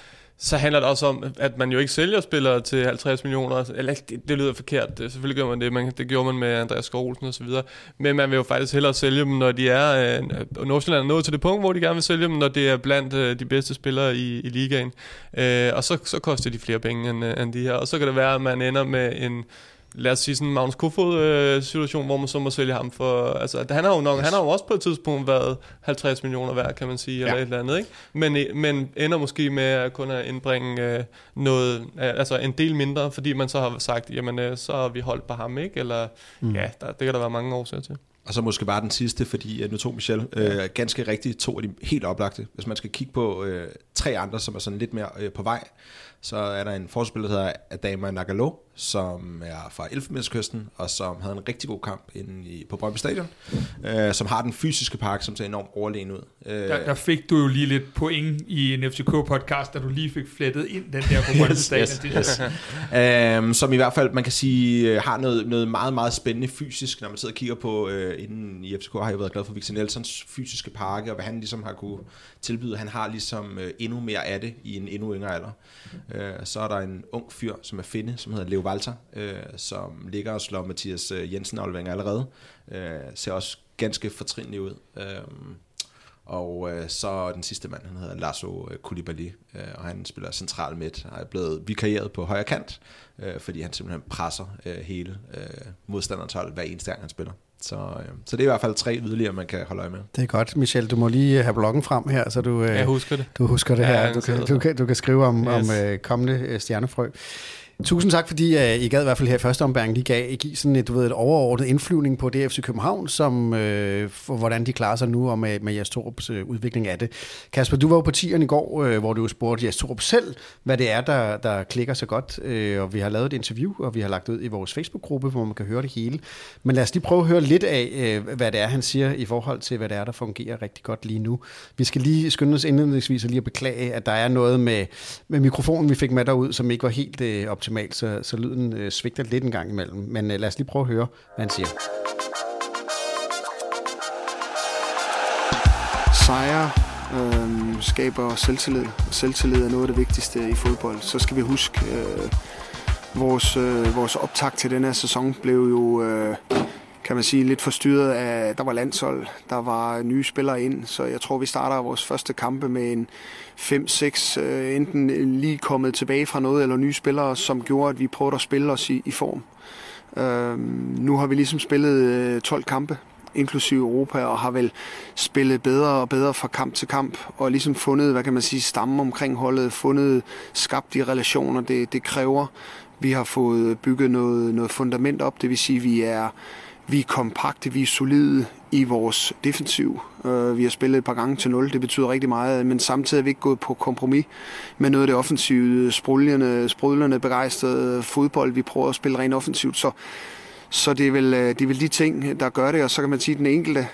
så handler det også om, at man jo ikke sælger spillere til 50 millioner. Eller det, det lyder forkert. Det, selvfølgelig gør man det. Man, det gjorde man med Andreas Skov og så videre. Men man vil jo faktisk hellere sælge dem, når de er... Øh, Nordsjælland er nået til det punkt, hvor de gerne vil sælge dem, når det er blandt øh, de bedste spillere i, i ligaen. Øh, og så, så koster de flere penge end, øh, end de her. Og så kan det være, at man ender med en lad os sige sådan en Magnus Kofod øh, situation, hvor man så må sælge ham for, altså han har jo nok, yes. han har jo også på et tidspunkt været 50 millioner værd, kan man sige, eller Ja. et eller andet, ikke? Men, øh, men ender måske med at kun at indbringe øh, noget, øh, altså en del mindre, fordi man så har sagt, jamen øh, så har vi holdt på ham, ikke? Eller, mm. ja, der, det kan der være mange årsager til. Og så måske bare den sidste, fordi øh, nu tog Michel øh, ganske rigtigt to af de helt oplagte. Hvis man skal kigge på øh, tre andre, som er sådan lidt mere øh, på vej, så er der en forspiller, der hedder Adama Nagalo, som er fra Elfenbenskysten, og som havde en rigtig god kamp inde i, på Brøndby Stadion, øh, som har den fysiske park, som ser enormt overlegen ud. Øh, Der, der fik du jo lige lidt point i en FCK-podcast, da du lige fik flettet ind den der på Brøndby Stadion. yes, yes. øhm, som i hvert fald, man kan sige, øh, har noget, noget meget, meget spændende fysisk, når man sidder og kigger på, øh, inden i FCK har jeg været glad for Victor Nelsons fysiske pakke, og hvad han ligesom har kunne tilbyde. Han har ligesom øh, endnu mere af det i en endnu yngre alder. Øh, så er der en ung fyr, som er finde, som hedder Leo Walter, øh, som ligger og slår Mathias øh, Jensen aflevering allerede. Øh, ser også ganske fortrinlig ud. Øh, og øh, så den sidste mand, han hedder Lasso øh, Koulibaly, øh, og han spiller central midt, og er blevet vikarieret på højre kant, øh, fordi han simpelthen presser øh, hele øh, modstanderens hold hver eneste gang, han spiller. Så, øh, så det er i hvert fald tre yderligere, man kan holde øje med. Det er godt, Michel. Du må lige have bloggen frem her, så du, øh, Jeg husker det. du husker det Ja, her. Du kan, du, kan, du kan skrive om, yes. Yes. om øh, kommende øh, stjernefrø. Tusind tak, fordi uh, I gad i hvert fald her i første ombæring lige gav, give sådan et, du ved, et overordnet indflyvning på DFC København, som, øh, for hvordan de klarer sig nu, og med, med Jes Torups øh, udvikling af det. Kasper, du var jo på tieren i går, øh, hvor du jo spurgte Jes Torup selv, hvad det er, der, der klikker så godt, øh, og vi har lavet et interview, og vi har lagt ud i vores Facebook-gruppe, hvor man kan høre det hele. Men lad os lige prøve at høre lidt af, øh, hvad det er, han siger i forhold til, hvad det er, der fungerer rigtig godt lige nu. Vi skal lige skynde os indledningsvis og lige at beklage, at der er noget med, med mikrofonen, vi fik med derud, som ikke var helt øh, optimalt, så, så lyden øh, svigter lidt en gang imellem. Men øh, lad os lige prøve at høre, hvad han siger. Sejre øh, skaber selvtillid, og selvtillid er noget af det vigtigste i fodbold. Så skal vi huske, øh, vores, øh, vores optag til den her sæson blev jo, øh, kan man sige, lidt forstyrret af, der var landshold, der var nye spillere ind, så jeg tror, vi starter vores første kampe med en 5-6, øh, enten lige kommet tilbage fra noget, eller nye spillere, som gjorde, at vi prøvede at spille os i, i form. Øh, nu har vi ligesom spillet øh, 12 kampe, inklusive Europa, og har vel spillet bedre og bedre fra kamp til kamp, og ligesom fundet, hvad kan man sige, stamme omkring holdet, fundet, skabt de relationer, det, det kræver. Vi har fået bygget noget, noget fundament op, det vil sige, vi er, vi er kompakte, vi er solide i vores defensiv. Øh, vi har spillet et par gange til 0, det betyder rigtig meget, men samtidig er vi ikke gået på kompromis med noget af det offensive, sprudlende, sprudlende begejstrede fodbold. Vi prøver at spille rent offensivt, så så det er, vel, øh, det er vel de ting, der gør det, og så kan man sige, at den enkelte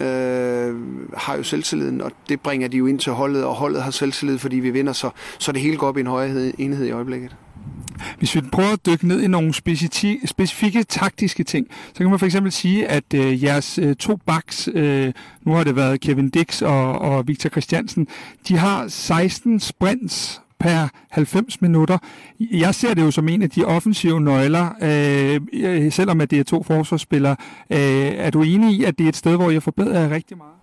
øh, har jo selvtilliden, og det bringer de jo ind til holdet, og holdet har selvtillid, fordi vi vinder, så, så det hele går op i en højere enhed i øjeblikket. Hvis vi prøver at dykke ned i nogle specifikke, specifikke taktiske ting, så kan man for eksempel sige, at øh, jeres øh, to backs, øh, nu har det været Kevin Dix og, og Victor Christiansen, de har 16 sprints per 90 minutter. Jeg ser det jo som en af de offensive nøgler, øh, selvom at det er to forsvarsspillere. Øh, er du enig i, at det er et sted, hvor jeg forbedrer rigtig meget?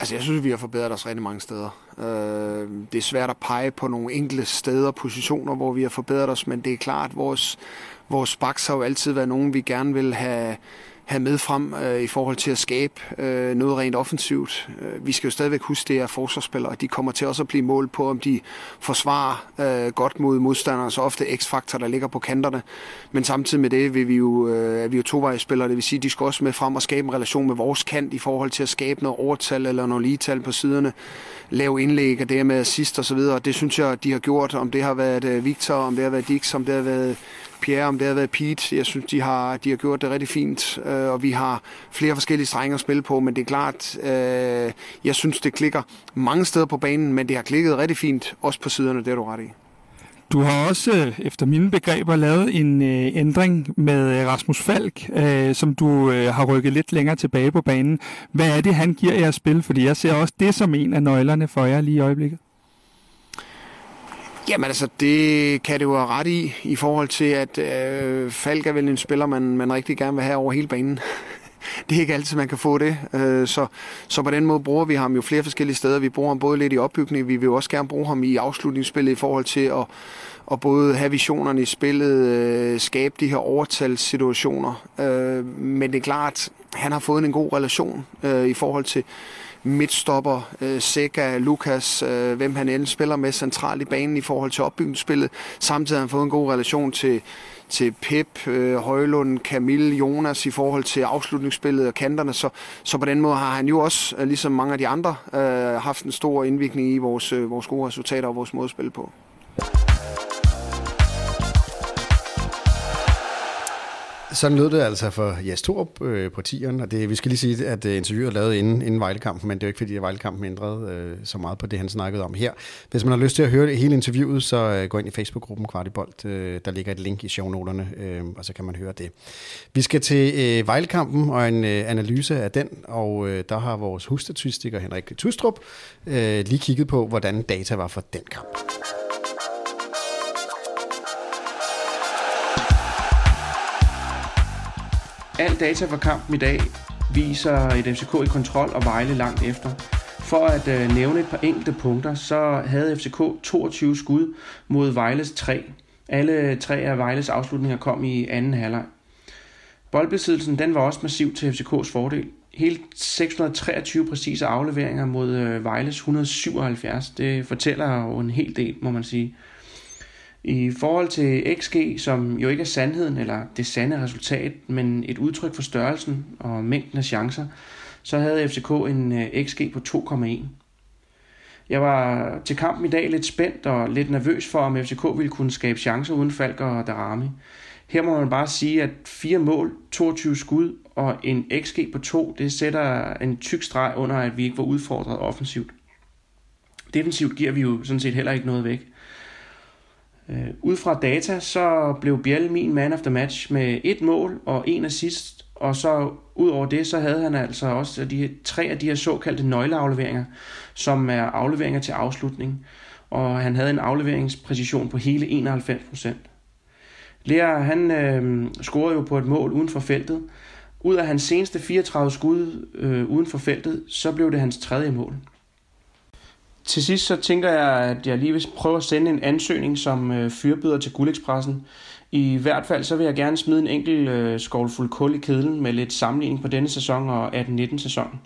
Altså, jeg synes, vi har forbedret os rigtig mange steder. Øh, det er svært at pege på nogle enkelte steder og positioner, hvor vi har forbedret os, men det er klart, at vores, vores backs har jo altid været nogen, vi gerne vil have, have med frem øh, i forhold til at skabe øh, noget rent offensivt. Øh, vi skal jo stadigvæk huske, det er forsvarsspillere. De kommer til også at blive målt på, om de forsvarer øh, godt mod modstandere, så ofte x-faktor, der ligger på kanterne. Men samtidig med det vil vi jo, øh, er vi jo tovejsspillere, det vil sige, at de skal også med frem og skabe en relation med vores kant i forhold til at skabe noget overtal eller noget ligetal på siderne, lave indlæg og dermed assist og så videre. Det synes jeg, de har gjort, om det har været øh, Victor, om det har været Dix, om det har været Pierre, om det har været Pete. Jeg synes, de har, de har gjort det rigtig fint, øh, og vi har flere forskellige strenge at spille på, men det er klart, øh, jeg synes, det klikker mange steder på banen, men det har klikket rigtig fint, også på siderne, det er du ret i. Du har også, øh, efter mine begreber, lavet en øh, ændring med øh, Rasmus Falk, øh, som du øh, har rykket lidt længere tilbage på banen. Hvad er det, han giver jer spil? Fordi jeg ser også det som en af nøglerne for jer lige i øjeblikket. Jamen altså, det kan det jo have ret i, i forhold til, at øh, Falk er vel en spiller, man, man rigtig gerne vil have over hele banen. det er ikke altid, man kan få det. Øh, så, så på den måde bruger vi ham jo flere forskellige steder. Vi bruger ham både lidt i opbygning, vi vil jo også gerne bruge ham i afslutningsspillet i forhold til at, at både have visionerne i spillet, øh, skabe de her overtalssituationer. Øh, men det er klart, han har fået en god relation øh, i forhold til midtstopper, øh, Seca, Lukas, øh, hvem han end spiller med centralt i banen i forhold til opbygningsspillet. Samtidig har han fået en god relation til, til Pep, øh, Højlund, Camille, Jonas i forhold til afslutningsspillet og kanterne. Så, så på den måde har han jo også, øh, ligesom mange af de andre, øh, haft en stor indvirkning i vores, øh, vores gode resultater og vores måde at spille på. Sådan lød det altså for Jes Torup øh, på tieren, og det, vi skal lige sige, at øh, interviewet er lavet inden, inden Vejlekampen, men det er jo ikke fordi, at Vejlekampen ændrede øh, så meget på det, han snakkede om her. Hvis man har lyst til at høre det, hele interviewet, så øh, gå ind i Facebook-gruppen Kvartibolt. Øh, der ligger et link i shownoterne, øh, og så kan man høre det. Vi skal til øh, Vejlekampen og en øh, analyse af den, og øh, der har vores husstatistiker Henrik Tustrup øh, lige kigget på, hvordan data var for den kamp. Al data fra kampen i dag viser et FCK i kontrol og Vejle langt efter. For at øh, nævne et par enkelte punkter, så havde FCK 22 skud mod Vejles 3. Alle tre af Vejles afslutninger kom i anden halvleg. Boldbesiddelsen den var også massiv til FCKs fordel. Helt 623 præcise afleveringer mod øh, Vejles 177. Det fortæller jo en hel del, må man sige. I forhold til XG, som jo ikke er sandheden eller det sande resultat, men et udtryk for størrelsen og mængden af chancer, så havde FCK en øh, XG på 2,1. Jeg var til kampen i dag lidt spændt og lidt nervøs for, om FCK ville kunne skabe chancer uden Falk og Darami. Her må man bare sige, at fire mål, 22 skud og en XG på 2, det sætter en tyk streg under, at vi ikke var udfordret offensivt. Defensivt giver vi jo sådan set heller ikke noget væk. Øh, ud fra data, så blev Biel min man of the match med et mål og en assist, og så ud over det, så havde han altså også de, tre af de her såkaldte nøgleafleveringer, som er afleveringer til afslutning, og han havde en afleveringspræcision på hele 91 procent. Lea, han øh, scorede jo på et mål uden for feltet. Ud af hans seneste 34 skud øh, uden for feltet, så blev det hans tredje mål. Til sidst så tænker jeg, at jeg lige vil prøve at sende en ansøgning som øh, fyrbyder til Guldekspressen. I hvert fald så vil jeg gerne smide en enkelt øh, skovlfuld kul i kedlen med lidt sammenligning på denne sæson og 18-19 sæson.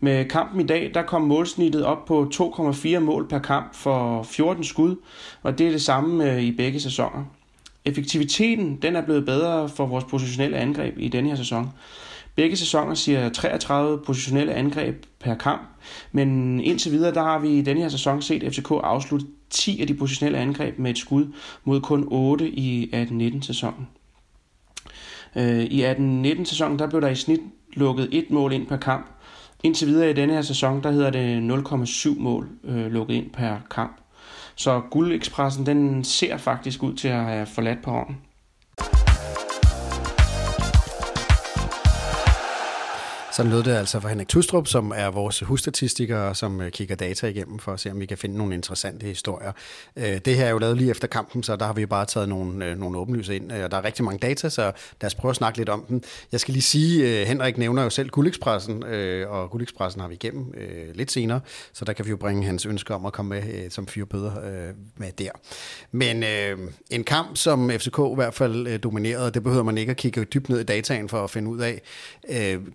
Med kampen i dag, der kom målsnittet op på 2,4 mål per kamp for 14 skud, og det er det samme øh, i begge sæsoner. Effektiviteten den er blevet bedre for vores positionelle angreb i denne her sæson. Begge sæsoner siger 33 positionelle angreb per kamp, men indtil videre der har vi i denne her sæson set FCK afslutte 10 af de positionelle angreb med et skud mod kun 8 i 18-19 sæsonen. Øh, I 18-19 sæsonen der blev der i snit lukket et mål ind per kamp. Indtil videre i denne her sæson der hedder det 0,7 mål øh, lukket ind per kamp. Så Guldekspressen den ser faktisk ud til at have forladt på Sådan lød det altså for Henrik Tustrup, som er vores husstatistiker, som øh, kigger data igennem for at se, om vi kan finde nogle interessante historier. Øh, det her er jo lavet lige efter kampen, så der har vi bare taget nogle, øh, nogle åbenlyse ind. Og der er rigtig mange data, så lad os prøve at snakke lidt om dem. Jeg skal lige sige, Henrik nævner jo selv Guldekspressen, og Guldekspressen har vi igennem lidt senere, så der kan vi jo bringe hans ønske om at komme med som fyrbøder med der. Men en kamp, som FCK i hvert fald dominerede, det behøver man ikke at kigge dybt ned i dataen for at finde ud af.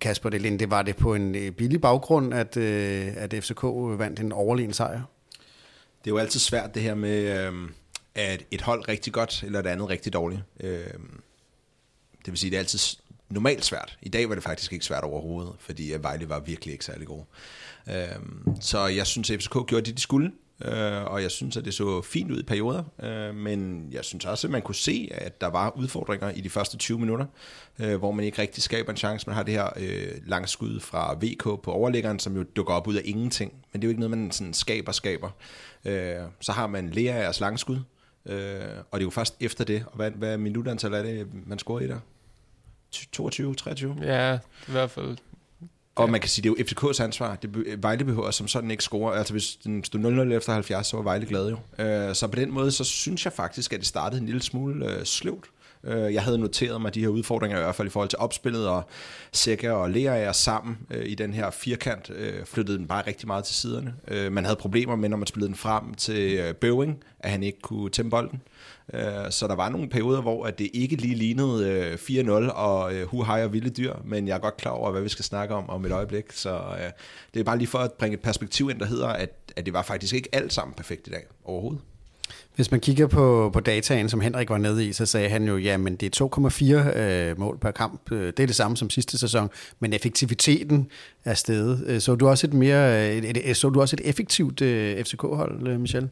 Kasper, det det var det på en øh, billig baggrund, at, øh, at FCK øh, vandt en overlegen sejr? Det er jo altid svært det her med, at et hold rigtig godt, eller et andet rigtig dårligt. Det vil sige, det er altid normalt svært. I dag var det faktisk ikke svært overhovedet, fordi Vejle var virkelig ikke særlig god. Så jeg synes, at FCK gjorde det, de skulle øh, og jeg synes, at det så fint ud i perioder, øh, men jeg synes også, at man kunne se, at der var udfordringer i de første 20 minutter, øh, hvor man ikke rigtig skaber en chance. Man har det her øh, langskud fra VK på overlæggeren, som jo dukker op ud af ingenting, men det er jo ikke noget, man sådan skaber, skaber. Øh, så har man Leas langskud, øh, og det er jo først efter det, og hvad, hvad minutantal er det, man scorer i der? 22, 23? Ja, i hvert fald. Og man kan sige, det er jo FCK's ansvar. Det Vejle behøver som sådan ikke score. Altså hvis den stod 0-0 efter 70, så var Vejle glad jo. Øh, så på den måde, så synes jeg faktisk, at det startede en lille smule øh, sløvt. Øh, jeg havde noteret mig de her udfordringer, i hvert fald i forhold til opspillet, og Sækker og Lea er sammen øh, i den her firkant, øh, flyttede den bare rigtig meget til siderne. Øh, man havde problemer med, når man spillede den frem til øh, Bøving, at han ikke kunne tæmme bolden. Øh, så der var nogle perioder, hvor at det ikke lige lignede øh, 4-0 og øh, hu hej og vilde dyr, men jeg er godt klar over, hvad vi skal snakke om om et øjeblik. Så øh, det er bare lige for at bringe et perspektiv ind, der hedder, at, at det var faktisk ikke alt sammen perfekt i dag overhovedet. Hvis man kigger på, på dataen, som Henrik var nede i, så sagde han jo, jamen det er 2,4 øh, mål per kamp. Det er det samme som sidste sæson, men effektiviteten er steget. Så du også et mere, et, et, så du også et effektivt øh, FCK-hold, Michel?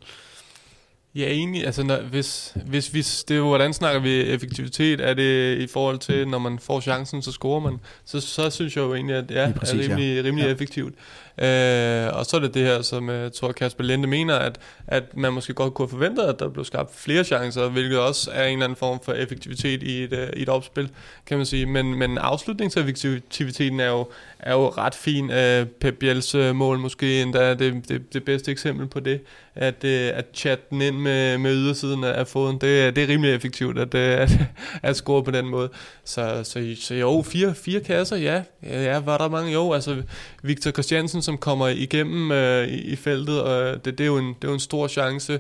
Ja, egentlig. Altså, når, hvis, hvis vi, det er hvordan snakker vi effektivitet? Er det i forhold til, når man får chancen, så scorer man? Så, så synes jeg jo egentlig, at ja, præcis, er rimelig, ja. rimelig ja. effektivt. Øh, og så er det det her, som øh, jeg tror Kasper Linde mener, at, at man måske godt kunne have forventet, at der blev skabt flere chancer, hvilket også er en eller anden form for effektivitet i et, øh, i et opspil, kan man sige. Men, men afslutningseffektiviteten er jo, er jo ret fin. Øh, Pep Biels øh, mål måske endda det, det, det bedste eksempel på det, at, at chatte den ind med, med ydersiden af foden, det, det er rimelig effektivt at, at, at score på den måde. Så, så, så jo, fire, fire kasser, ja. ja. Var der mange? Jo, altså Victor Christiansen, som kommer igennem øh, i, i feltet, og det, det, er jo en, det er jo en stor chance.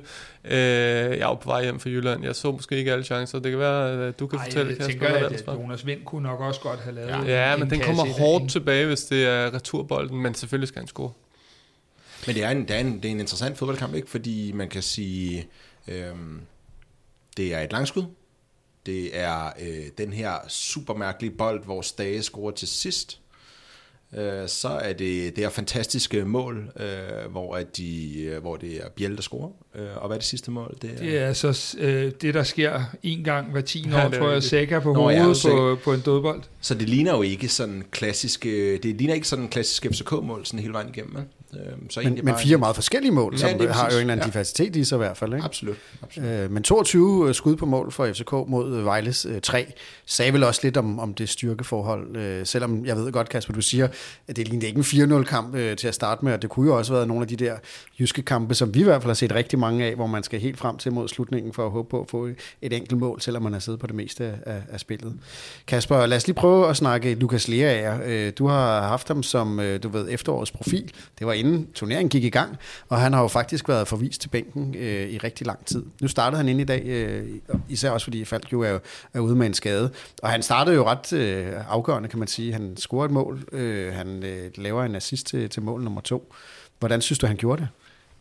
Øh, jeg er jo på vej hjem fra Jylland. Jeg så måske ikke alle chancer. Det kan være, at du kan Ej, fortælle, jeg Kasper, tænker, at, at Jonas Vind kunne nok også godt have lavet Ja, ja men den kommer hårdt tilbage, hvis det er returbolden, men selvfølgelig skal han score. Men det er en, det er en, det er en interessant fodboldkamp, ikke? Fordi man kan sige, øhm, det er et langskud. Det er øh, den her super mærkelige bold, hvor Stage scorer til sidst øh, så er det det her fantastiske mål, øh, hvor, at de, øh, hvor det er Biel, der scorer. Øh, og hvad er det sidste mål? Det er, det er altså øh, det, der sker en gang hver 10 år, ja, tror jeg, Sækker på Nå, hovedet ja, på, på en dødbold. Så det ligner jo ikke sådan klassisk, det ligner ikke sådan en klassisk FCK-mål sådan hele vejen igennem? Øhm, så men, men fire meget forskellige mål, ja, som har jo en eller anden ja. diversitet i sig i hvert fald. Ikke? Absolut. absolut. Øh, men 22 øh, skud på mål for FCK mod Vejles øh, 3 sagde vel også lidt om, om det styrkeforhold. Øh, selvom jeg ved godt, Kasper, du siger, at det lignede ikke en 4-0-kamp øh, til at starte med, og det kunne jo også have været nogle af de der jyske kampe, som vi i hvert fald har set rigtig mange af, hvor man skal helt frem til mod slutningen for at håbe på at få et enkelt mål, selvom man har siddet på det meste af, af spillet. Kasper, lad os lige prøve at snakke Lukas Lea af. Øh, du har haft ham som, øh, du ved, efterårets profil. Det var inden turneringen gik i gang, og han har jo faktisk været forvist til bænken øh, i rigtig lang tid. Nu startede han ind i dag, især også fordi Falk jo er, er ude med en skade. Og han startede jo ret afgørende, kan man sige. Han scorer et mål, han laver en assist til, til mål nummer to. Hvordan synes du, han gjorde det?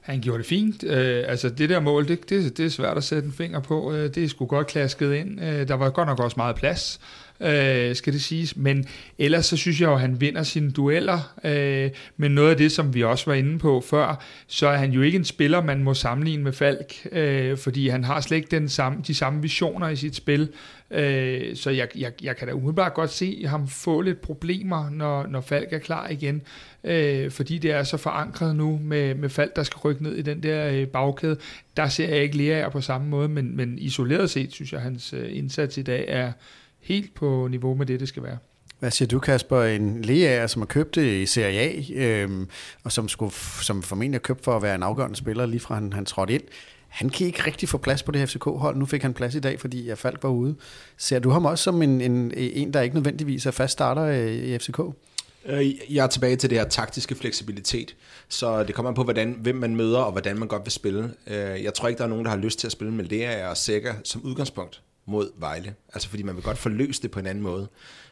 Han gjorde det fint. Øh, altså det der mål, det, det, det er svært at sætte en finger på. Øh, det er sgu godt klasket ind. Øh, der var godt nok også meget plads øh, skal det siges. Men ellers så synes jeg jo, at han vinder sine dueller. Øh, men noget af det, som vi også var inde på før, så er han jo ikke en spiller, man må sammenligne med Falk, øh, fordi han har slet ikke den samme, de samme visioner i sit spil. Øh, så jeg, jeg, jeg kan da umiddelbart godt se ham få lidt problemer, når, når Falk er klar igen, øh, fordi det er så forankret nu med, med Falk, der skal rykke ned i den der øh, bagkæde. Der ser jeg ikke Lea på samme måde, men, men isoleret set synes jeg, at hans øh, indsats i dag er, helt på niveau med det, det skal være. Hvad siger du, Kasper? En Lea, som har købt det i Serie A, øhm, og som, skulle, som formentlig har købt for at være en afgørende spiller, lige fra han, han trådte ind. Han kan ikke rigtig få plads på det FCK-hold. Nu fik han plads i dag, fordi jeg Falk var ude. Ser du ham også som en, en, en der ikke nødvendigvis er fast starter øh, i FCK? Øh, jeg er tilbage til det her taktiske fleksibilitet, så det kommer an på, hvordan, hvem man møder og hvordan man godt vil spille. Øh, jeg tror ikke, der er nogen, der har lyst til at spille med Lea og Sækker som udgangspunkt. mod Vejle. Altså fordi man vil godt forløse det på en anden måde.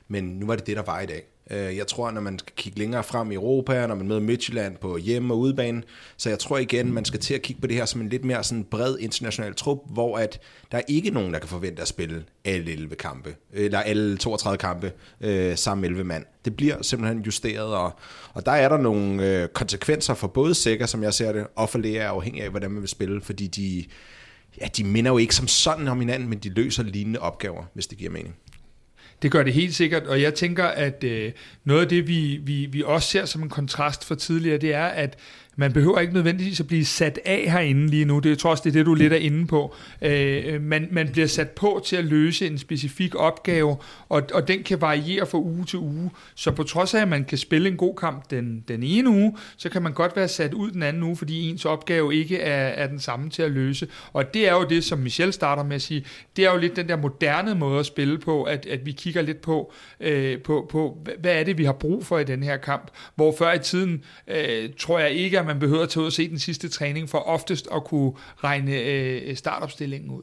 Men nu var det det, der var i dag. Øh, jeg tror, når man skal kigge længere frem i Europa, når man møder Midtjylland på hjemme- og udebane, så jeg tror igen, man skal til at kigge på det her som en lidt mere sådan bred international trup, hvor at der er ikke nogen, der kan forvente at spille alle 11 kampe, eller alle 32 kampe øh, sammen 11 mand. Det bliver simpelthen justeret, og, og der er der nogle øh, konsekvenser for både Sækker, som jeg ser det, og for Lea, afhængig af, hvordan man vil spille, fordi de, ja, de minder jo ikke som sådan om hinanden, men de løser lignende opgaver, hvis det giver mening. Det gør det helt sikkert, og jeg tænker, at øh, noget af det, vi, vi, vi også ser som en kontrast for tidligere, det er, at man behøver ikke nødvendigvis at blive sat af herinde lige nu. Det er trods det, er det du lidt er inde på. Øh, man, man bliver sat på til at løse en specifik opgave, og, og den kan variere fra uge til uge. Så på trods af, at man kan spille en god kamp den, den ene uge, så kan man godt være sat ud den anden uge, fordi ens opgave ikke er, er den samme til at løse. Og det er jo det, som Michel starter med at sige, det er jo lidt den der moderne måde at spille på, at, at vi kigger lidt på, øh, på, på, hvad er det, vi har brug for i den her kamp. Hvor før i tiden, øh, tror jeg ikke, at man behøver at tage ud og se den sidste træning, for oftest at kunne regne øh, startopstillingen ud.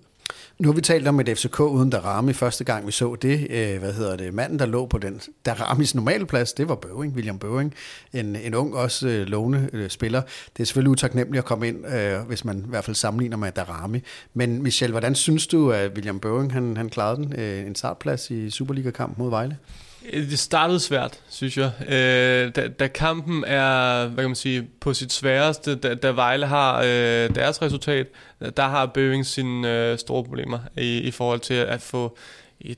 Nu har vi talt om et FCK uden Darami første gang, vi så det. Øh, hvad hedder det? Manden, der lå på den Daramis normale plads, det var Bøving, William Bøving. En, en ung, også øh, lovende øh, spiller. Det er selvfølgelig utaknemmeligt at komme ind, øh, hvis man i hvert fald sammenligner med Darami. Men Michel, hvordan synes du, at William Bøving han, han klarede den? Øh, en startplads i Superliga-kamp mod Vejle? Øh, det startede svært, synes jeg. Øh, da, da kampen er, hvad kan man sige, på sit sværeste, da, da Vejle har øh, deres resultat, der har Bøving sine øh, store problemer i, i forhold til at få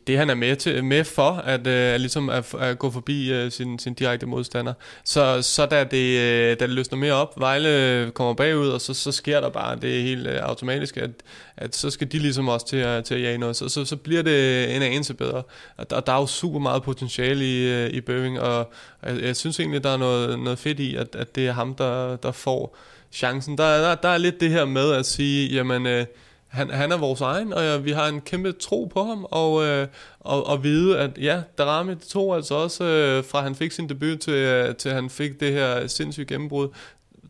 det han er med, til, med for, at, øh, ligesom at, at gå forbi øh, sin, sin direkte modstander. Så, så da, det, øh, da det løsner mere op, Vejle kommer bagud, og så, så sker der bare det helt øh, automatisk, at, at så skal de ligesom også til at, til at jage noget. Så, så, så bliver det en anelse bedre. Og der, der er jo super meget potentiale i, øh, i Bøving, og jeg, jeg synes egentlig, der er noget, noget fedt i, at, at det er ham, der, der får chancen. Der, der, der er lidt det her med at sige, jamen... Øh, han, han er vores egen, og ja, vi har en kæmpe tro på ham, og, øh, og, og vide, at ja, Darami tog altså også, øh, fra han fik sin debut til, øh, til han fik det her sindssyge gennembrud,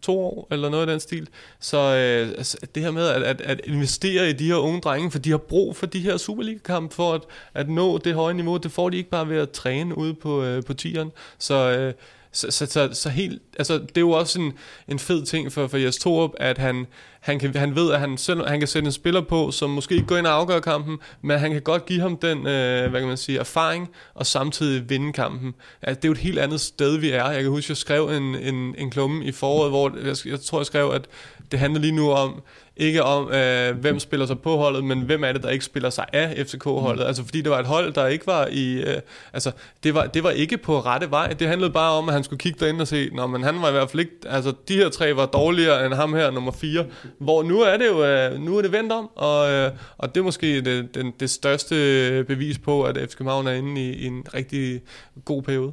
to år, eller noget af den stil. Så øh, altså, det her med at, at, at investere i de her unge drenge, for de har brug for de her Superliga-kamp, for at, at nå det høje niveau, det får de ikke bare ved at træne ude på, øh, på tieren. Så, øh, så, så, så, så helt, altså, det er jo også en, en fed ting for, for Jes Torup, at han, han, kan, han ved, at han, selv, han kan sætte en spiller på, som måske ikke går ind og afgør kampen, men han kan godt give ham den øh, hvad kan man sige, erfaring, og samtidig vinde kampen. Altså, det er jo et helt andet sted, vi er. Jeg kan huske, jeg skrev en, en, en klumme i foråret, hvor jeg, jeg tror, jeg skrev, at det handler lige nu om, ikke om, øh, hvem spiller sig på holdet, men hvem er det, der ikke spiller sig af FCK-holdet. Mm. Altså fordi det var et hold, der ikke var i... Øh, altså, det var, det var ikke på rette vej. Det handlede bare om, at han skulle kigge derind og se, Nå, men han var i hvert fald ikke... Altså, de her tre var dårligere end ham her, nummer fire. Hvor nu er det jo øh, nu er det vendt om, og, øh, og det er måske det, det, det største bevis på, at FC København er inde i, i en rigtig god periode.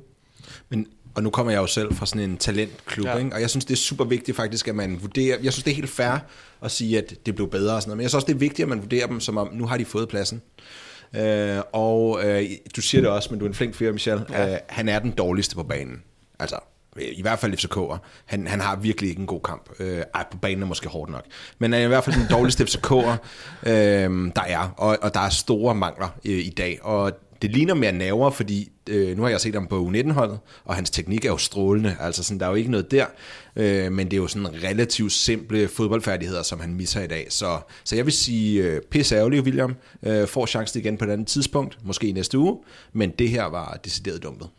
Men og nu kommer jeg jo selv fra sådan en talentklub, ja. ikke? og jeg synes, det er super vigtigt faktisk, at man vurderer, jeg synes, det er helt fair at sige, at det blev bedre og sådan noget, men jeg synes også, det er vigtigt, at man vurderer dem, som om, nu har de fået pladsen. Øh, og øh, du siger det også, men du er en flink fyr, Michel, ja. øh, han er den dårligste på banen. Altså, Øh, i hvert fald FCK'er. Han, han har virkelig ikke en god kamp. Øh, ej, på banen er måske hårdt nok. Men han er i hvert fald den dårligste FCK'er, øh, der er. Og, og der er store mangler øh, i dag. Og det ligner mere naver, fordi øh, nu har jeg set ham på U19-holdet, og hans teknik er jo strålende, altså sådan, der er jo ikke noget der, øh, men det er jo sådan relativt simple fodboldfærdigheder, som han misser i dag. Så, så jeg vil sige, øh, pisse ærgerligt, William, øh, får chancen igen på et andet tidspunkt, måske i næste uge, men det her var decideret dumpet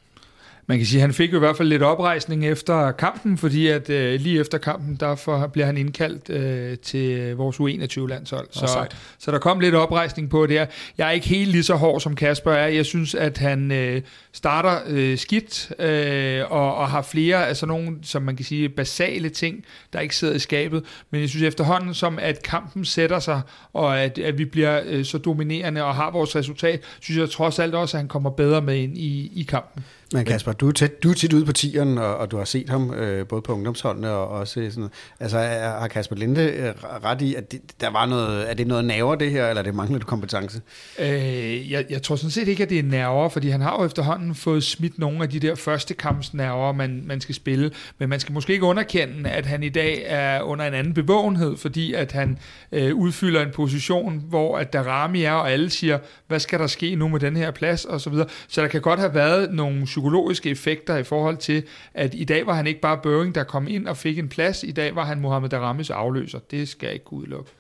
man kan sige, han fik jo i hvert fald lidt oprejsning efter kampen, fordi at øh, lige efter kampen, derfor bliver han indkaldt øh, til vores U21-landshold. Så, så der kom lidt oprejsning på det her. Jeg er ikke helt lige så hård som Kasper er. Jeg synes, at han øh, starter øh, skidt øh, og, og har flere af sådan nogle, som man kan sige, basale ting, der ikke sidder i skabet. Men jeg synes efterhånden, som at kampen sætter sig, og at, at vi bliver øh, så dominerende og har vores resultat, synes jeg trods alt også, at han kommer bedre med ind i, i kampen. Men Kasper, du er, tæt, du er tit ude på tieren, og, og du har set ham øh, både på ungdomsholdene og også sådan Altså har Kasper Linde øh, ret i, at det, der var noget, er det noget nerver det her, eller er det manglende kompetence? Øh, jeg, jeg tror sådan set ikke, at det er nerver, fordi han har jo efterhånden fået smidt nogle af de der første kampsnerver, man, man skal spille, men man skal måske ikke underkende, at han i dag er under en anden bevågenhed, fordi at han øh, udfylder en position, hvor at der Rami er, og alle siger, hvad skal der ske nu med den her plads, og så videre. Så der kan godt have været nogle psykologiske effekter i forhold til, at i dag var han ikke bare Børing, der kom ind og fik en plads, i dag var han Mohamed Daramis afløser. Det skal jeg ikke kunne udelukke.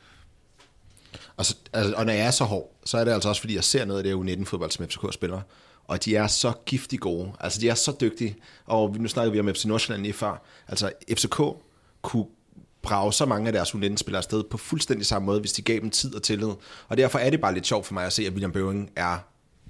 Og, så, altså, og når jeg er så hård, så er det altså også, fordi jeg ser noget af det U19-fodbold, som FCK spiller. Og de er så giftig gode. Altså, de er så dygtige. Og nu snakker vi om FC Nordsjælland lige før. Altså, FCK kunne brage så mange af deres U19-spillere afsted på fuldstændig samme måde, hvis de gav dem tid og tillid. Og derfor er det bare lidt sjovt for mig at se, at William Bøving er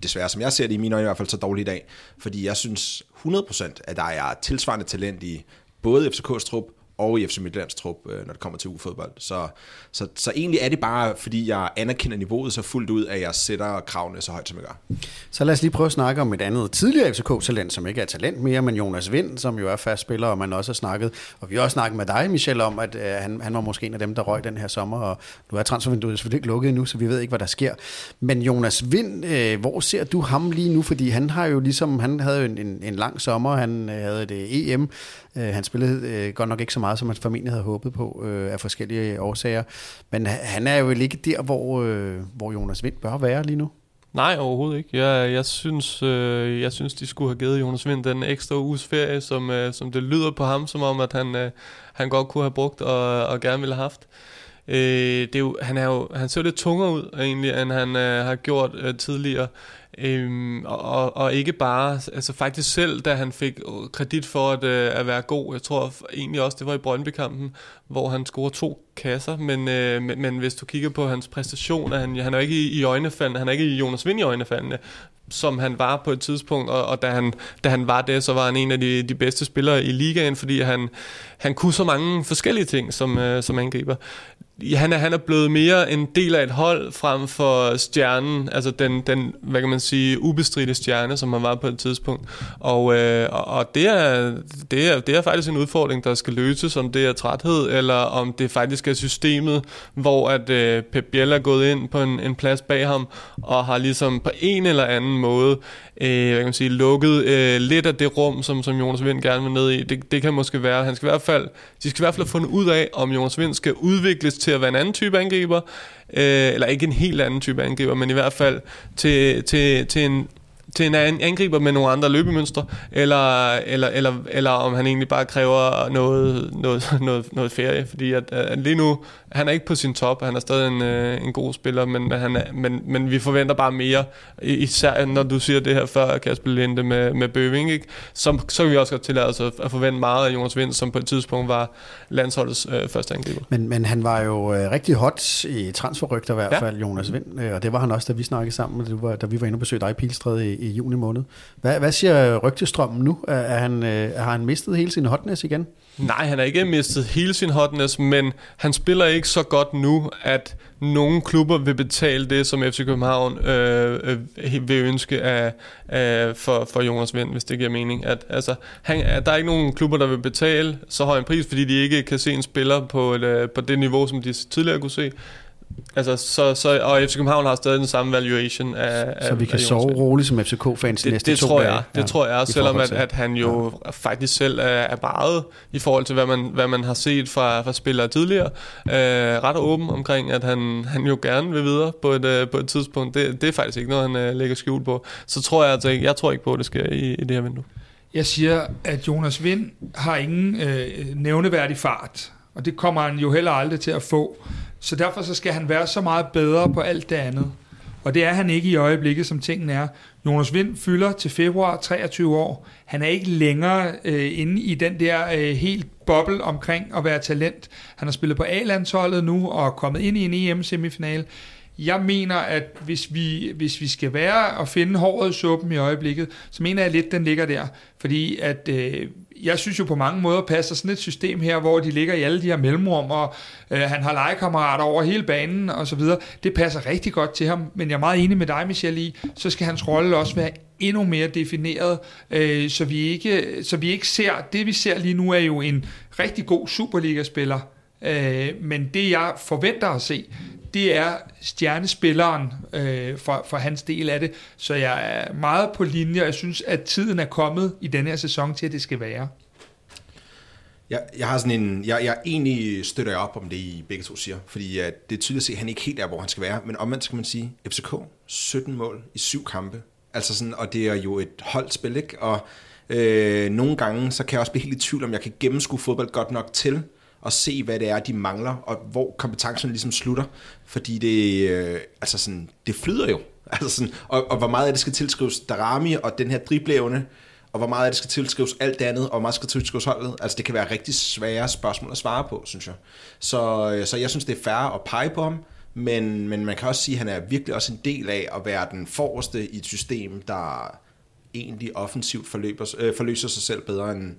desværre, som jeg ser det i mine øjne i hvert fald, så dårligt i dag. Fordi jeg synes 100% at der er tilsvarende talent i både FCK's trup og i FC Midtlands trup, øh, når det kommer til U-fodbold. Så, så, så egentlig er det bare, fordi jeg anerkender niveauet så fuldt ud, at jeg sætter kravene så højt, som jeg gør. Så lad os lige prøve at snakke om et andet tidligere FCK-talent, som ikke er talent mere, men Jonas Vind, som jo er fast spiller, og man også har snakket, og vi har også snakket med dig, Michel, om, at øh, han, han var måske en af dem, der røg den her sommer, og nu er transfervinduet selvfølgelig ikke lukket endnu, så vi ved ikke, hvad der sker. Men Jonas Vind, øh, hvor ser du ham lige nu? Fordi han har jo ligesom, han havde jo en, en, en lang sommer, han øh, havde det øh, EM, Øh, han spillede øh, godt nok ikke så meget, som han formentlig havde håbet på øh, af forskellige årsager. Men han er jo ikke der, hvor, øh, hvor Jonas Vind bør være lige nu. Nej, overhovedet ikke. Jeg, jeg, synes, øh, jeg synes, de skulle have givet Jonas Vind den ekstra uges ferie, som, øh, som det lyder på ham, som om, at han, øh, han godt kunne have brugt og, og gerne ville have haft. Øh, det er jo, han, er jo, han ser jo lidt tungere ud, egentlig, end han øh, har gjort øh, tidligere. Øhm, og, og ikke bare, altså faktisk selv, da han fik øh, kredit for at, øh, at være god, jeg tror egentlig også, det var i Brøndby-kampen, hvor han scorede to kasser, men, øh, men, men hvis du kigger på hans præstationer, han, han er ikke i, i øjnefaldene, han er ikke i Jonas Vind i øjnefaldene, som han var på et tidspunkt, og, og da, han, da han var det, så var han en af de, de bedste spillere i ligaen, fordi han, han kunne så mange forskellige ting som, øh, som angriber han er, han er blevet mere en del af et hold frem for stjernen, altså den, den hvad kan man sige, ubestridte stjerne, som han var på et tidspunkt. Og, øh, og det, er, det, er, det er faktisk en udfordring, der skal løses, om det er træthed, eller om det faktisk er systemet, hvor at øh, Pep Biel er gået ind på en, en plads bag ham, og har ligesom på en eller anden måde øh, hvad kan man sige, lukket øh, lidt af det rum, som, som Jonas Vind gerne vil ned i. Det, det kan måske være, han skal i hvert fald, de skal i hvert fald have fundet ud af, om Jonas Vind skal udvikles til at være en anden type angriber, øh, eller ikke en helt anden type angriber, men i hvert fald til, til, til en til en angriber med nogle andre løbemønstre, eller, eller, eller, eller om han egentlig bare kræver noget, noget, noget, noget ferie, fordi at, at lige nu, han er ikke på sin top, han er stadig en, øh, en god spiller, men, han er, men, men vi forventer bare mere, især når du siger det her før, Kasper Linde med, med Bøving, ikke? Så, så kan vi også godt tillade os at forvente meget af Jonas Vind, som på et tidspunkt var landsholdets øh, første angriber. Men, men han var jo øh, rigtig hot i transferrygter i hvert fald, ja. Jonas Vind, øh, og det var han også, da vi snakkede sammen, da, var, da vi var inde og besøgte dig i Pilstred i, i juni måned. Hvad, hvad siger rygtestrømmen nu? Er, er han, øh, har han mistet hele sin hotness igen? Nej, han har ikke mistet hele sin hotness, men han spiller ikke så godt nu, at nogle klubber vil betale det, som FC København øh, øh, vil ønske af, af, for, for Jonas Vind, hvis det giver mening. At, altså, han, der er ikke nogen klubber, der vil betale så høj en pris, fordi de ikke kan se en spiller på, et, øh, på det niveau, som de tidligere kunne se. Altså, så, så, og FC København har stadig den samme valuation af Så vi kan af sove roligt som FCK-fans det, næste det to tror dage. Jeg, det ja, tror jeg, selvom at, at han jo ja. faktisk selv er, er meget i forhold til, hvad man, hvad man har set fra, fra spillere tidligere. Øh, ret åben omkring, at han, han jo gerne vil videre på et, øh, på et tidspunkt. Det, det er faktisk ikke noget, han uh, lægger skjul på. Så tror jeg, at jeg tror ikke på, at det sker i, i det her vindue. Jeg siger, at Jonas Vind har ingen øh, nævneværdig fart, og det kommer han jo heller aldrig til at få. Så derfor så skal han være så meget bedre på alt det andet. Og det er han ikke i øjeblikket, som tingene er. Jonas Vind fylder til februar 23 år. Han er ikke længere øh, inde i den der øh, helt boble omkring at være talent. Han har spillet på A-landsholdet nu og er kommet ind i en EM-semifinal. jeg mener, at hvis vi, hvis vi skal være og finde håret i suppen i øjeblikket, så mener jeg lidt, den ligger der. Fordi at øh, jeg synes jo på mange måder passer sådan et system her, hvor de ligger i alle de her mellemrum, og øh, han har legekammerater over hele banen og så videre. Det passer rigtig godt til ham, men jeg er meget enig med dig, Michelle, i, så skal hans rolle også være endnu mere defineret, øh, så, vi ikke, så vi ikke ser, det vi ser lige nu er jo en rigtig god Superliga-spiller, øh, men det jeg forventer at se, det er stjernespilleren øh, for, for hans del af det. Så jeg er meget på linje, og jeg synes, at tiden er kommet i denne her sæson til, at det skal være. Jeg, jeg har sådan en, jeg, jeg egentlig støtter op om det, I begge to siger, fordi at det er tydeligt at se, at han ikke helt er, hvor han skal være, men omvendt skal man sige, FCK, 17 mål i syv kampe, altså sådan, og det er jo et holdspil, ikke? Og øh, nogle gange, så kan jeg også blive helt i tvivl, om jeg kan gennemskue fodbold godt nok til, og se, hvad det er, de mangler, og hvor kompetencen ligesom slutter. Fordi det, øh, altså sådan, det flyder jo. Altså sådan, og, og hvor meget af det skal tilskrives Darami og den her driblævende, og hvor meget af det skal tilskrives alt det andet, og hvor meget skal tilskrives holdet. Altså det kan være rigtig svære spørgsmål at svare på, synes jeg. Så, øh, så jeg synes, det er fair at pege på ham, men, men man kan også sige, at han er virkelig også en del af at være den forreste i et system, der egentlig offensivt forløber, øh, forløser sig selv bedre end,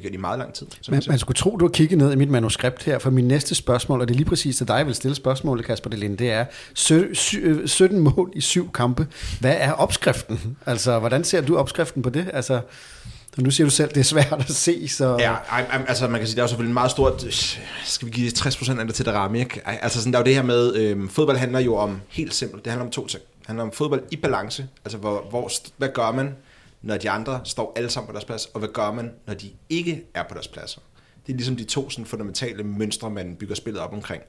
bliver gjort i meget lang tid. Man, man skulle tro, du har kigget ned i mit manuskript her, for min næste spørgsmål, og det er lige præcis til dig, jeg vil stille spørgsmålet, Kasper Delinde, det er 17 mål i syv kampe. Hvad er opskriften? Altså, hvordan ser du opskriften på det? Altså, nu siger du selv, det er svært at se, så... Ja, altså man kan sige, det er jo selvfølgelig en meget stort... Skal vi give 60% af det til Darami, ikke? Altså sådan, der er jo det her med... Øhm, fodbold handler jo om, helt simpelt, det handler om to ting. Det handler om fodbold i balance, altså hvor, hvor, hvad gør man, når de andre står alle sammen på deres plads, og hvad gør man, når de ikke er på deres pladser. Det er ligesom de to sådan, fundamentale mønstre, man bygger spillet op omkring.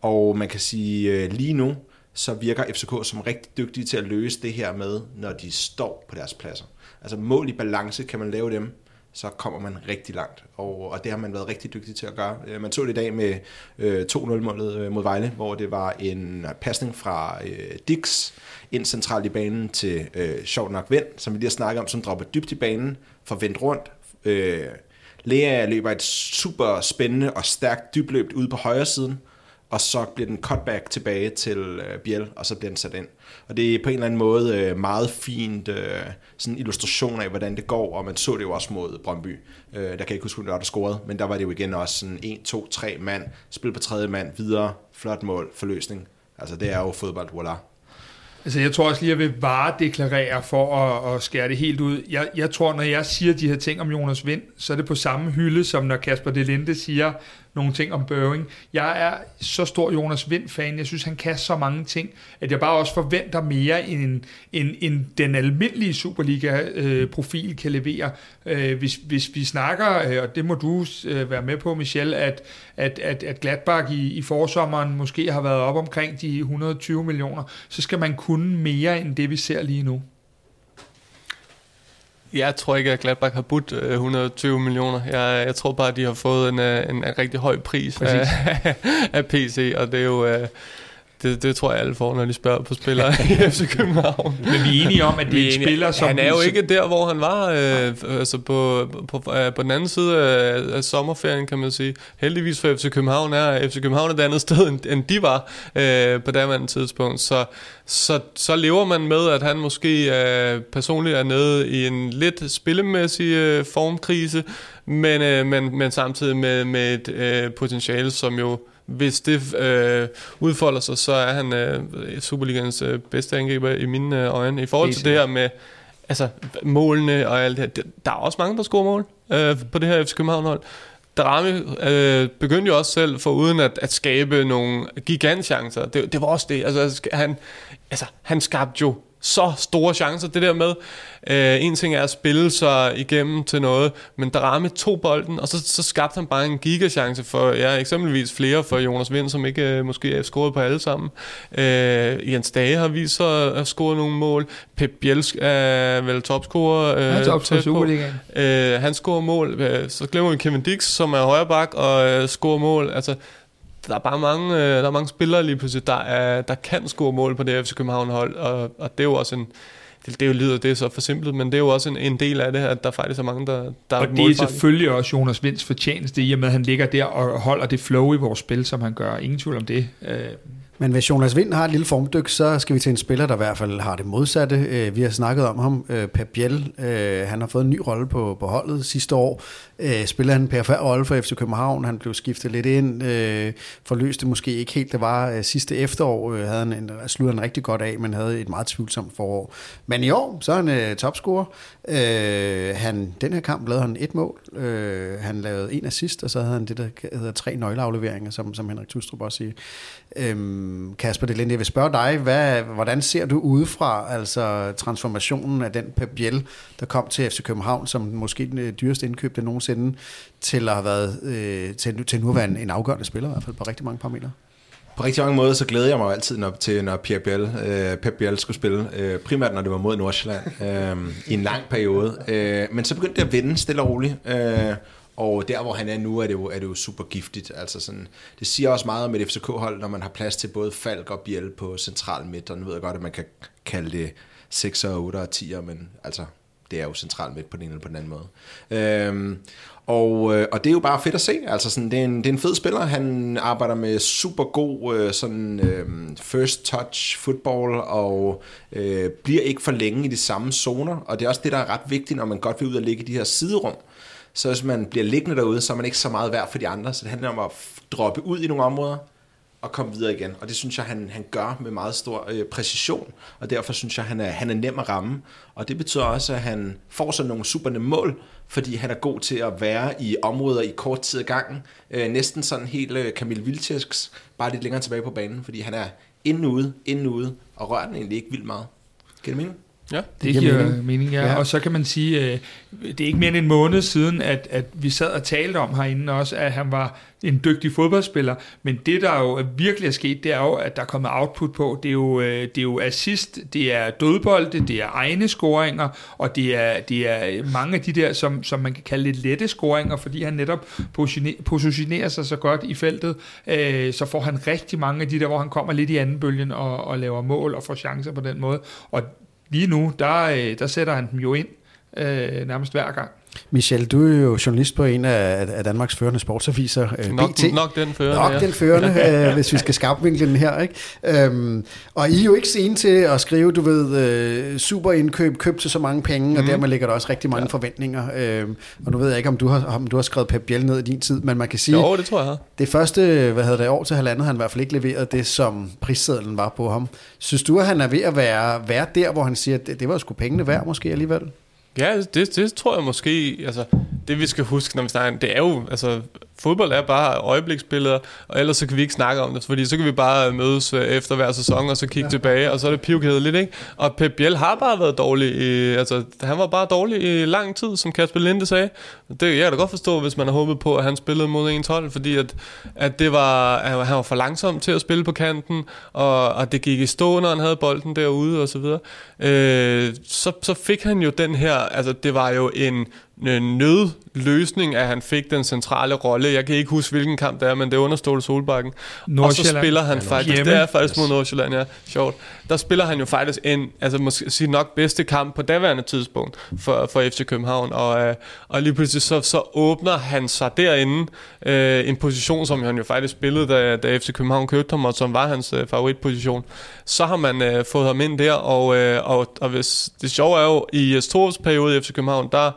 Og man kan sige, øh, lige nu, så virker FCK som rigtig dygtige til at løse det her med, når de står på deres pladser. Altså mål i balance, kan man lave dem, så kommer man rigtig langt. Og, og det har man været rigtig dygtig til at gøre. Øh, man så det i dag med øh, 2-0-målet øh, mod Vejle, hvor det var en øh, pasning fra øh, Dix ind centralt i banen til øh, sjovt nok Vind, som vi lige har snakket om, som dropper dybt i banen, får vendt rundt. Øh, Lea løber et super spændende og stærkt dybløb ude på højre siden, og så bliver den cutback tilbage til øh, Biel, og så bliver den sat ind. Og det er på en eller anden måde øh, meget fint øh, sådan illustration af, hvordan det går, og man så det jo også mod Brøndby. Øh, der kan jeg ikke huske, hvem der scorede, men der var det jo igen også sådan 1, 2, 3 mand, spil på tredje mand, videre, flot mål, forløsning. Altså det er jo fodbold, voilà. Altså jeg tror også lige, at jeg vil varedeklarere for at, at skære det helt ud. Jeg, jeg tror, når jeg siger de her ting om Jonas Vind, så er det på samme hylde, som når Kasper Delinde siger, nogle ting om Børing. Jeg er så stor Jonas Vind-fan. Jeg synes, han kan så mange ting, at jeg bare også forventer mere, end, end, end den almindelige Superliga-profil kan levere. Øh, hvis, hvis vi snakker, øh, og det må du øh, være med på, Michel, at, at, at, at Gladbach i, i forsommeren måske har været op omkring de 120 millioner, så skal man kunne mere end det, vi ser lige nu. Jeg tror ikke, at Gladbach har budt 120 øh, millioner. Jeg, jeg tror bare, at de har fået en, øh, en, en rigtig høj pris af, af PC, og det er jo... Øh, det, det tror jeg alle får, når de spørger på spillere i FC København. Men vi er enige om, at det er en spiller, som... Han er jo ikke der, hvor han var øh, altså på, på, øh, på den anden side af, af sommerferien, kan man sige. Heldigvis for FC København er FC København et andet sted, end, end de var øh, på daværende tidspunkt. Så, så, så lever man med, at han måske øh, personligt er nede i en lidt spillemæssig øh, formkrise, men, øh, men, men samtidig med, med et øh, potentiale, som jo hvis det øh, udfolder sig, så er han øh, Superligans øh, bedste angriber i mine øh, øjne. I forhold til det her med altså, målene og alt det her, der er også mange, der scorer mål øh, på det her FC København-hold. Darami øh, begyndte jo også selv, for uden at, at skabe nogle gigantchancer. Det, det var også det. Altså, han, altså, han skabte jo så store chancer. Det der med, øh, en ting er at spille sig igennem til noget, men Darami tog bolden, og så, så skabte han bare en gigachance for, ja, eksempelvis flere for Jonas Vind, som ikke øh, måske er scoret på alle sammen. Øh, Jens Dage har vist sig at score nogle mål. Pep Bielsk er vel topscorer. Øh, han er topscorer øh, Han scorer mål. Øh, så glemmer vi Kevin Dix, som er højre bak og øh, scorer mål. Altså, der er bare mange, øh, der er mange spillere lige pludselig, der, er, der kan score mål på det FC København-hold, og, og det er jo også en, det, det jo lyder det er så forsimplet, men det er jo også en, en del af det, at der faktisk er mange, der, der og er det er selvfølgelig også Jonas Vinds fortjeneste, i og med at han ligger der og holder det flow i vores spil, som han gør. Ingen tvivl om det. Øh, men hvis Jonas Vind har et lille formdyk, så skal vi til en spiller, der i hvert fald har det modsatte. Øh, vi har snakket om ham, Per Pep Biel. Øh, han har fået en ny rolle på, på holdet sidste år. Spiller han en perfekt rolle for FC København. Han blev skiftet lidt ind. Forløste måske ikke helt. Det var sidste efterår. Havde han en, sluttede han rigtig godt af, men havde et meget tvivlsomt forår. Men i år, så er han topscorer. Han, den her kamp lavede han et mål. Han lavede en assist, og så havde han det, der hedder tre nøgleafleveringer, som, som Henrik Tustrup også siger. Øhm, Kasper Delinde, jeg vil spørge dig, hvad, hvordan ser du udefra altså transformationen af den Pep Biel, der kom til FC København, som måske den øh, dyreste indkøb nogensinde, til at have været, øh, til, til nu at være en, en afgørende spiller, i hvert fald på rigtig mange parametre? På rigtig mange måder, så glæder jeg mig altid når, til, når Pierre Biel, øh, Pep Biel skulle spille. Øh, primært, når det var mod Nordsjælland øh, i en lang periode. Øh, men så begyndte det at vinde stille og roligt. Øh, og der, hvor han er nu, er det jo, er det jo super giftigt. Altså sådan, det siger også meget om et FCK-hold, når man har plads til både Falk og Biel på central midt. Og nu ved jeg godt, at man kan kalde det 6 og 8 og 10, men altså, det er jo central midt på den ene eller på den anden måde. Øhm, og, øh, og det er jo bare fedt at se. Altså sådan, det, er en, det er en fed spiller. Han arbejder med super god øh, sådan, øh, first touch football og øh, bliver ikke for længe i de samme zoner. Og det er også det, der er ret vigtigt, når man godt vil ud og ligge i de her siderum så hvis man bliver liggende derude, så er man ikke så meget værd for de andre. Så det handler om at droppe ud i nogle områder og komme videre igen. Og det synes jeg, han, han gør med meget stor øh, præcision, og derfor synes jeg, han er, han er nem at ramme. Og det betyder også, at han får sådan nogle super mål, fordi han er god til at være i områder i kort tid ad gangen. Øh, næsten sådan helt øh, Camille Vilcesks, bare lidt længere tilbage på banen, fordi han er inden ude, inden ude, og rører den egentlig ikke vildt meget. Giver det mening? Ja, det, det giver, giver mening. mening ja. ja. Og så kan man sige, øh, det er ikke mere end en måned siden, at, at vi sad og talte om herinde også, at han var en dygtig fodboldspiller. Men det, der jo virkelig er sket, det er jo, at der er kommet output på. Det er jo, øh, det er jo assist, det er dødbolde, det er egne scoringer, og det er, det er mange af de der, som, som man kan kalde lidt lette scoringer, fordi han netop positionerer sig så godt i feltet. Øh, så får han rigtig mange af de der, hvor han kommer lidt i anden bølgen og, og laver mål og får chancer på den måde. Og lige nu, der, øh, der sætter han dem jo ind øh, nærmest hver gang. Michel, du er jo journalist på en af, af Danmarks førende sportsaviser, øh, nok, BT. Nok den førende, Nok ja. den førende, øh, hvis vi skal skabvinkle den her. Ikke? Øhm, og I er jo ikke sene til at skrive, du ved, øh, super indkøb, køb til så mange penge, mm. og mhm. dermed ligger der også rigtig mange ja. forventninger. Øhm, og nu ved jeg ikke, om du har, om du har skrevet Pep Biel ned i din tid, men man kan sige... Jo, det tror jeg har. Det første, hvad hedder det, år til halvandet, han i hvert fald ikke leveret det, som prissedlen var på ham. Synes du, at han er ved at være, være der, hvor han siger, at det, det var sgu pengene værd måske alligevel? Ja, det, det tror jeg måske, altså, det vi skal huske, når vi snakker, det er jo, altså, fodbold er bare øjebliksbilleder, og ellers så kan vi ikke snakke om det, fordi så kan vi bare mødes øh, efter hver sæson, og så kigge ja. tilbage, og så er det pivkedeligt, ikke? Og Pep Biel har bare været dårlig, i, altså han var bare dårlig i lang tid, som Kasper Linde sagde. Det jeg kan da godt forstå, hvis man har håbet på, at han spillede mod en 12, fordi at, at det var, at han var for langsom til at spille på kanten, og, og det gik i stå, når han havde bolden derude, og så videre. Øh, så, så fik han jo den her, altså det var jo en nødløsning, at han fik den centrale rolle. Jeg kan ikke huske, hvilken kamp det er, men det er under Ståle Solbakken. Og så spiller han ja, faktisk, hjemme. det er faktisk mod Nordsjælland, ja, sjovt. Der spiller han jo faktisk en, altså måske sige nok bedste kamp på daværende tidspunkt for, for FC København, og, øh, og lige pludselig så, så åbner han sig derinde, øh, en position, som han jo faktisk spillede, da, da FC København købte ham, og som var hans øh, favoritposition. Så har man øh, fået ham ind der, og, øh, og, og hvis, det sjove er jo, i Jes periode i FC København, der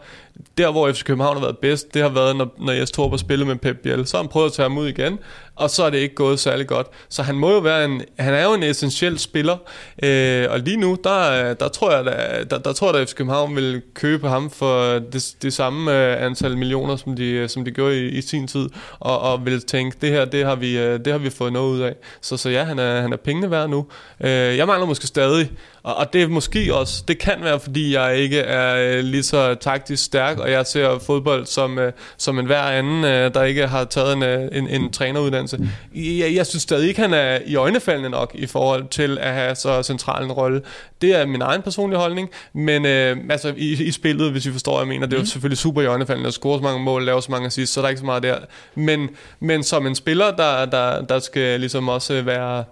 der hvor FC København har været bedst, det har været, når, når Jes Torp har spillet med Pep Biel. Så har han prøvet at tage ham ud igen, og så er det ikke gået særlig godt. Så han må jo være en, han er jo en essentiel spiller, øh, og lige nu, der, der tror jeg, der, der, der tror jeg, at FC København vil købe ham for det, det samme øh, antal millioner, som de, som de gjorde i, i sin tid, og, og vil tænke, det her, det har vi, øh, det har vi fået noget ud af. Så, så ja, han er, han er pengene værd nu. Øh, jeg mangler måske stadig, og, og det er måske også, det kan være, fordi jeg ikke er øh, lige så taktisk stærk, og jeg ser fodbold som, øh, som en hver anden, øh, der ikke har taget en, øh, en, en træneruddannelse. Jeg, jeg synes stadig ikke, han er i øjnefaldende nok i forhold til at have så central en rolle. Det er min egen personlige holdning, men øh, altså i, i spillet, hvis I forstår, hvad jeg mener, det er jo mm. selvfølgelig super i øjnefaldende at score så mange mål, lave så mange assist, så der er ikke så meget der. Men, men som en spiller, der, der, der skal ligesom også være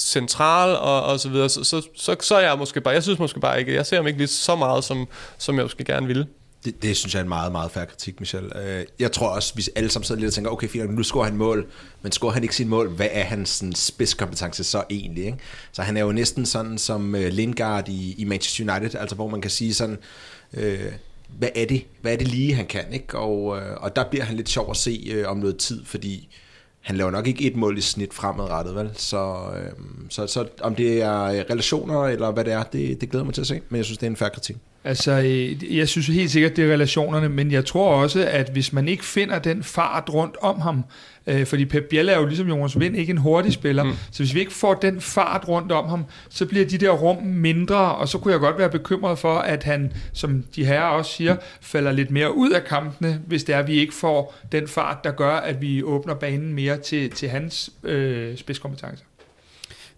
central og, og så videre, så, så, så, så er jeg måske bare, jeg synes måske bare ikke, jeg ser ham ikke lige så meget, som, som jeg måske gerne ville. Det, det synes jeg er en meget, meget færre kritik, Michel. Øh, jeg tror også, hvis alle sammen sidder lidt og tænker, okay, fint, nu scorer han mål, men scorer han ikke sin mål, hvad er hans sådan, spidskompetence så egentlig? Ikke? Så han er jo næsten sådan som øh, Lingard i, i Manchester United, altså hvor man kan sige sådan, øh, hvad er det? Hvad er det lige, han kan? Ikke? Og, øh, og der bliver han lidt sjov at se øh, om noget tid, fordi han laver nok ikke et mål i snit fremadrettet, vel? Så, øh, så, så om det er relationer eller hvad det er, det, det glæder mig til at se, men jeg synes, det er en færre kritik. Altså, øh, jeg synes helt sikkert, det er relationerne, men jeg tror også, at hvis man ikke finder den fart rundt om ham, øh, fordi Pep Biel er jo ligesom Jonas Vind ikke en hurtig spiller, mm. så hvis vi ikke får den fart rundt om ham, så bliver de der rum mindre, og så kunne jeg godt være bekymret for, at han, som de her også siger, falder lidt mere ud af kampene, hvis det er, at vi ikke får den fart, der gør, at vi åbner banen mere til, til hans øh, spidskompetencer.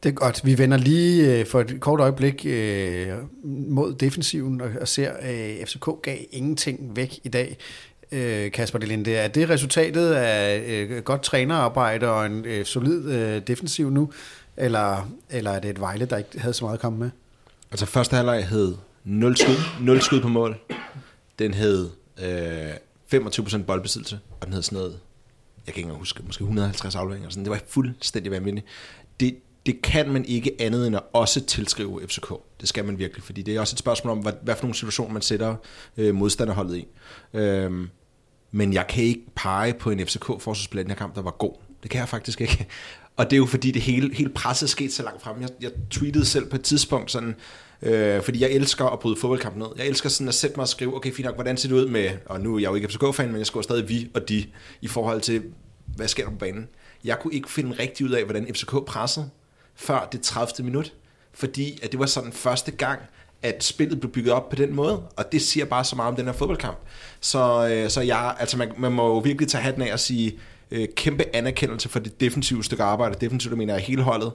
Det er godt. Vi vender lige øh, for et kort øjeblik øh, mod defensiven og, og ser, at øh, FCK gav ingenting væk i dag. Øh, Kasper Delinde, er det resultatet af øh, godt trænerarbejde og en solid defensiv nu, eller, eller er det et Vejle, der ikke havde så meget at komme med? Altså første halvleg hed 0 skud, 0 skud på mål. Den hed øh, 25% boldbesiddelse, og den hed sådan noget, jeg kan ikke engang huske, måske 150 afleveringer. Sådan. Det var fuldstændig vanvittigt. Det, det kan man ikke andet end at også tilskrive FCK. Det skal man virkelig, fordi det er også et spørgsmål om, hvad, hvad for nogle situationer man sætter øh, modstanderholdet i. Øhm, men jeg kan ikke pege på en FCK-forsvarsspiller i den her kamp, der var god. Det kan jeg faktisk ikke. Og det er jo fordi, det hele, hele presset skete så langt frem. Jeg, jeg tweetede selv på et tidspunkt sådan, øh, fordi jeg elsker at bryde fodboldkampen ned. Jeg elsker sådan at sætte mig og skrive, okay, fint nok, hvordan ser det ud med, og nu er jeg jo ikke FCK-fan, men jeg skriver stadig vi og de, i forhold til, hvad sker der på banen. Jeg kunne ikke finde rigtigt ud af, hvordan FCK pressede før det 30. minut, fordi at det var sådan første gang, at spillet blev bygget op på den måde, og det siger bare så meget om den her fodboldkamp. Så, øh, så jeg, altså man, man må jo virkelig tage hatten af og sige, øh, kæmpe anerkendelse for det defensive stykke arbejde. Defensivt mener jeg hele holdet.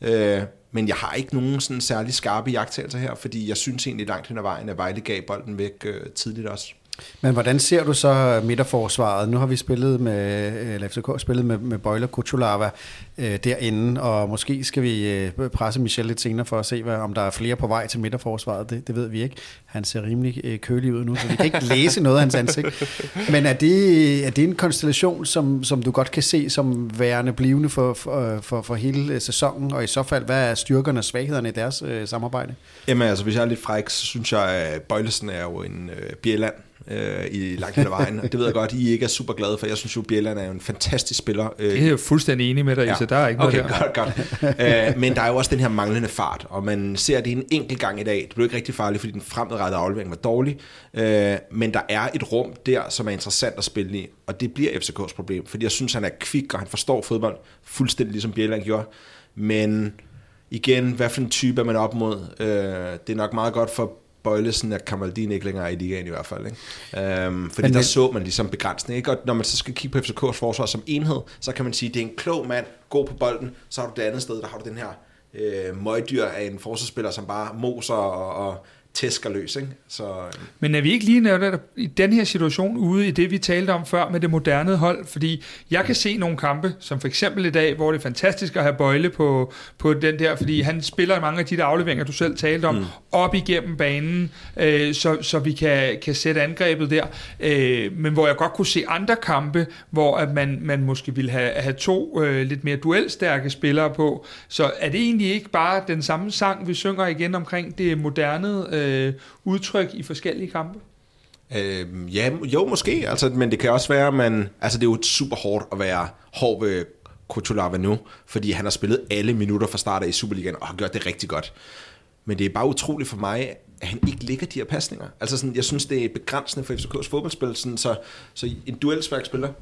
Øh, men jeg har ikke nogen sådan særlig skarpe jagttagelser her, fordi jeg synes egentlig langt hen ad vejen, at Vejle gav bolden væk øh, tidligt også. Men hvordan ser du så øh, midterforsvaret? Nu har vi spillet med, øh, eller FCK spillet med, med Bøjler Kutulava øh, derinde, og måske skal vi øh, presse Michel lidt senere for at se, hvad, om der er flere på vej til midterforsvaret. Det, det ved vi ikke. Han ser rimelig øh, kølig ud nu, så vi kan ikke læse noget af hans ansigt. Men er det, er det en konstellation, som, som du godt kan se som værende blivende for, for, øh, for, for hele sæsonen, og i så fald, hvad er styrkerne og svaghederne i deres øh, samarbejde? Jamen altså, hvis jeg er lidt fræk, så synes jeg, at Bøjlesen er jo en øh, bjælland øh, i langt hen ad vejen. det ved jeg godt, I ikke er super glade for. Jeg synes jo, Bjelland er en fantastisk spiller. Øh, det er jo fuldstændig enig med dig, ja. så der er ikke okay, noget der. godt, godt. øh, men der er jo også den her manglende fart, og man ser det en enkelt gang i dag. Det blev ikke rigtig farligt, fordi den fremadrettede aflevering var dårlig. Øh, men der er et rum der, som er interessant at spille i, og det bliver FCK's problem, fordi jeg synes, han er kvik, og han forstår fodbold fuldstændig ligesom Bjelland gjorde. Men igen, hvad for en type er man op mod? Øh, det er nok meget godt for Bøjlesen, at Kamaldin ikke længere er i ligaen i hvert fald. Ikke? Øhm, fordi Men der så man ligesom begrænsning. Ikke? Og når man så skal kigge på FCK's forsvar som enhed, så kan man sige, at det er en klog mand, god på bolden, så har du det andet sted, der har du den her øh, møgdyr af en forsvarsspiller, som bare moser og, og tæsker løs. Ikke? Så, øh. Men er vi ikke lige netop i den her situation ude i det, vi talte om før med det moderne hold? Fordi jeg kan se nogle kampe, som for eksempel i dag, hvor det er fantastisk at have Bøjle på, på den der, fordi han spiller mange af de der afleveringer, du selv talte om, mm. op igennem banen, øh, så, så vi kan, kan sætte angrebet der. Øh, men hvor jeg godt kunne se andre kampe, hvor at man, man måske ville have, have to øh, lidt mere duelstærke spillere på. Så er det egentlig ikke bare den samme sang, vi synger igen omkring det moderne øh, øh, udtryk i forskellige kampe? Øh, ja, jo måske, altså, men det kan også være, at man, altså det er jo super hårdt at være hård ved Kutulava nu, fordi han har spillet alle minutter fra start af i Superligaen og har gjort det rigtig godt. Men det er bare utroligt for mig, at han ikke ligger de her pasninger. Altså sådan, jeg synes, det er begrænsende for FCK's fodboldspil. Sådan, så, så en duelsværk spiller,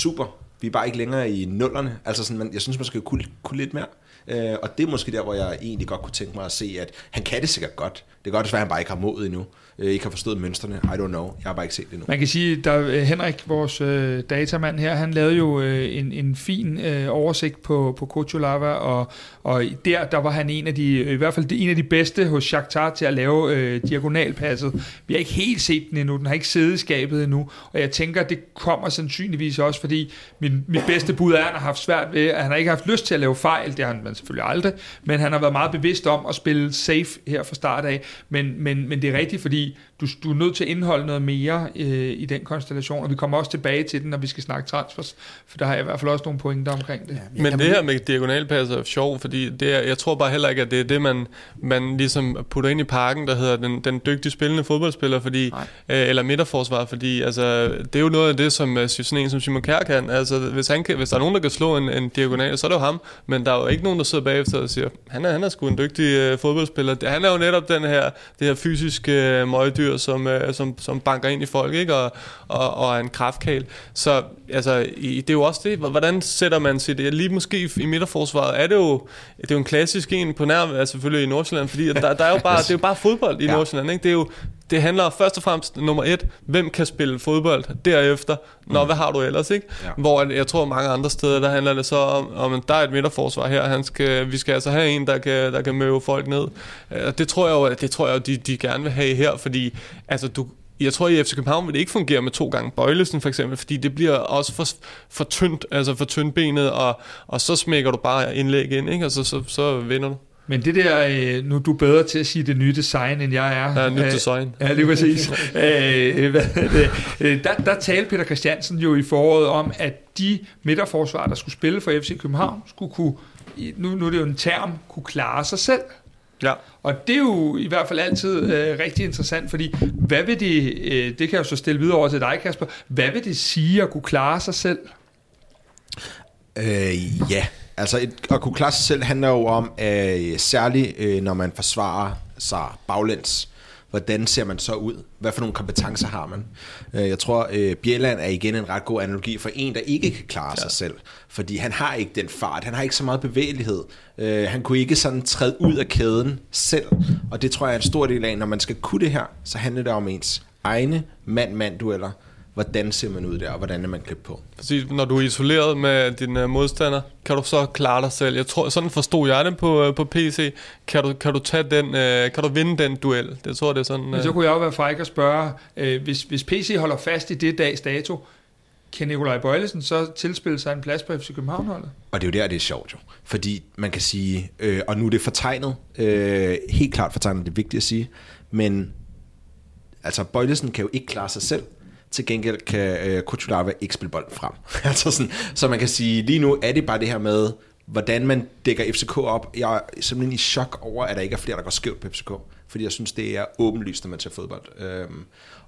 super. Vi er bare ikke længere i nullerne. Altså sådan, man, jeg synes, man skal kunne, kunne lidt mere. Øh, og det er måske der, hvor jeg egentlig godt kunne tænke mig at se, at han kan det sikkert godt. Det kan godt være, at han bare ikke har modet endnu. Øh, ikke har forstået mønstrene. I don't know. Jeg har bare ikke set det endnu. Man kan sige, at øh, Henrik, vores øh, datamand her, han lavede jo øh, en, en fin øh, oversigt på, på Kocholava, og, og der, der var han en af de, i hvert fald en af de bedste hos Shakhtar til at lave øh, diagonalpasset. Vi har ikke helt set den endnu, den har ikke siddet i skabet endnu, og jeg tænker, at det kommer sandsynligvis også, fordi min, mit bedste bud er, at han har haft svært ved, at han har ikke haft lyst til at lave fejl, det har han han selvfølgelig aldrig, men han har været meget bevidst om at spille safe her fra start af. Men, men, men det er rigtigt, fordi du, du er nødt til at indeholde noget mere øh, i den konstellation, og vi kommer også tilbage til den, når vi skal snakke transfers, for der har jeg i hvert fald også nogle pointer omkring det. Ja, men det her med diagonalpass er sjovt, fordi det er, jeg tror bare heller ikke, at det er det, man, man ligesom putter ind i parken, der hedder den, den dygtige spillende fodboldspiller, fordi, øh, eller midterforsvar, fordi altså, det er jo noget af det, som øh, sådan en som Simon Kjær kan. Altså, hvis, han kan, hvis der er nogen, der kan slå en, en diagonal, så er det jo ham, men der er jo ikke nogen, der sidder bagefter og siger, han er, han er sgu en dygtig øh, fodboldspiller. Han er jo netop den her, det her fysiske øh, møgdyr, som, øh, som, som banker ind i folk, ikke? Og, og, og er en kraftkal. Så altså, i, det er jo også det, hvordan sætter man sit, lige måske i midterforsvaret, er det jo, det er jo en klassisk en på nær, altså selvfølgelig i Nordsjælland, fordi der, der er jo bare, det er jo bare fodbold i ja. Nordsjælland, ikke? Det er jo, det handler først og fremmest nummer et, hvem kan spille fodbold derefter, når mm. hvad har du ellers, ikke? Ja. Hvor jeg tror mange andre steder, der handler det så om, om der er et midterforsvar her, han skal, vi skal altså have en, der kan, der kan møve folk ned. Øh, og det tror jeg jo, det tror jeg jo, de, de gerne vil have her, fordi altså, du, jeg tror, i FC København vil det ikke fungere med to gange Bøjlesen for eksempel, fordi det bliver også for, for tyndt, altså for tyndbenet, og, og så smækker du bare indlæg ind, ikke? og så, så, så vinder du. Men det der, øh, nu er du bedre til at sige det nye design, end jeg er. Ja, nyt design. Ja, lige præcis. øh, hvad det? Øh, der, der talte Peter Christiansen jo i foråret om, at de midterforsvar, der skulle spille for FC København, skulle kunne, nu, nu er det jo en term, kunne klare sig selv. Ja. Og det er jo i hvert fald altid øh, rigtig interessant, fordi hvad vil det, øh, det kan jeg jo så stille videre over til dig, Kasper, hvad vil det sige at kunne klare sig selv? Øh, ja, altså et, at kunne klare sig selv handler jo om, øh, særligt øh, når man forsvarer sig baglæns, hvordan ser man så ud? Hvad for nogle kompetencer har man? Øh, jeg tror, øh, Bjelland er igen en ret god analogi for en, der ikke kan klare ja. sig selv. Fordi han har ikke den fart, han har ikke så meget bevægelighed. Øh, han kunne ikke sådan træde ud af kæden selv. Og det tror jeg er en stor del af, når man skal kunne det her, så handler det om ens egne mand-mand-dueller hvordan ser man ud der, og hvordan er man klippet på? Præcis, når du er isoleret med din uh, modstander, kan du så klare dig selv? Jeg tror, sådan forstod jeg det på, uh, på PC. Kan du, kan du tage den, uh, kan du vinde den duel? Det tror jeg, det er sådan... Men så kunne jeg jo være fræk og spørge, hvis, hvis PC holder fast i det dags dato, kan Nikolaj Bøjlesen så tilspille sig en plads på FC København-holdet? Og det er jo der, det er sjovt jo. Fordi man kan sige, øh, og nu er det fortegnet, øh, helt klart fortegnet, det er vigtigt at sige, men altså Bøjlesen kan jo ikke klare sig selv. Til gengæld kan øh, Kuchulava ikke spille bolden frem. altså sådan, så man kan sige, lige nu er det bare det her med, hvordan man dækker FCK op. Jeg er simpelthen i chok over, at der ikke er flere, der går skævt på FCK. Fordi jeg synes, det er åbenlyst, når man ser fodbold. Øhm,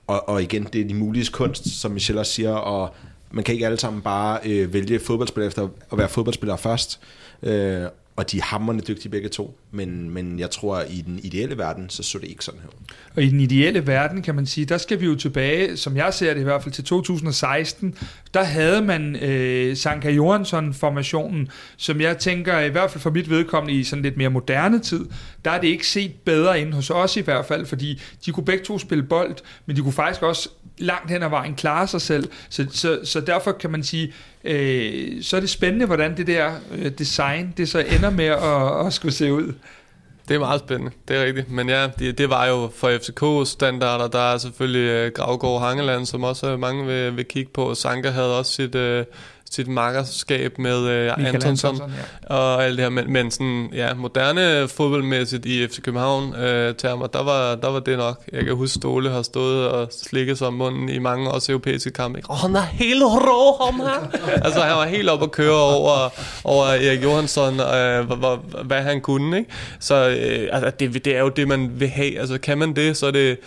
og, og igen, det er de mulige kunst, som Michelle også siger, og man kan ikke alle sammen bare øh, vælge fodboldspiller efter at være fodboldspiller først. Øh, og de er hammerne dygtige begge to, men, men jeg tror, at i den ideelle verden, så så det ikke sådan her. Og i den ideelle verden, kan man sige, der skal vi jo tilbage, som jeg ser det i hvert fald, til 2016. Der havde man øh, Sanka Johansson-formationen, som jeg tænker, i hvert fald for mit vedkommende, i sådan lidt mere moderne tid, der er det ikke set bedre ind hos os i hvert fald, fordi de kunne begge to spille bold, men de kunne faktisk også langt hen ad vejen klare sig selv. Så, så, så derfor kan man sige, øh, så er det spændende, hvordan det der øh, design, det så ender med at, at skulle se ud. Det er meget spændende, det er rigtigt. Men ja, det, det var jo for FCK-standarder, der er selvfølgelig øh, Gravgaard Hangeland, som også øh, mange vil, vil kigge på. Sanka havde også sit... Øh, sit makkerskab med uh, Antonsson, Antonsson ja. og alt det her. Men, men sådan, ja, moderne fodboldmæssigt i FC København uh, termer, der var, der var det nok. Jeg kan huske, Ståle har stået og slikket sig om munden i mange også europæiske kampe. Åh, oh, han er helt rå, ham her. altså, han var helt op at køre over, over Erik Johansson, uh, hvad, hvad han kunne. Ikke? Så uh, altså, det, det er jo det, man vil have. Altså, kan man det, så er det...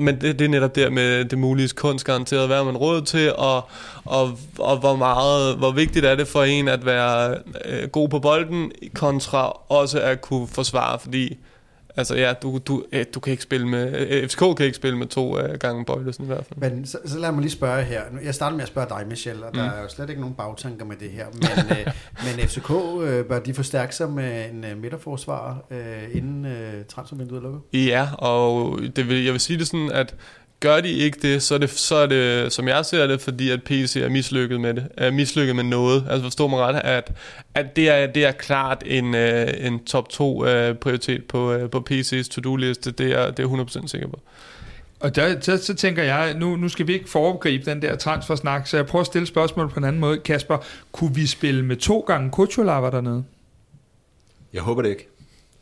Men det, det er netop der med det mulige kunst garanteret. Hvad man råd til, og, og, og hvor meget, hvor vigtigt er det for en at være øh, god på bolden, kontra også at kunne forsvare, fordi Altså ja, du, du, øh, du kan ikke spille med, øh, FCK kan ikke spille med to uh, gange Bøjlesen i hvert fald. Men så, så lad mig lige spørge her. Jeg starter med at spørge dig, Michel, og mm. der er jo slet ikke nogen bagtanker med det her. Men, uh, men FCK, uh, bør de forstærke sig med en uh, midterforsvar, uh, inden uh, transfervinduet lukker? Ja, og det vil, jeg vil sige det sådan, at Gør de ikke det, så er det, så er det som jeg ser det, fordi at PC er mislykket med det. Er mislykket med noget. Altså forstår man ret, at, at det, er, det er klart en, uh, en top 2 uh, øh, prioritet på, uh, på PC's to-do-liste. Det er, det er 100% sikker på. Og der, så, så tænker jeg, nu, nu skal vi ikke foregribe den der transfersnak, så jeg prøver at stille spørgsmål på en anden måde. Kasper, kunne vi spille med to gange Kuchulava dernede? Jeg håber det ikke.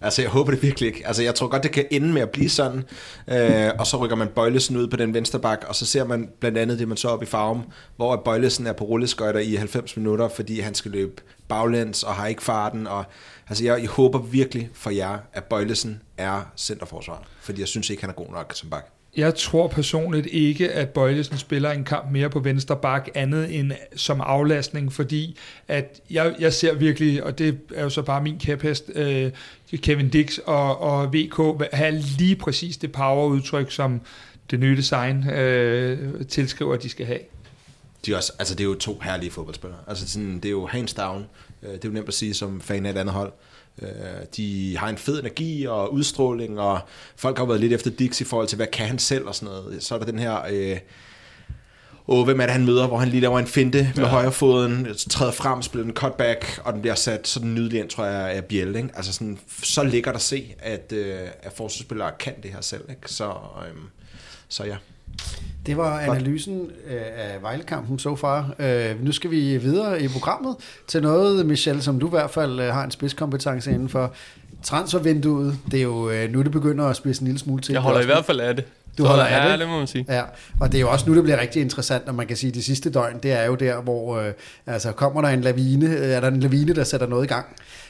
Altså, jeg håber det virkelig ikke. Altså, jeg tror godt, det kan ende med at blive sådan. Øh, og så rykker man Bøjlesen ud på den venstre bak, og så ser man blandt andet det, man så op i farven, hvor Bøjlesen er på rulleskøjter i 90 minutter, fordi han skal løbe baglæns og har ikke farten. Og, altså, jeg, jeg håber virkelig for jer, at Bøjlesen er centerforsvar, fordi jeg synes ikke, han er god nok som bak. Jeg tror personligt ikke, at Bøjlesen spiller en kamp mere på venstre bak, andet end som aflastning, fordi at jeg, jeg ser virkelig, og det er jo så bare min kæphest, øh, Kevin Dix og, og VK have lige præcis det powerudtryk, som det nye design øh, tilskriver, at de skal have. De er også, altså det er jo to herlige fodboldspillere. Altså sådan, det er jo hands down. Øh, det er jo nemt at sige som fan af et andet hold. Øh, de har en fed energi og udstråling, og folk har været lidt efter Dix i forhold til, hvad kan han selv og sådan noget. Så er der den her... Øh, og hvem er det, han møder, hvor han lige laver en finte med ja. højre foden, træder frem, spiller en cutback, og den bliver sat sådan nydelig ind, tror jeg, af Biel. Ikke? Altså sådan, så lækkert at se, at, øh, at forsvarsspillere kan det her selv. Ikke? Så, øh, så ja. Det var analysen øh, af Vejlekampen so far. Øh, nu skal vi videre i programmet til noget, Michel, som du i hvert fald øh, har en spidskompetence inden for. Transfervinduet, det er jo nu, det begynder at spidse en lille smule til. Jeg holder i hvert fald af det. Du så holder af det? Ja, det må man sige. Ja, og det er jo også nu, det bliver rigtig interessant, når man kan sige, at de sidste døgn, det er jo der, hvor øh, altså, kommer der en lavine, er der en lavine, der sætter noget i gang.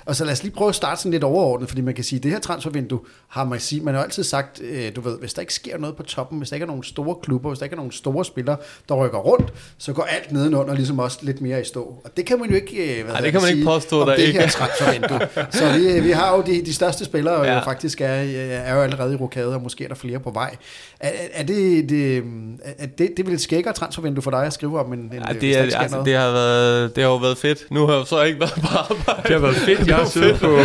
Og så lad os lige prøve at starte sådan lidt overordnet, fordi man kan sige, at det her transfervindue har man, sige, man har altid sagt, øh, du ved, hvis der ikke sker noget på toppen, hvis der ikke er nogen store klubber, hvis der ikke er nogen store spillere, der rykker rundt, så går alt nedenunder ligesom også lidt mere i stå. Og det kan man jo ikke, øh, hvad Ej, det kan man sige, ikke påstå, der det ikke. her transfervindue. så vi, vi har jo de, de største spillere, ja. jo faktisk er, er jo allerede i rokade, og måske er der flere på vej. Er, er det, det, er det, det vil et skækkere transfervindue for dig at skrive om? En, en, ja, det, er, altså, det, har været, det har jo været fedt. Nu har jeg så ikke været på arbejde. Det har været fedt. Jeg har siddet på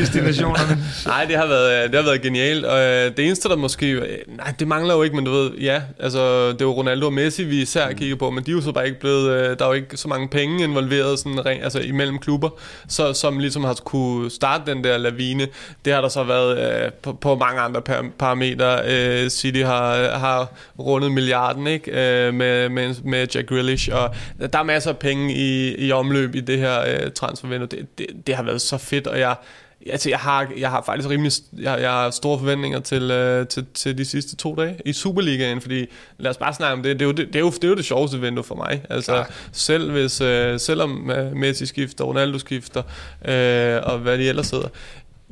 destinationerne. nej, det har været, det har været genialt. Og øh, det eneste, der måske... Øh, nej, det mangler jo ikke, men du ved, ja. Altså, det jo Ronaldo og Messi, vi især mm. kigger på, men de er jo så bare ikke blevet... Øh, der er jo ikke så mange penge involveret sådan, altså, imellem klubber, så, som ligesom har kunne starte den der lavine. Det har der så været på, på mange andre parametre. City har, har rundet milliarden ikke? med, med, med Jack Grealish, og der er masser af penge i, i omløb i det her transfervindue. Det, det, det har været så fedt, og jeg, altså, jeg, har, jeg har faktisk rimelig jeg, jeg har store forventninger til, øh, til, til de sidste to dage i Superligaen, fordi lad os bare snakke om det. Det er jo det, det, er jo, det, er jo det sjoveste vindue for mig. Altså, ja. selv hvis, øh, selvom øh, Messi skifter, Ronaldo skifter, øh, og hvad de ellers hedder,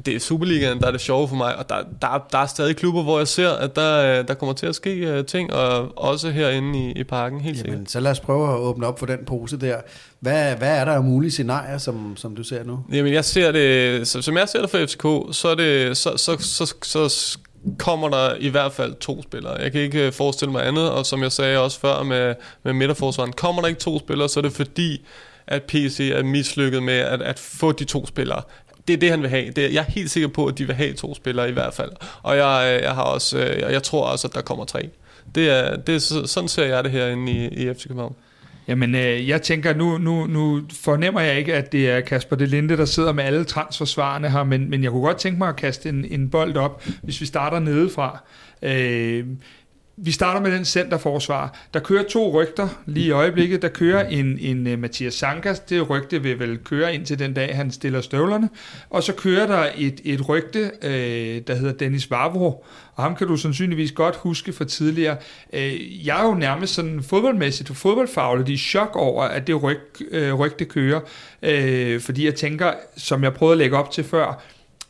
det er Superligaen, der er det sjove for mig, og der, der, der er stadig klubber, hvor jeg ser, at der, der kommer til at ske uh, ting, og også herinde i, i parken, helt Jamen, sikkert. Så lad os prøve at åbne op for den pose der. Hvad, hvad er der af mulige scenarier, som, som du ser nu? Jamen, jeg ser det, så, som jeg ser det for FCK, så, er det, så, så, så, så, så kommer der i hvert fald to spillere. Jeg kan ikke øh, forestille mig andet, og som jeg sagde også før med, med midterforsvaren, kommer der ikke to spillere, så er det fordi, at PC er mislykket med at, at få de to spillere det er det, han vil have. Det er, jeg er helt sikker på, at de vil have to spillere i hvert fald. Og jeg, øh, jeg, har også, øh, jeg, jeg tror også, at der kommer tre. Det er, det er, sådan ser jeg det herinde i, i FC København. Jamen, øh, jeg tænker, nu, nu, nu fornemmer jeg ikke, at det er Kasper Delinde, der sidder med alle transfersvarene her, men, men jeg kunne godt tænke mig at kaste en, en bold op, hvis vi starter nedefra. Øh, vi starter med den centerforsvar. Der kører to rygter lige i øjeblikket. Der kører en, en øh, Mathias Sankas. Det rygte vil vel køre ind til den dag, han stiller støvlerne. Og så kører der et, et rygte, øh, der hedder Dennis Vavro. Og ham kan du sandsynligvis godt huske fra tidligere. Øh, jeg er jo nærmest sådan fodboldmæssigt og fodboldfagligt i chok over, at det ryg, øh, rygte kører. Øh, fordi jeg tænker, som jeg prøvede at lægge op til før,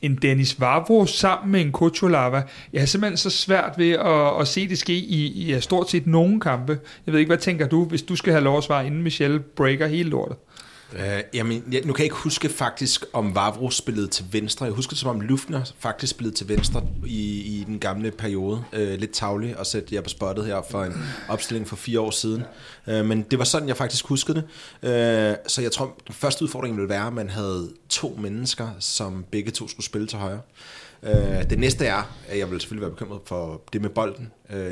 en Dennis Vavro sammen med en Kuchulava. Jeg har simpelthen så svært ved at, at se det ske i, i stort set nogen kampe. Jeg ved ikke, hvad tænker du, hvis du skal have lov at svare, inden Michelle breaker hele lortet? Uh, jamen, jeg, nu kan jeg ikke huske faktisk, om Vavro spillede til venstre. Jeg husker det som om Lufner faktisk spillede til venstre i, i den gamle periode. Uh, lidt tavlig og sætte jer på spottet her for en opstilling for fire år siden. Uh, men det var sådan, jeg faktisk huskede det. Uh, så jeg tror, den første udfordring ville være, at man havde to mennesker, som begge to skulle spille til højre. Uh, det næste er, at jeg vil selvfølgelig være bekymret for det med bolden. Uh,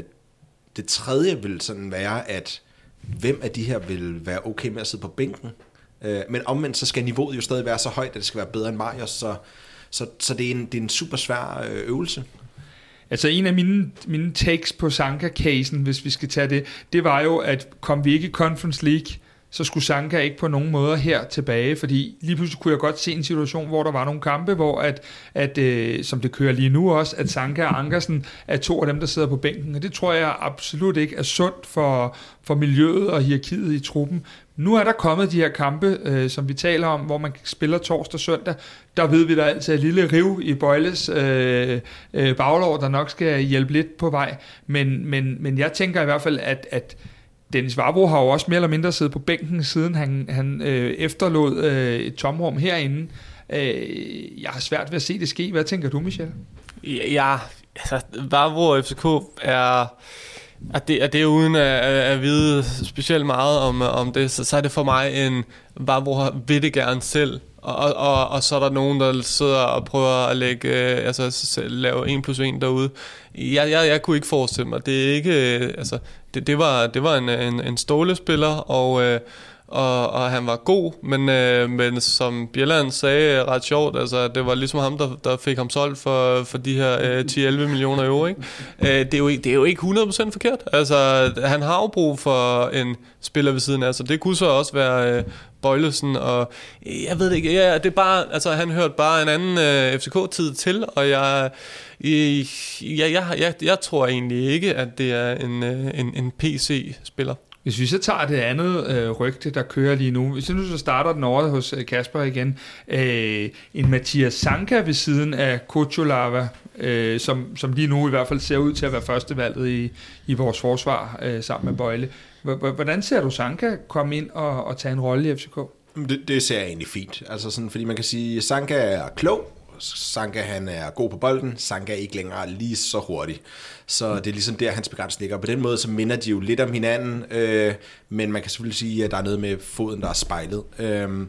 det tredje vil sådan være, at hvem af de her vil være okay med at sidde på bænken Øh, men omvendt, så skal niveauet jo stadig være så højt, at det skal være bedre end Marius, så, så, så det, er en, det er en super svær øh, øvelse. Altså en af mine, mine takes på Sanka-casen, hvis vi skal tage det, det var jo, at kom vi ikke i Conference League, så skulle Sanka ikke på nogen måde her tilbage, fordi lige pludselig kunne jeg godt se en situation, hvor der var nogle kampe, hvor at, at øh, som det kører lige nu også, at Sanka og Ankersen er to af dem, der sidder på bænken, og det tror jeg absolut ikke er sundt for, for miljøet og hierarkiet i truppen. Nu er der kommet de her kampe, øh, som vi taler om, hvor man spiller torsdag og søndag. Der ved vi, der altid er et lille riv i Bøjles øh, øh, baglov, der nok skal hjælpe lidt på vej. Men, men, men jeg tænker i hvert fald, at, at Dennis Varbro har jo også mere eller mindre siddet på bænken, siden han, han øh, efterlod øh, et tomrum herinde. Øh, jeg har svært ved at se det ske. Hvad tænker du, Michel? Ja, altså, Varbro og FCK er... At det, at det er uden at, at vide specielt meget om, om det, så, så er det for mig en, Varbro vil det gerne selv, og, og, og, og så er der nogen, der sidder og prøver at lægge, øh, altså lave en plus en derude. Jeg, jeg, jeg kunne ikke forestille mig, det er ikke, øh, altså, det, det var, det var en, en, en stålespiller, og, øh, og, og han var god, men, øh, men som Bjelland sagde ret sjovt, altså det var ligesom ham, der, der fik ham solgt for, for de her øh, 10-11 millioner euro. Ikke? Øh, det, er jo, det er jo ikke 100% forkert. Altså han har jo brug for en spiller ved siden af, så det kunne så også være øh, Bøjlesen, og jeg ved det ikke, ja, det er bare, altså han hørte bare en anden øh, FCK-tid til, og jeg, jeg, jeg, jeg, jeg, jeg tror egentlig ikke, at det er en, øh, en, en PC-spiller. Hvis vi så tager det andet øh, rygte, der kører lige nu, hvis vi nu så starter den over hos øh, Kasper igen, øh, en Mathias Sanka ved siden af Kuchulava, øh, som, som lige nu i hvert fald ser ud til at være førstevalget i, i vores forsvar øh, sammen med Bøjle. Hvordan ser du Sanka komme ind og, og tage en rolle i FCK? Det, det ser jeg egentlig fint. Altså sådan, fordi man kan sige, at Sanka er klog, Sanka han er god på bolden, Sanka er ikke længere lige så hurtig. Så det er ligesom der, hans begrænsning ligger. På den måde, så minder de jo lidt om hinanden, øh, men man kan selvfølgelig sige, at der er noget med foden, der er spejlet. Øh,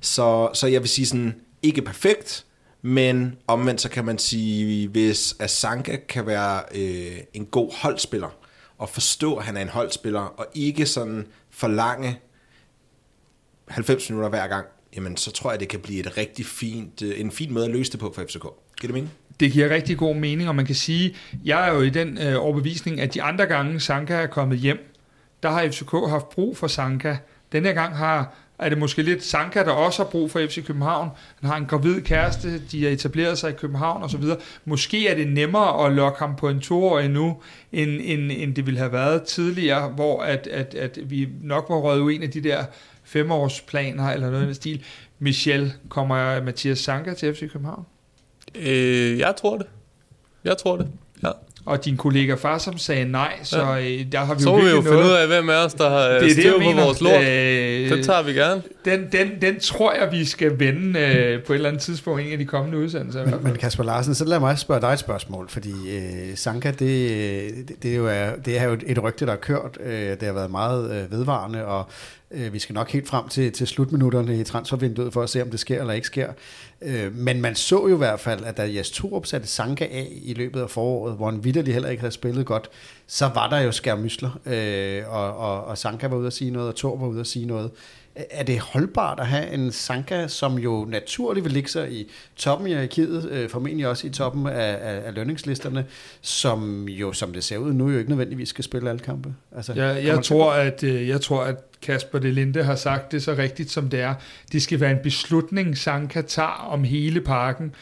så, så jeg vil sige sådan, ikke perfekt, men omvendt så kan man sige, hvis Asanka kan være øh, en god holdspiller, og forstå, at han er en holdspiller, og ikke sådan forlange 90 minutter hver gang, jamen så tror jeg, det kan blive et rigtig fint, øh, en fin måde at løse det på for FCK. Giver det mening? Det giver rigtig god mening, og man kan sige, jeg er jo i den øh, overbevisning, at de andre gange Sanka er kommet hjem, der har FCK haft brug for Sanka. Den her gang har er det måske lidt Sanka, der også har brug for FC København. Han har en gravid kæreste, de har etableret sig i København osv. Måske er det nemmere at lokke ham på en toårig nu, end, end, end det ville have været tidligere, hvor at, at, at vi nok var røget en af de der femårsplaner eller noget i den stil. Michel, kommer Mathias Sanka til FC København? Øh, jeg tror det. Jeg tror det, ja og din kollega far, som sagde nej, så ja. Øh, der har vi så jo vi jo finde ud af, hvem af os, der har det styr det, på mener. vores lort. Øh, det tager vi gerne. Den, den, den tror jeg, vi skal vende øh, på et eller andet tidspunkt, en af de kommende udsendelser. Men, men Kasper Larsen, så lad mig spørge dig et spørgsmål, fordi øh, Sanka, det, det, det, er jo, det er jo et rygte, der er kørt. Øh, det har været meget øh, vedvarende, og Øh, vi skal nok helt frem til, til slutminutterne i transfervinduet for at se, om det sker eller ikke sker. Øh, men man så jo i hvert fald, at da Jes Torup satte Sanka af i løbet af foråret, hvor han vidderlig heller ikke havde spillet godt, så var der jo skærmysler, øh, og, og, og Sanka var ude at sige noget, og Torup var ude at sige noget. Er det holdbart at have en Sanka, som jo naturligt vil ligge sig i toppen i arkivet, øh, formentlig også i toppen af, af, af lønningslisterne, som jo, som det ser ud nu, jo ikke nødvendigvis skal spille alle kampe? Altså, jeg, jeg, tror, at, øh, jeg tror, at Kasper de Linde har sagt det så rigtigt, som det er. Det skal være en beslutning, Sanka tager om hele parken.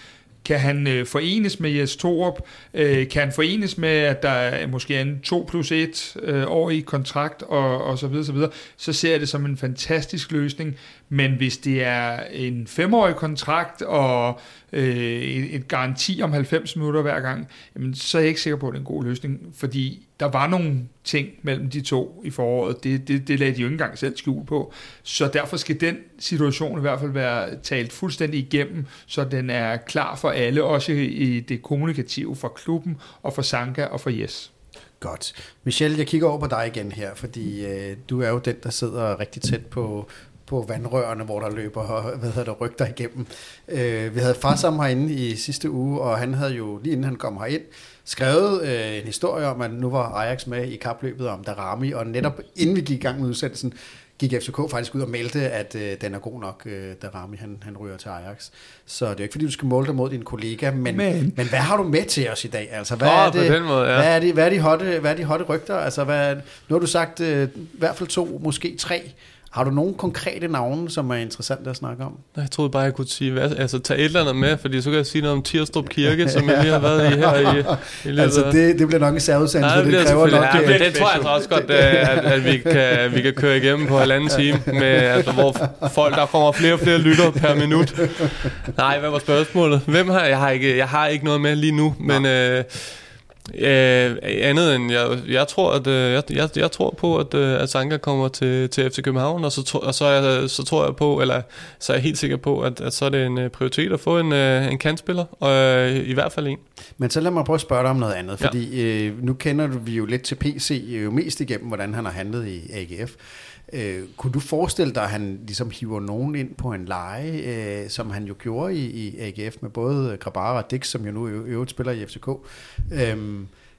Kan han øh, forenes med Jes Torup? Øh, kan han forenes med, at der er måske en 2 plus 1 øh, år i kontrakt, og, og så videre, så videre, så ser jeg det som en fantastisk løsning. Men hvis det er en femårig kontrakt, og øh, et, garanti om 90 minutter hver gang, jamen, så er jeg ikke sikker på, at det er en god løsning, fordi der var nogle ting mellem de to i foråret. Det, det, det lagde de jo ikke engang selv skjul på. Så derfor skal den situation i hvert fald være talt fuldstændig igennem, så den er klar for alle, også i det kommunikative for klubben og for Sanka og for Jes. Godt. Michelle, jeg kigger over på dig igen her, fordi øh, du er jo den, der sidder rigtig tæt på, på vandrørene, hvor der løber hvad hedder det, rygter igennem. Øh, vi havde far sammen herinde i sidste uge, og han havde jo, lige inden han kom herind, skrevet øh, en historie om, at nu var Ajax med i kapløbet om Darami, og netop inden vi gik i gang med udsendelsen, gik FCK faktisk ud og meldte, at øh, den er god nok, øh, Darami han, han ryger til Ajax. Så det er ikke fordi, du skal måle dig mod din kollega, men, men. men hvad har du med til os i dag? Altså, hvad, oh, er det, måde, ja. hvad, er det, hvad, er de hotte, hvad er de hotte rygter? Altså, hvad, nu har du sagt øh, i hvert fald to, måske tre Har du nogle konkrete navne, som er interessante at snakke om? Jeg troede bare, jeg kunne sige, hvad, altså tage et eller andet med, fordi så kan jeg sige noget om Tirstrup Kirke, som jeg lige har været i her i, i løbet Altså, det, det bliver nok en særudsendelse, for det, det kræver nok... Ja, men det tror jeg altså også godt, at, at vi, kan, vi kan køre igennem på halvanden time, med, altså, hvor folk, der kommer flere og flere lytter per minut. Nej, hvad var spørgsmålet? Hvem har jeg har ikke, jeg har ikke noget med lige nu, men... Øh, Øh, andet end, jeg, jeg tror, at øh, jeg, jeg, jeg tror på, at, øh, at Sanka kommer til, til FC København, og så, to, og så, jeg, så tror jeg på, eller så er jeg helt sikker på, at, at så er det en prioritet at få en, en kantspiller, og øh, i hvert fald en. Men så lad mig prøve at spørge dig om noget andet, fordi ja. øh, nu kender du vi jo lidt til PC, jo mest igennem, hvordan han har handlet i AGF. Øh, kunne du forestille dig, at han ligesom hiver nogen ind på en leje, øh, som han jo gjorde i, i AGF med både Grabara og Dix, som jo nu i øvrigt spiller i FCK? Øh,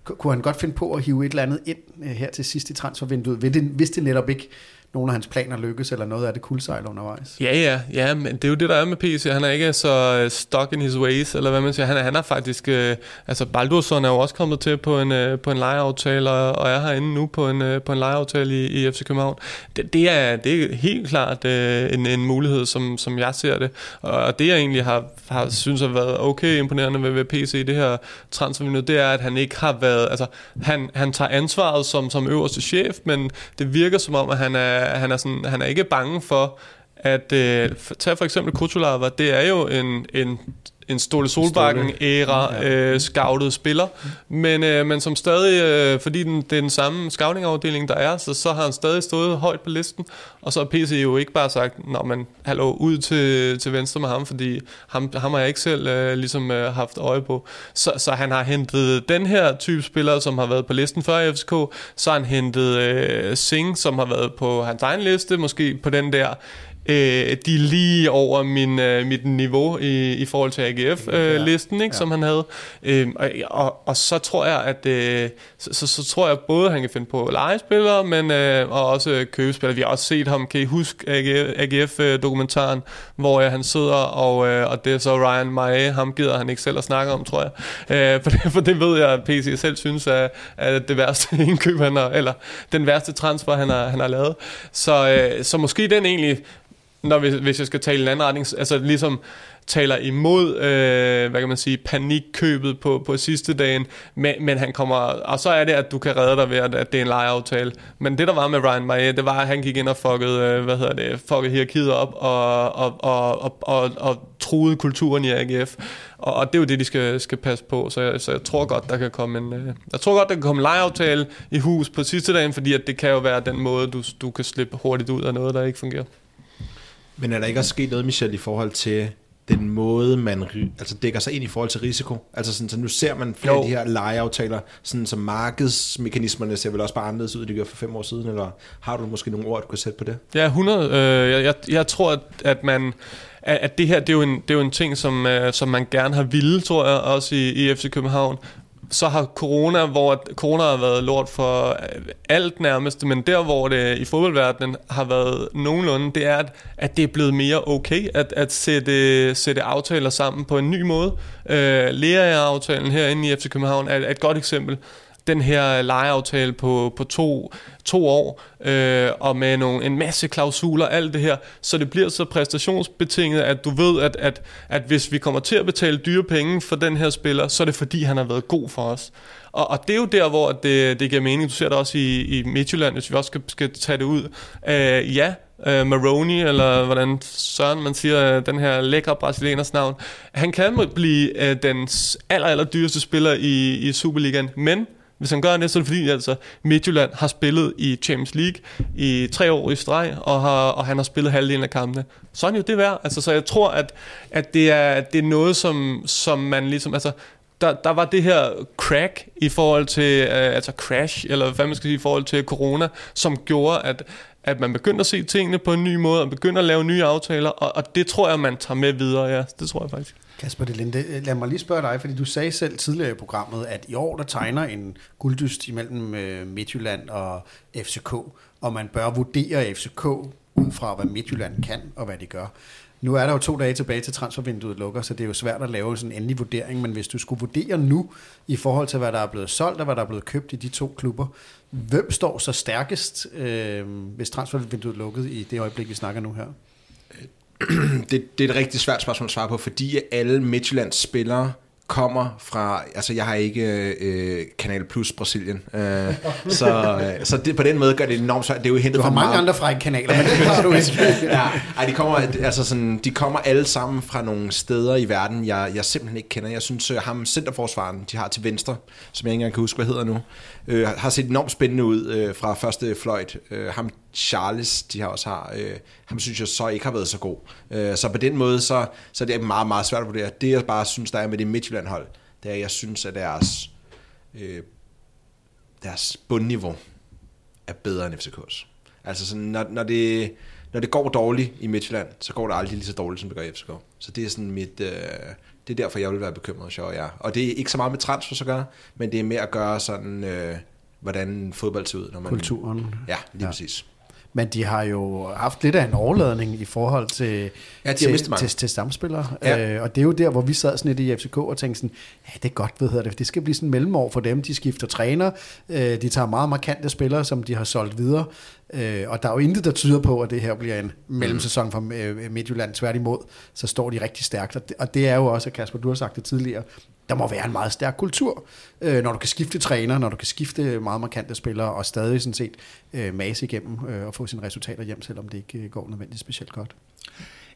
kunne han godt finde på at hive et eller andet ind øh, her til sidst i transfervinduet, hvis det netop ikke nogle af hans planer lykkes, eller noget af det kuldsejler undervejs. Ja, ja, ja, men det er jo det, der er med PC. Han er ikke så øh, stuck in his ways, eller hvad man siger. Han er, han er faktisk, øh, altså Baldursson er jo også kommet til på en, øh, på en lejeaftale, og, og er herinde nu på en, øh, på en lejeaftale i, i FC København. Det, det, er, det er helt klart øh, en, en mulighed, som, som jeg ser det. Og det, jeg egentlig har, har synes har været okay imponerende ved, ved PC i det her transfervindue, det er, at han ikke har været, altså han, han tager ansvaret som, som øverste chef, men det virker som om, at han er Øh, han er, sådan, han er ikke bange for, at øh, tage for eksempel Kutulava, det er jo en, en en Ståle Solbakken-æra øh, scoutet spiller, men, øh, men som stadig, øh, fordi den, det er den samme scouting-afdeling, der er, så, så har han stadig stået højt på listen, og så har PC jo ikke bare sagt, nå, men hallo, ud til, til venstre med ham, fordi ham, ham har jeg ikke selv øh, ligesom øh, haft øje på. Så, så han har hentet den her type spillere, som har været på listen før i FCK, så har han hentet øh, Singh, som har været på hans egen liste, måske på den der øh, de er lige over min, øh, mit niveau i, i forhold til AGF-listen, øh, ikke, ja. som han havde. Øh, og, og, og så tror jeg, at øh, så, så, så tror jeg både, at han kan finde på legespillere, men øh, og også købespillere. Vi har også set ham, kan I huske AGF-dokumentaren, hvor øh, han sidder, og, øh, og det er så Ryan Mae, ham gider han ikke selv at snakke om, tror jeg. Øh, for, det, for det ved jeg, at PC selv synes er, er det værste indkøb, han har, eller den værste transfer, han har, han har lavet. Så, øh, så måske den egentlig når hvis, hvis jeg skal tale en anden retning, altså ligesom taler imod, øh, hvad kan man sige, panikkøbet på, på sidste dagen, men, men han kommer, og så er det, at du kan redde dig ved, at, at det er en lejeaftale. Men det, der var med Ryan Maye, det var, at han gik ind og fuckede, øh, hvad hedder det, fuckede hierarkiet op, og, og, og, og, og, og truede kulturen i AGF. Og, og det er jo det, de skal, skal passe på, så jeg, så jeg tror godt, der kan komme en, øh, jeg tror godt, der kan komme en lejeaftale i hus på sidste dagen, fordi at det kan jo være den måde, du, du kan slippe hurtigt ud af noget, der ikke fungerer. Men er der ikke også sket noget, Michel, i forhold til den måde, man altså dækker sig ind i forhold til risiko? Altså sådan, så nu ser man flere jo. af de her lejeaftaler, sådan som markedsmekanismerne ser vel også bare anderledes ud, end de gør for fem år siden, eller har du måske nogle ord, du kan sætte på det? Ja, 100. Øh, jeg, jeg, jeg tror, at, at man at det her, det er jo en, det er jo en ting, som, øh, som man gerne har ville, tror jeg, også i, i FC København så har corona, hvor corona har været lort for øh, alt nærmest, men der, hvor det i fodboldverdenen har været nogenlunde, det er, at, at det er blevet mere okay at, at sætte, sætte aftaler sammen på en ny måde. Øh, Lea-aftalen herinde i FC København er, er et godt eksempel den her lejeaftale på, på to, to år, øh, og med nogle, en masse klausuler, alt det her, så det bliver så præstationsbetinget, at du ved, at, at, at hvis vi kommer til at betale dyre penge for den her spiller, så er det fordi, han har været god for os. Og, og det er jo der, hvor det, det giver mening. Du ser det også i, i Midtjylland, hvis vi også skal, skal tage det ud. Øh, ja, øh, Maroni, eller hvordan Søren man siger, øh, den her lækre brasilianers navn, han kan blive øh, den aller, aller dyreste spiller i, i Superligaen, men hvis han gør det, så er det fordi, altså, Midtjylland har spillet i Champions League i tre år i streg, og, har, og han har spillet halvdelen af kampene. Så er han jo det værd. Altså, så jeg tror, at, at det, er, det er noget, som, som man ligesom... Altså, der, der var det her crack i forhold til, øh, altså crash, eller hvad man skal sige, i forhold til corona, som gjorde, at, at man begyndte at se tingene på en ny måde, og begyndte at lave nye aftaler, og, og det tror jeg, man tager med videre, ja. Det tror jeg faktisk. Kasper Delinde, lad mig lige spørge dig, fordi du sagde selv tidligere i programmet, at i år der tegner en gulddyst imellem øh, Midtjylland og FCK, og man bør vurdere FCK ud fra, hvad Midtjylland kan og hvad de gør. Nu er der jo to dage tilbage til transfervinduet lukker, så det er jo svært at lave sådan en endelig vurdering, men hvis du skulle vurdere nu i forhold til, hvad der er blevet solgt og hvad der er blevet købt i de to klubber, hvem står så stærkest, øh, hvis transfervinduet er lukket i det øjeblik, vi snakker nu her? Det, det er et rigtig svært spørgsmål at svare på, fordi alle Midtjyllands spillere kommer fra, altså jeg har ikke øh, Kanal Plus Brasilien, øh, så, øh, så det, på den måde gør det enormt svært. Det er jo hentet Du har fra mange meget, andre frække kanaler, men det har du ikke. ja, ej, de kommer, altså sådan, de kommer alle sammen fra nogle steder i verden, jeg, jeg simpelthen ikke kender. Jeg synes, øh, ham centerforsvaren, de har til venstre, som jeg ikke engang kan huske, hvad hedder nu, øh, har set enormt spændende ud øh, fra første fløjt. Øh, ham Charles, de har også har, øh, ham synes jeg så ikke har været så god. Øh, så på den måde, så, så er det meget, meget svært at vurdere. Det jeg bare synes, der er med det Midtjylland-hold, det er, at jeg synes, at deres, øh, deres bundniveau er bedre end FCK's. Altså sådan, når, når, det, når det går dårligt i Midtjylland, så går det aldrig lige så dårligt, som det gør i FCK. Så det er sådan mit... Øh, det er derfor, jeg vil være bekymret, sjov jeg. Og det er ikke så meget med transfer at gøre, men det er mere at gøre sådan, øh, hvordan fodbold ser ud. Når man, Kulturen. Ja, lige Ja. præcis. Men de har jo haft lidt af en overladning i forhold til, Ja, til, til, til stamspillere. Ja. Øh, og det er jo der, hvor vi sad sådan lidt i FCK og tænkte sådan, ja, det er godt, hvad hedder det, det skal blive sådan mellemår for dem. De skifter træner, øh, de tager meget markante spillere, som de har solgt videre. Øh, og der er jo intet, der tyder på, at det her bliver en mellemsæson for øh, Midtjylland. Tværtimod, så står de rigtig stærkt. Og det, og det er jo også, Kasper, du har sagt det tidligere, der må være en meget stærk kultur, øh, når du kan skifte træner, når du kan skifte meget markante spillere, og stadig sådan set øh, mase igennem øh, og få sine resultater hjem, selvom det ikke øh, går nødvendigt specielt godt.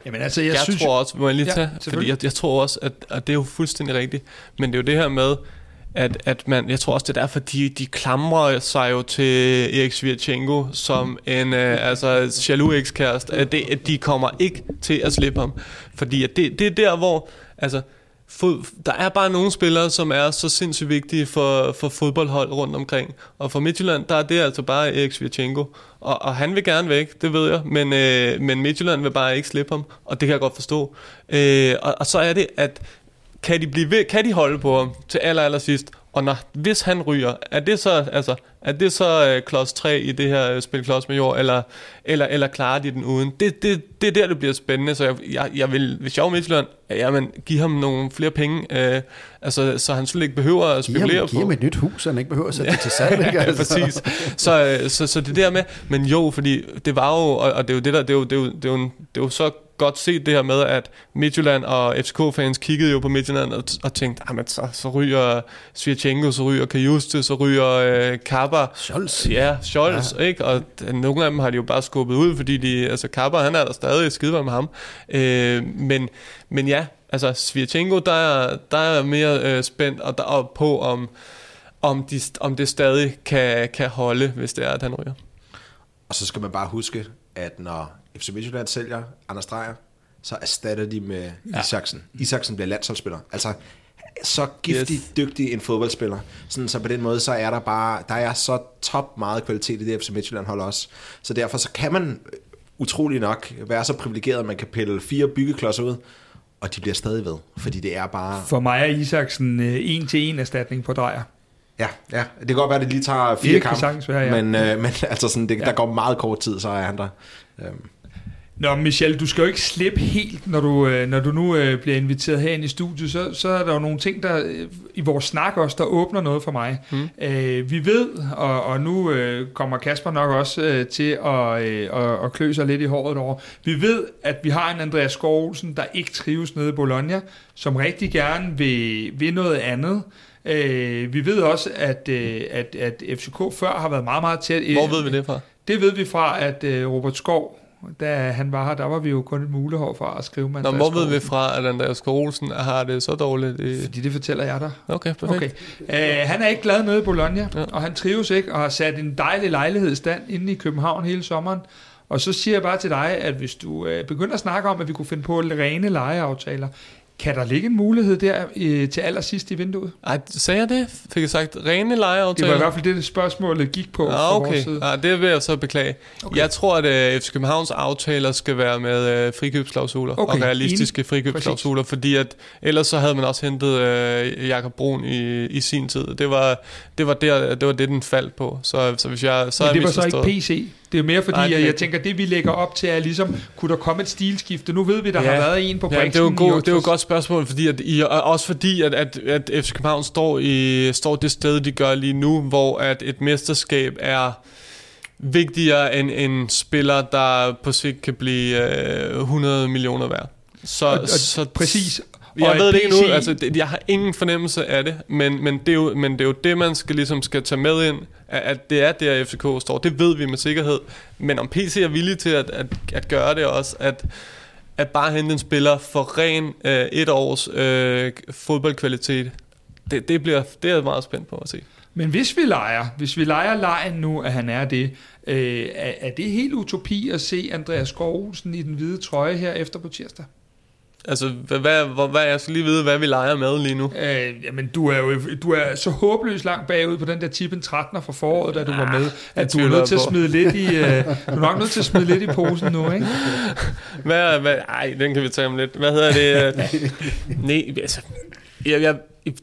Jamen altså, jeg, Jeg, synes, tror også, må jeg lige Ja, tage, fordi selvfølgelig. jeg, jeg tror også, at, at det er jo fuldstændig rigtigt, men det er jo det her med, at, at man, jeg tror også, det er derfor, de, de klamrer sig jo til Erik Svirchenko som en øh, altså, jaloux ekskæreste, at, det, at de kommer ikke til at slippe ham, fordi at det, det er der, hvor, altså, fod, der er bare nogle spillere, som er så sindssygt vigtige for, for fodboldhold rundt omkring. Og for Midtjylland, der er det altså bare Erik Svirchenko. Og, og han vil gerne væk, det ved jeg, men, øh, men Midtjylland vil bare ikke slippe ham, og det kan jeg godt forstå. Øh, og, og så er det, at kan de, blive ved, kan de holde på ham til aller, aller sidst? Og når, hvis han ryger, er det så, altså, er det så øh, klods 3 i det her øh, spil klods med jord, eller, eller, eller klarer de den uden? Det, det, det er der, det bliver spændende, så jeg, jeg, jeg vil, hvis jeg var Midtjylland, jamen, give ham nogle flere penge, øh, altså, så han slet ikke behøver at Giv spekulere ham, på. giv ham et nyt hus, så han ikke behøver at sætte det til salg. Ikke? Ja, Altså. præcis. Så, øh, så, så det der med, men jo, fordi det var jo, og, og det er jo det der, det er jo, det er jo, det er jo, det er jo så godt set det her med, at Midtjylland og FCK-fans kiggede jo på Midtjylland og, og tænkte, jamen så, så ryger Svirchenko, så ryger Kajuste, så ryger øh, Kappa. Scholz. Ja, Scholz, ja. ikke? Og nogle af dem har de jo bare skubbet ud, fordi de, altså Kappa, han er der stadig skide med ham. Øh, men, men ja, altså Svirchenko, der er, der er mere øh, spændt og der, og på, om, om, de, om det stadig kan, kan holde, hvis det er, at han ryger. Og så skal man bare huske, at når FC Midtjylland sælger Anders Dreyer, så erstatter de med ja. Isaksen. Isaksen bliver landsholdsspiller. Altså, så giftig, Yes. dygtig en fodboldspiller. Sådan, så på den måde, så er der bare, der er så top meget kvalitet i det FC Midtjylland holder også. Så derfor så kan man øh, utrolig nok være så privilegeret, at man kan pille fire byggeklodser ud, og de bliver stadig ved. Fordi det er bare... for mig er Isaksen øh, en til en erstatning på drejer. Ja, ja. Det kan godt være, at det lige tager fire Det kampe. sagtens være, ja. Men, øh, men altså sådan, det, ja. der går meget kort tid, så er han der. Øhm, Nå, Michel, du skal jo ikke slippe helt, når du, øh, når du nu øh, bliver inviteret herind i studiet, så, så er der jo nogle ting, der øh, i vores snak også, der åbner noget for mig. Mm. Øh, vi ved, og, og nu øh, kommer Kasper nok også øh, til at, øh, at, at klø sig lidt i håret over, vi ved, at vi har en Andreas Skov Olsen, der ikke trives nede i Bologna, som rigtig gerne vil, vil noget andet. Øh, vi ved også, at, øh, at, at FCK før har været meget, meget tæt. Hvor ved vi det fra? Det ved vi fra, at øh, Robert Skov, da han var her, der var vi jo kun et mulehår fra at skrive med Nå, hvor ved vi fra, at Andreas Olsen har det så dårligt? I... Fordi det fortæller jeg dig. Okay, perfekt. Okay. Uh, han er ikke glad nede i Bologna, Ja. og han trives ikke, og har sat en dejlig lejlighed i stand inde i København hele sommeren. Og så siger jeg bare til dig, at hvis du uh, begynder at snakke om, at vi kunne finde på rene lejeaftaler, kan der ligge en mulighed der uh, til allersidst i vinduet? Ej, sagde jeg det? Fik jeg sagt rene Det lejeaftaler? var i hvert fald det, det spørgsmålet gik på Ah, fra okay. vores side. Ah, det vil jeg så beklage. Okay. Jeg tror, at uh, FC Københavns aftaler skal være med uh, frikøbsklausuler Okay, og realistiske frikøbsklausuler, fordi at ellers så havde man også hentet uh, Jakob Brun i, i sin tid. Det var, det var der, det var det, den faldt på. Så, så hvis jeg så Men er det var så ikke. PC. Det er mere fordi, Nej, jeg rigtigt. tænker, det vi lægger op til er ligesom, kunne der komme et stilskifte? Nu ved vi, der Ja. har været en på Ja, det er jo, god, det er jo et godt spørgsmål, fordi at I, og også fordi, at, at, at FC København står, i, står det sted, de gør lige nu, hvor at et mesterskab er vigtigere end en spiller, der på sigt kan blive øh, 100 millioner værd. Så, Og- og så Præcis. Jeg ved et det ikke nu, altså jeg har ingen fornemmelse af det, men, men, det er jo, men det er jo det, man skal, ligesom skal tage med ind, at, at det er der FCK står. Det ved vi med sikkerhed. Men om PC er villig til at, at, at gøre det også, at, at bare hente en spiller for ren øh, et års øh, fodboldkvalitet, det, det, bliver, det er jeg meget spændt på at se. Men hvis vi leger, hvis vi leger lejen nu, at han er det, øh, er, er det helt utopi at se Andreas Skov i den hvide trøje her efter på tirsdag? Altså, hvad, hvad, hvad, jeg skal lige vide, hvad vi leger med lige nu. Øh, jamen, du er jo du er så håbløst langt bagud på den der tippen 13'er fra foråret, da du var med, at du er nødt til at smide lidt i, øh, du er nok nødt til at smide lidt i posen nu, ikke? Hvad, hvad, ej, den kan vi tage om lidt. Hvad hedder det? Nej, altså, jeg, jeg,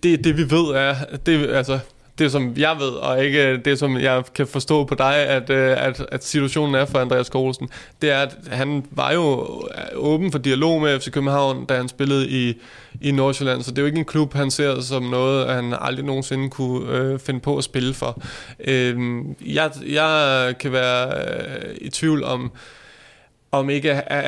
det, det vi ved er, det, altså, det som jeg ved, og ikke det som jeg kan forstå på dig, at, øh, at, at situationen er for Andreas Kogelsen, det er, at han var jo øh, åben for dialog med FC København, da han spillede i, i Nordsjælland, så det er jo ikke en klub, han ser som noget, han aldrig nogensinde kunne øh, finde på at spille for. Øh, jeg, jeg kan være øh, i tvivl om, om ikke at,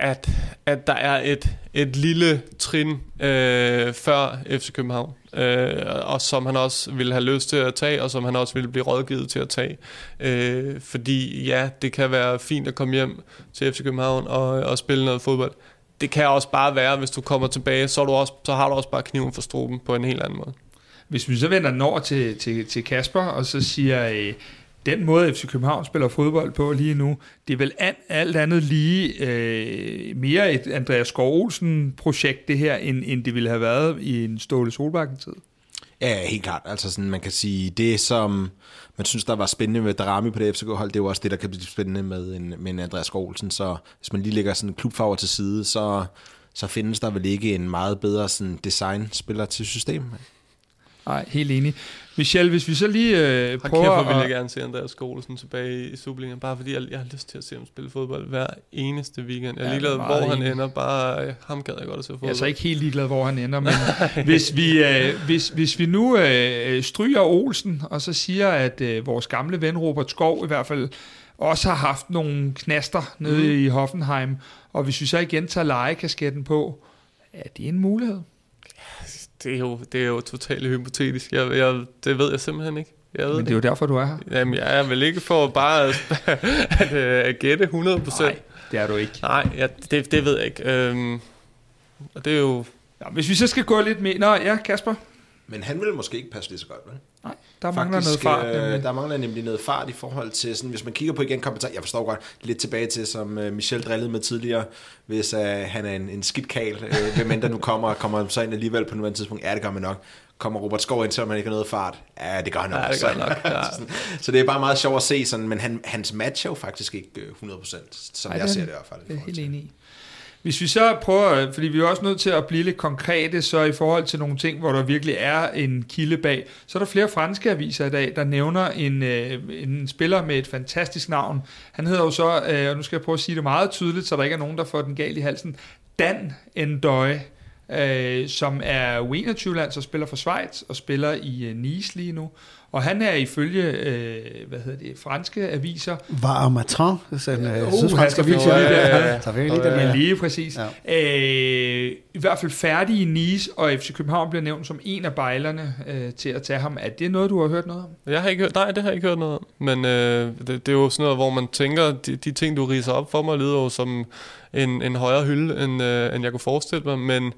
at, at der er et, et lille trin øh, før FC København, øh, og som han også ville have lyst til at tage, og som han også ville blive rådgivet til at tage. Øh, fordi ja, det kan være fint at komme hjem til FC København og, og spille noget fodbold. Det kan også bare være, hvis du kommer tilbage, så, du også, så har du også bare kniven for struben på en helt anden måde. Hvis vi så vender den over til, til, til Kasper, og så siger, øh, den måde FC København spiller fodbold på lige nu, det er vel an, alt andet lige øh, mere et Andreas Skovolsen projekt det her, end, end det ville have været i en Ståle Solbakken-tid. Ja, helt klart. Altså sådan, man kan sige, det som man synes, der var spændende med Darami på det FCK-hold, det er jo også det, der kan blive spændende med en, med en Andreas Skålsen. Så hvis man lige lægger sådan klubfarver til side, så, så findes der vel ikke en meget bedre sådan design-spiller til systemet. Nej, helt enig. Michel, hvis vi så lige øh, prøver kæft, hvor vil jeg gerne se Andreas Skolesen tilbage i Superligaen, bare fordi jeg, jeg har lyst til at se ham spille fodbold hver eneste weekend. Jeg er Ja, ligeglad, hvor han ender, bare øh, ham gad jeg godt at se fodbold. Jeg er så ikke helt ligeglad, hvor han ender, men hvis vi, øh, hvis, hvis vi nu øh, stryger Olsen, og så siger, at øh, vores gamle ven Robert Skov i hvert fald også har haft nogle knaster nede mm. i Hoffenheim, og hvis vi så igen tager legekasketten på, er det en mulighed? Det er jo, det er jo totalt hypotetisk. Jeg, jeg, det ved jeg simpelthen ikke. Jeg ved Men det er jo derfor, du er her. Jamen, jeg er vel ikke for bare at, at, øh, at gætte 100%. Nej, det er du ikke. Nej, ja, det, det ved jeg ikke. Øhm, og det er jo... Ja, hvis vi så skal gå lidt mere... Nå, ja, Kasper. Men han ville måske ikke passe lige så godt, vel? Der mangler noget fart. øh, nemlig. der mangler nemlig noget fart i forhold til, sådan, hvis man kigger på igen kompetencer, jeg forstår godt, lidt tilbage til, som øh, Michel drillede med tidligere, hvis øh, han er en, en skidt kal, øh, hvem end der nu kommer, kommer så ind alligevel på nuværende tidspunkt, ja, det gør man nok. Kommer Robert Skov ind, selvom man ikke har noget fart? Ja, det gør han nok. Ja, det gør nok, ja. så, så det er bare meget sjovt at se, sådan, men han, hans match er jo faktisk ikke øh, 100%, som Ej, jeg er ser det i hvert fald. Det er helt enig i. Hvis vi så prøver, fordi vi er også nødt til at blive lidt konkrete, så i forhold til nogle ting, hvor der virkelig er en kilde bag, så er der flere franske aviser i dag, der nævner en, øh, en spiller med et fantastisk navn. Han hedder jo så, øh, og nu skal jeg prøve at sige det meget tydeligt, så der ikke er nogen, der får den galt i halsen, Dan Endøje, øh, som er U21-land, så spiller for Schweiz og spiller i øh, Nice lige nu. Og han er ifølge, øh, hvad hedder det, franske aviser, Var Matran, sådan en Uh, uh, sydfransk han skal avis. vi Ja, lige ja, der. ja, ja. Lige Men her. lige præcis. Ja. Øh, I hvert fald færdig i Nice, og FC København bliver nævnt som en af bejlerne øh, til at tage ham. Er det noget, du har hørt noget om? Jeg har ikke hørt, nej, det har jeg ikke hørt noget om. Men øh, det, det er jo sådan noget, hvor man tænker, de, de ting, du riser op for mig, lyder jo som en, en højere hylde, end, øh, end jeg kunne forestille mig. Men,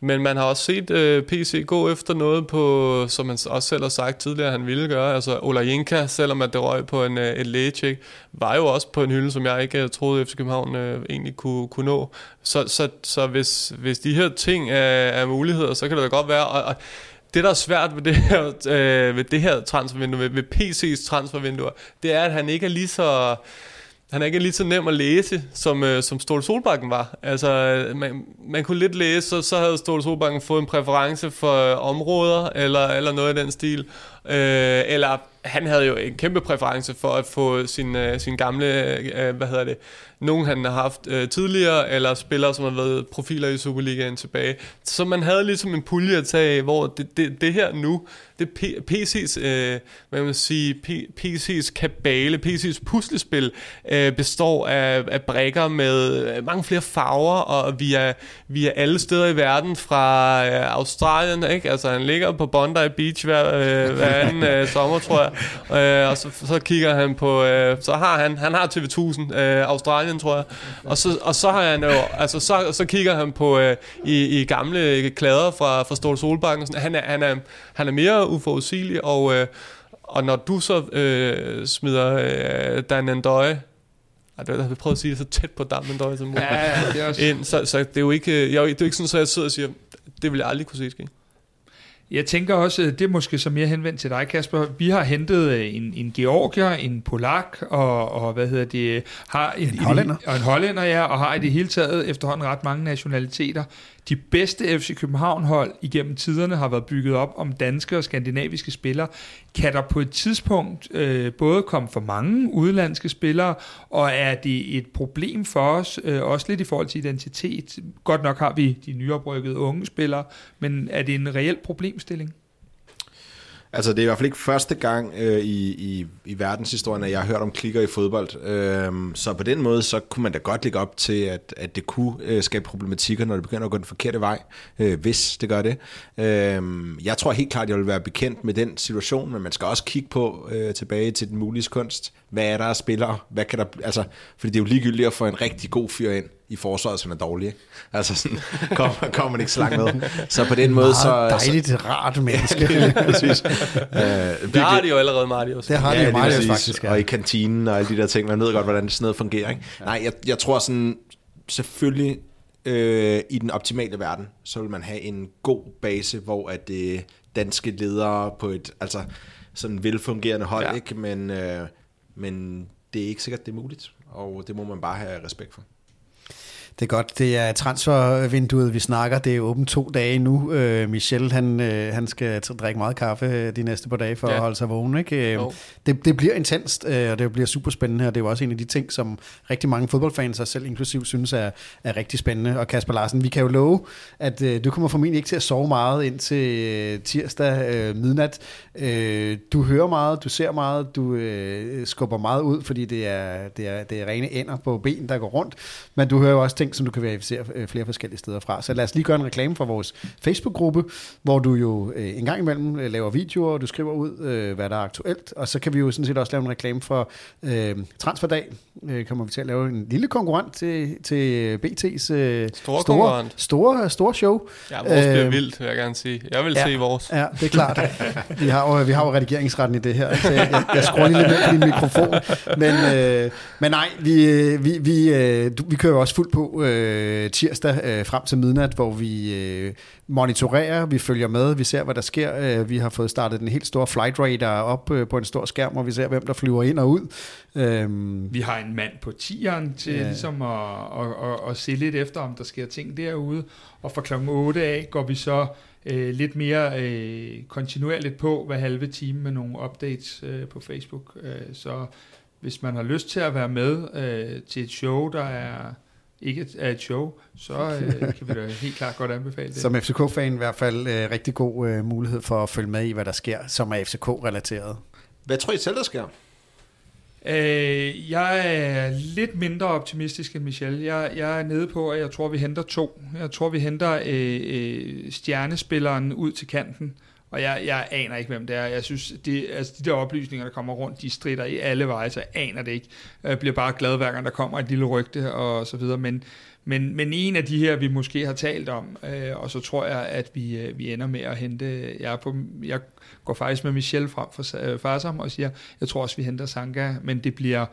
men man har også set øh, PC gå efter noget på, som han også selv har sagt tidligere, han ville gøre. Altså Olajinka, selvom at det røg på en, øh, et lægecheck, var jo også på en hylde, som jeg ikke øh, troede, FC København øh, egentlig kunne, kunne nå. Så, så, så hvis, hvis de her ting er, er muligheder, så kan det da godt være. Og, og det, der er svært ved det her, øh, ved det her transfervindue, ved, ved PC's transfervindue, det er, at han ikke er lige så... Han er ikke lige så nem at læse, som, øh, som Ståle Solbakken var. Altså, øh, man, man kunne lidt læse, så, så havde Ståle Solbakken fået en præference for øh, områder, eller, eller noget i den stil. Øh, eller han havde jo en kæmpe præference for at få sin, øh, sin gamle, øh, hvad hedder det, nogen han har haft øh, tidligere, eller spillere, som har været profiler i Superligaen tilbage. Så man havde ligesom en pulje at tage hvor det, det, det her nu, det PC's, øh, hvad man sige, PC's kabale, PC's puslespil øh, består af, af brækker med øh, mange flere farver, og vi er, vi er alle steder i verden fra øh, Australien, ikke? Altså han ligger på Bondi Beach hver, øh, hver anden øh, sommer, tror jeg. Øh, og så, så kigger han på, øh, så har han, han har TV1000 øh, Australien, tror jeg. Og så, og så har han jo, altså så, så kigger han på øh, i, i gamle klæder fra, fra Ståle Solbakken. Han er, han, er, han er mere uforudsigelig, og, øh, og når du så øh, smider øh, Dan Endøje, jeg har prøvet at sige det så tæt på dammen, som muligt. Ja, det er også... ind, så, så det er jo ikke, jeg, det er ikke sådan, at jeg sidder og siger, det vil jeg aldrig kunne se ske. Jeg tænker også, det er måske så mere henvendt til dig, Kasper. Vi har hentet øh, en, en georgier, en polak og, og hvad hedder det, har en, en hollænder. og en hollænder, ja, og har i det hele taget efterhånden ret mange nationaliteter. De bedste FC København-hold igennem tiderne har været bygget op om danske og skandinaviske spillere. Kan der på et tidspunkt øh, både komme for mange udenlandske spillere, og er det et problem for os, øh, også lidt i forhold til identitet? Godt nok har vi de nyoprykkede unge spillere, men er det en reel problemstilling? Altså, det er i hvert fald ikke første gang øh, i, i, i verdenshistorien, at jeg har hørt om klikker i fodbold. Øh, så på den måde, så kunne man da godt ligge op til, at, at det kunne øh, skabe problematikker, når det begynder at gå den forkerte vej, øh, hvis det gør det. Øh, jeg tror helt klart, at jeg vil være bekendt med den situation, men man skal også kigge på øh, tilbage til den mulige kunst. Hvad er der af spillere? Hvad kan der, altså, fordi det er jo ligegyldigt at få en rigtig god fyr ind i forsvaret, som er dårlig. Altså sådan, kommer kom man ikke så langt med. Så på den måde... Så, dejligt, så, rart menneske. præcis. uh, det har de jo allerede, Marius. Det har de ja, jo, Marius, faktisk. Ja. Og i kantinen og alle de der ting. Man ved godt, hvordan sådan noget fungerer. Ikke? Ja. Nej, jeg, jeg tror sådan, selvfølgelig øh, i den optimale verden, så vil man have en god base, hvor at det øh, danske ledere på et altså sådan velfungerende hold, ja. ikke? Men, øh, men det er ikke sikkert, det er muligt, og det må man bare have respekt for. Det er godt. Det er transfervinduet, vi snakker. Det er åbent to dage nu. Øh, Michel, han, øh, han skal drikke meget kaffe øh, de næste par dage for ja. at holde sig vågen. Ikke? Øh, det, det bliver intenst, øh, og det bliver super spændende, og det er jo også en af de ting, som rigtig mange fodboldfans, og selv inklusiv, synes er, er rigtig spændende. Og Kasper Larsen, vi kan jo love, at øh, du kommer formentlig ikke til at sove meget indtil øh, tirsdag øh, midnat. Øh, du hører meget, du ser meget, du øh, skubber meget ud, fordi det er, det, er, det er rene ender på ben, der går rundt. Men du hører jo også ting, som du kan verificere øh, flere forskellige steder fra. Så lad os lige gøre en reklame for vores Facebook-gruppe, hvor du jo øh, en gang imellem øh, laver videoer, og du skriver ud, hvad der er aktuelt. Og så kan vi jo sådan set også lave en reklame for øh, Transferdag. Øh, kommer vi til at lave en lille konkurrent til, til BT's øh, store, store, store, store show. Ja, vores bliver vildt, vil jeg gerne sige. Jeg vil ja, se vores. Ja, det er klart. vi, har jo, vi har jo redigeringsretten i det her, så jeg, jeg, jeg skruer lige lidt ned på din mikrofon. Men, øh, men nej, vi, vi, vi, øh, vi kører jo også fuldt på øh, tirsdag øh, frem til midnat, hvor vi øh, monitorerer, vi følger med, vi ser, hvad der sker. Øh, vi har fået startet en helt stor flight radar op øh, på en stor skærm, og vi ser, hvem der flyver ind og ud. Øh, vi har en mand på tieren til ja. ligesom at, at, at, at se lidt efter, om der sker ting derude. Og fra klokken 8 af går vi så øh, lidt mere øh, kontinuerligt på hver halve time med nogle updates øh, på Facebook. Øh, så hvis man har lyst til at være med øh, til et show, der er ikke er et show, så øh, kan vi da helt klart godt anbefale det. Som FCK-fan i hvert fald øh, rigtig god øh, mulighed for at følge med i, hvad der sker, som er FCK-relateret. Hvad tror I selv, der sker? Øh, jeg er lidt mindre optimistisk end Michel. Jeg, jeg er nede på, at jeg tror, vi henter to. Jeg tror, vi henter øh, øh, stjernespilleren ud til kanten. Og jeg, jeg aner ikke, hvem det er. Jeg synes, det, altså de der oplysninger, der kommer rundt, de strider i alle veje, så jeg aner det ikke. Jeg bliver bare glad, hver gang der kommer et lille rygte og så videre. Men, men, men en af de her, vi måske har talt om, øh, og så tror jeg, at vi, øh, vi ender med at hente... Jeg, er på, jeg går faktisk med Michelle frem for øh, Farsam og siger, jeg tror også, vi henter Sanka, men det bliver...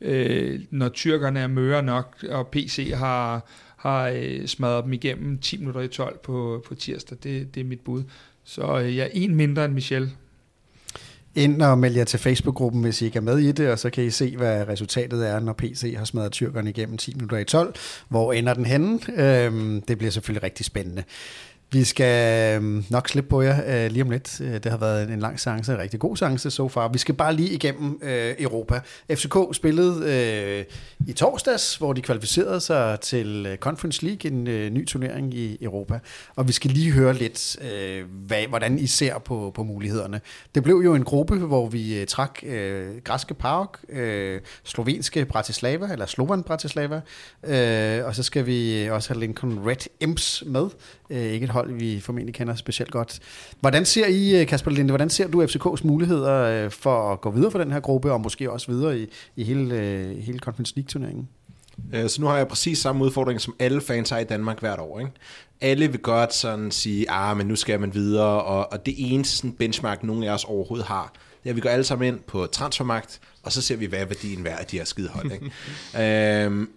Øh, når tyrkerne er møre nok, og PC har, har øh, smadret dem igennem 10 minutter i 12 på, på tirsdag, det, det er mit bud. Så øh, jeg er en mindre end Michel. Ind og meld jer til Facebook-gruppen, hvis I ikke er med i det, og så kan I se, hvad resultatet er, når PC har smadret tyrkerne igennem 10 minutter i 12. Hvor ender den henne? Øhm, det bliver selvfølgelig rigtig spændende. Vi skal øhm, nok slippe på jer øh, lige om lidt. Øh, det har været en lang seance, en rigtig god seance so far. Vi skal bare lige igennem øh, Europa. FCK spillede øh, i torsdags, hvor de kvalificerede sig til øh, Conference League, en øh, ny turnering i Europa. Og vi skal lige høre lidt, øh, hvad, hvordan I ser på, på mulighederne. Det blev jo en gruppe, hvor vi øh, trak øh, græske Park, øh, slovenske Bratislava, eller Slovan Bratislava, øh, og så skal vi øh, også have Lincoln Red Imps med. Øh, ikke et hold, vi formentlig kender specielt godt. Hvordan ser I, øh, Kasper Linde, hvordan ser du FCK's muligheder øh, for at gå videre for den her gruppe, og måske også videre i, i hele, hele Conference League-turneringen? Så nu har jeg præcis samme udfordring, som alle fans har i Danmark hvert år. Ikke? Alle vil godt sådan sige, ah, men nu skal man videre, og, og det eneste sådan benchmark, nogen af os overhovedet har, det er, at vi går alle sammen ind på transfermagt, og så ser vi, hvad er værdien værd af de her skide hold. Ikke? øhm,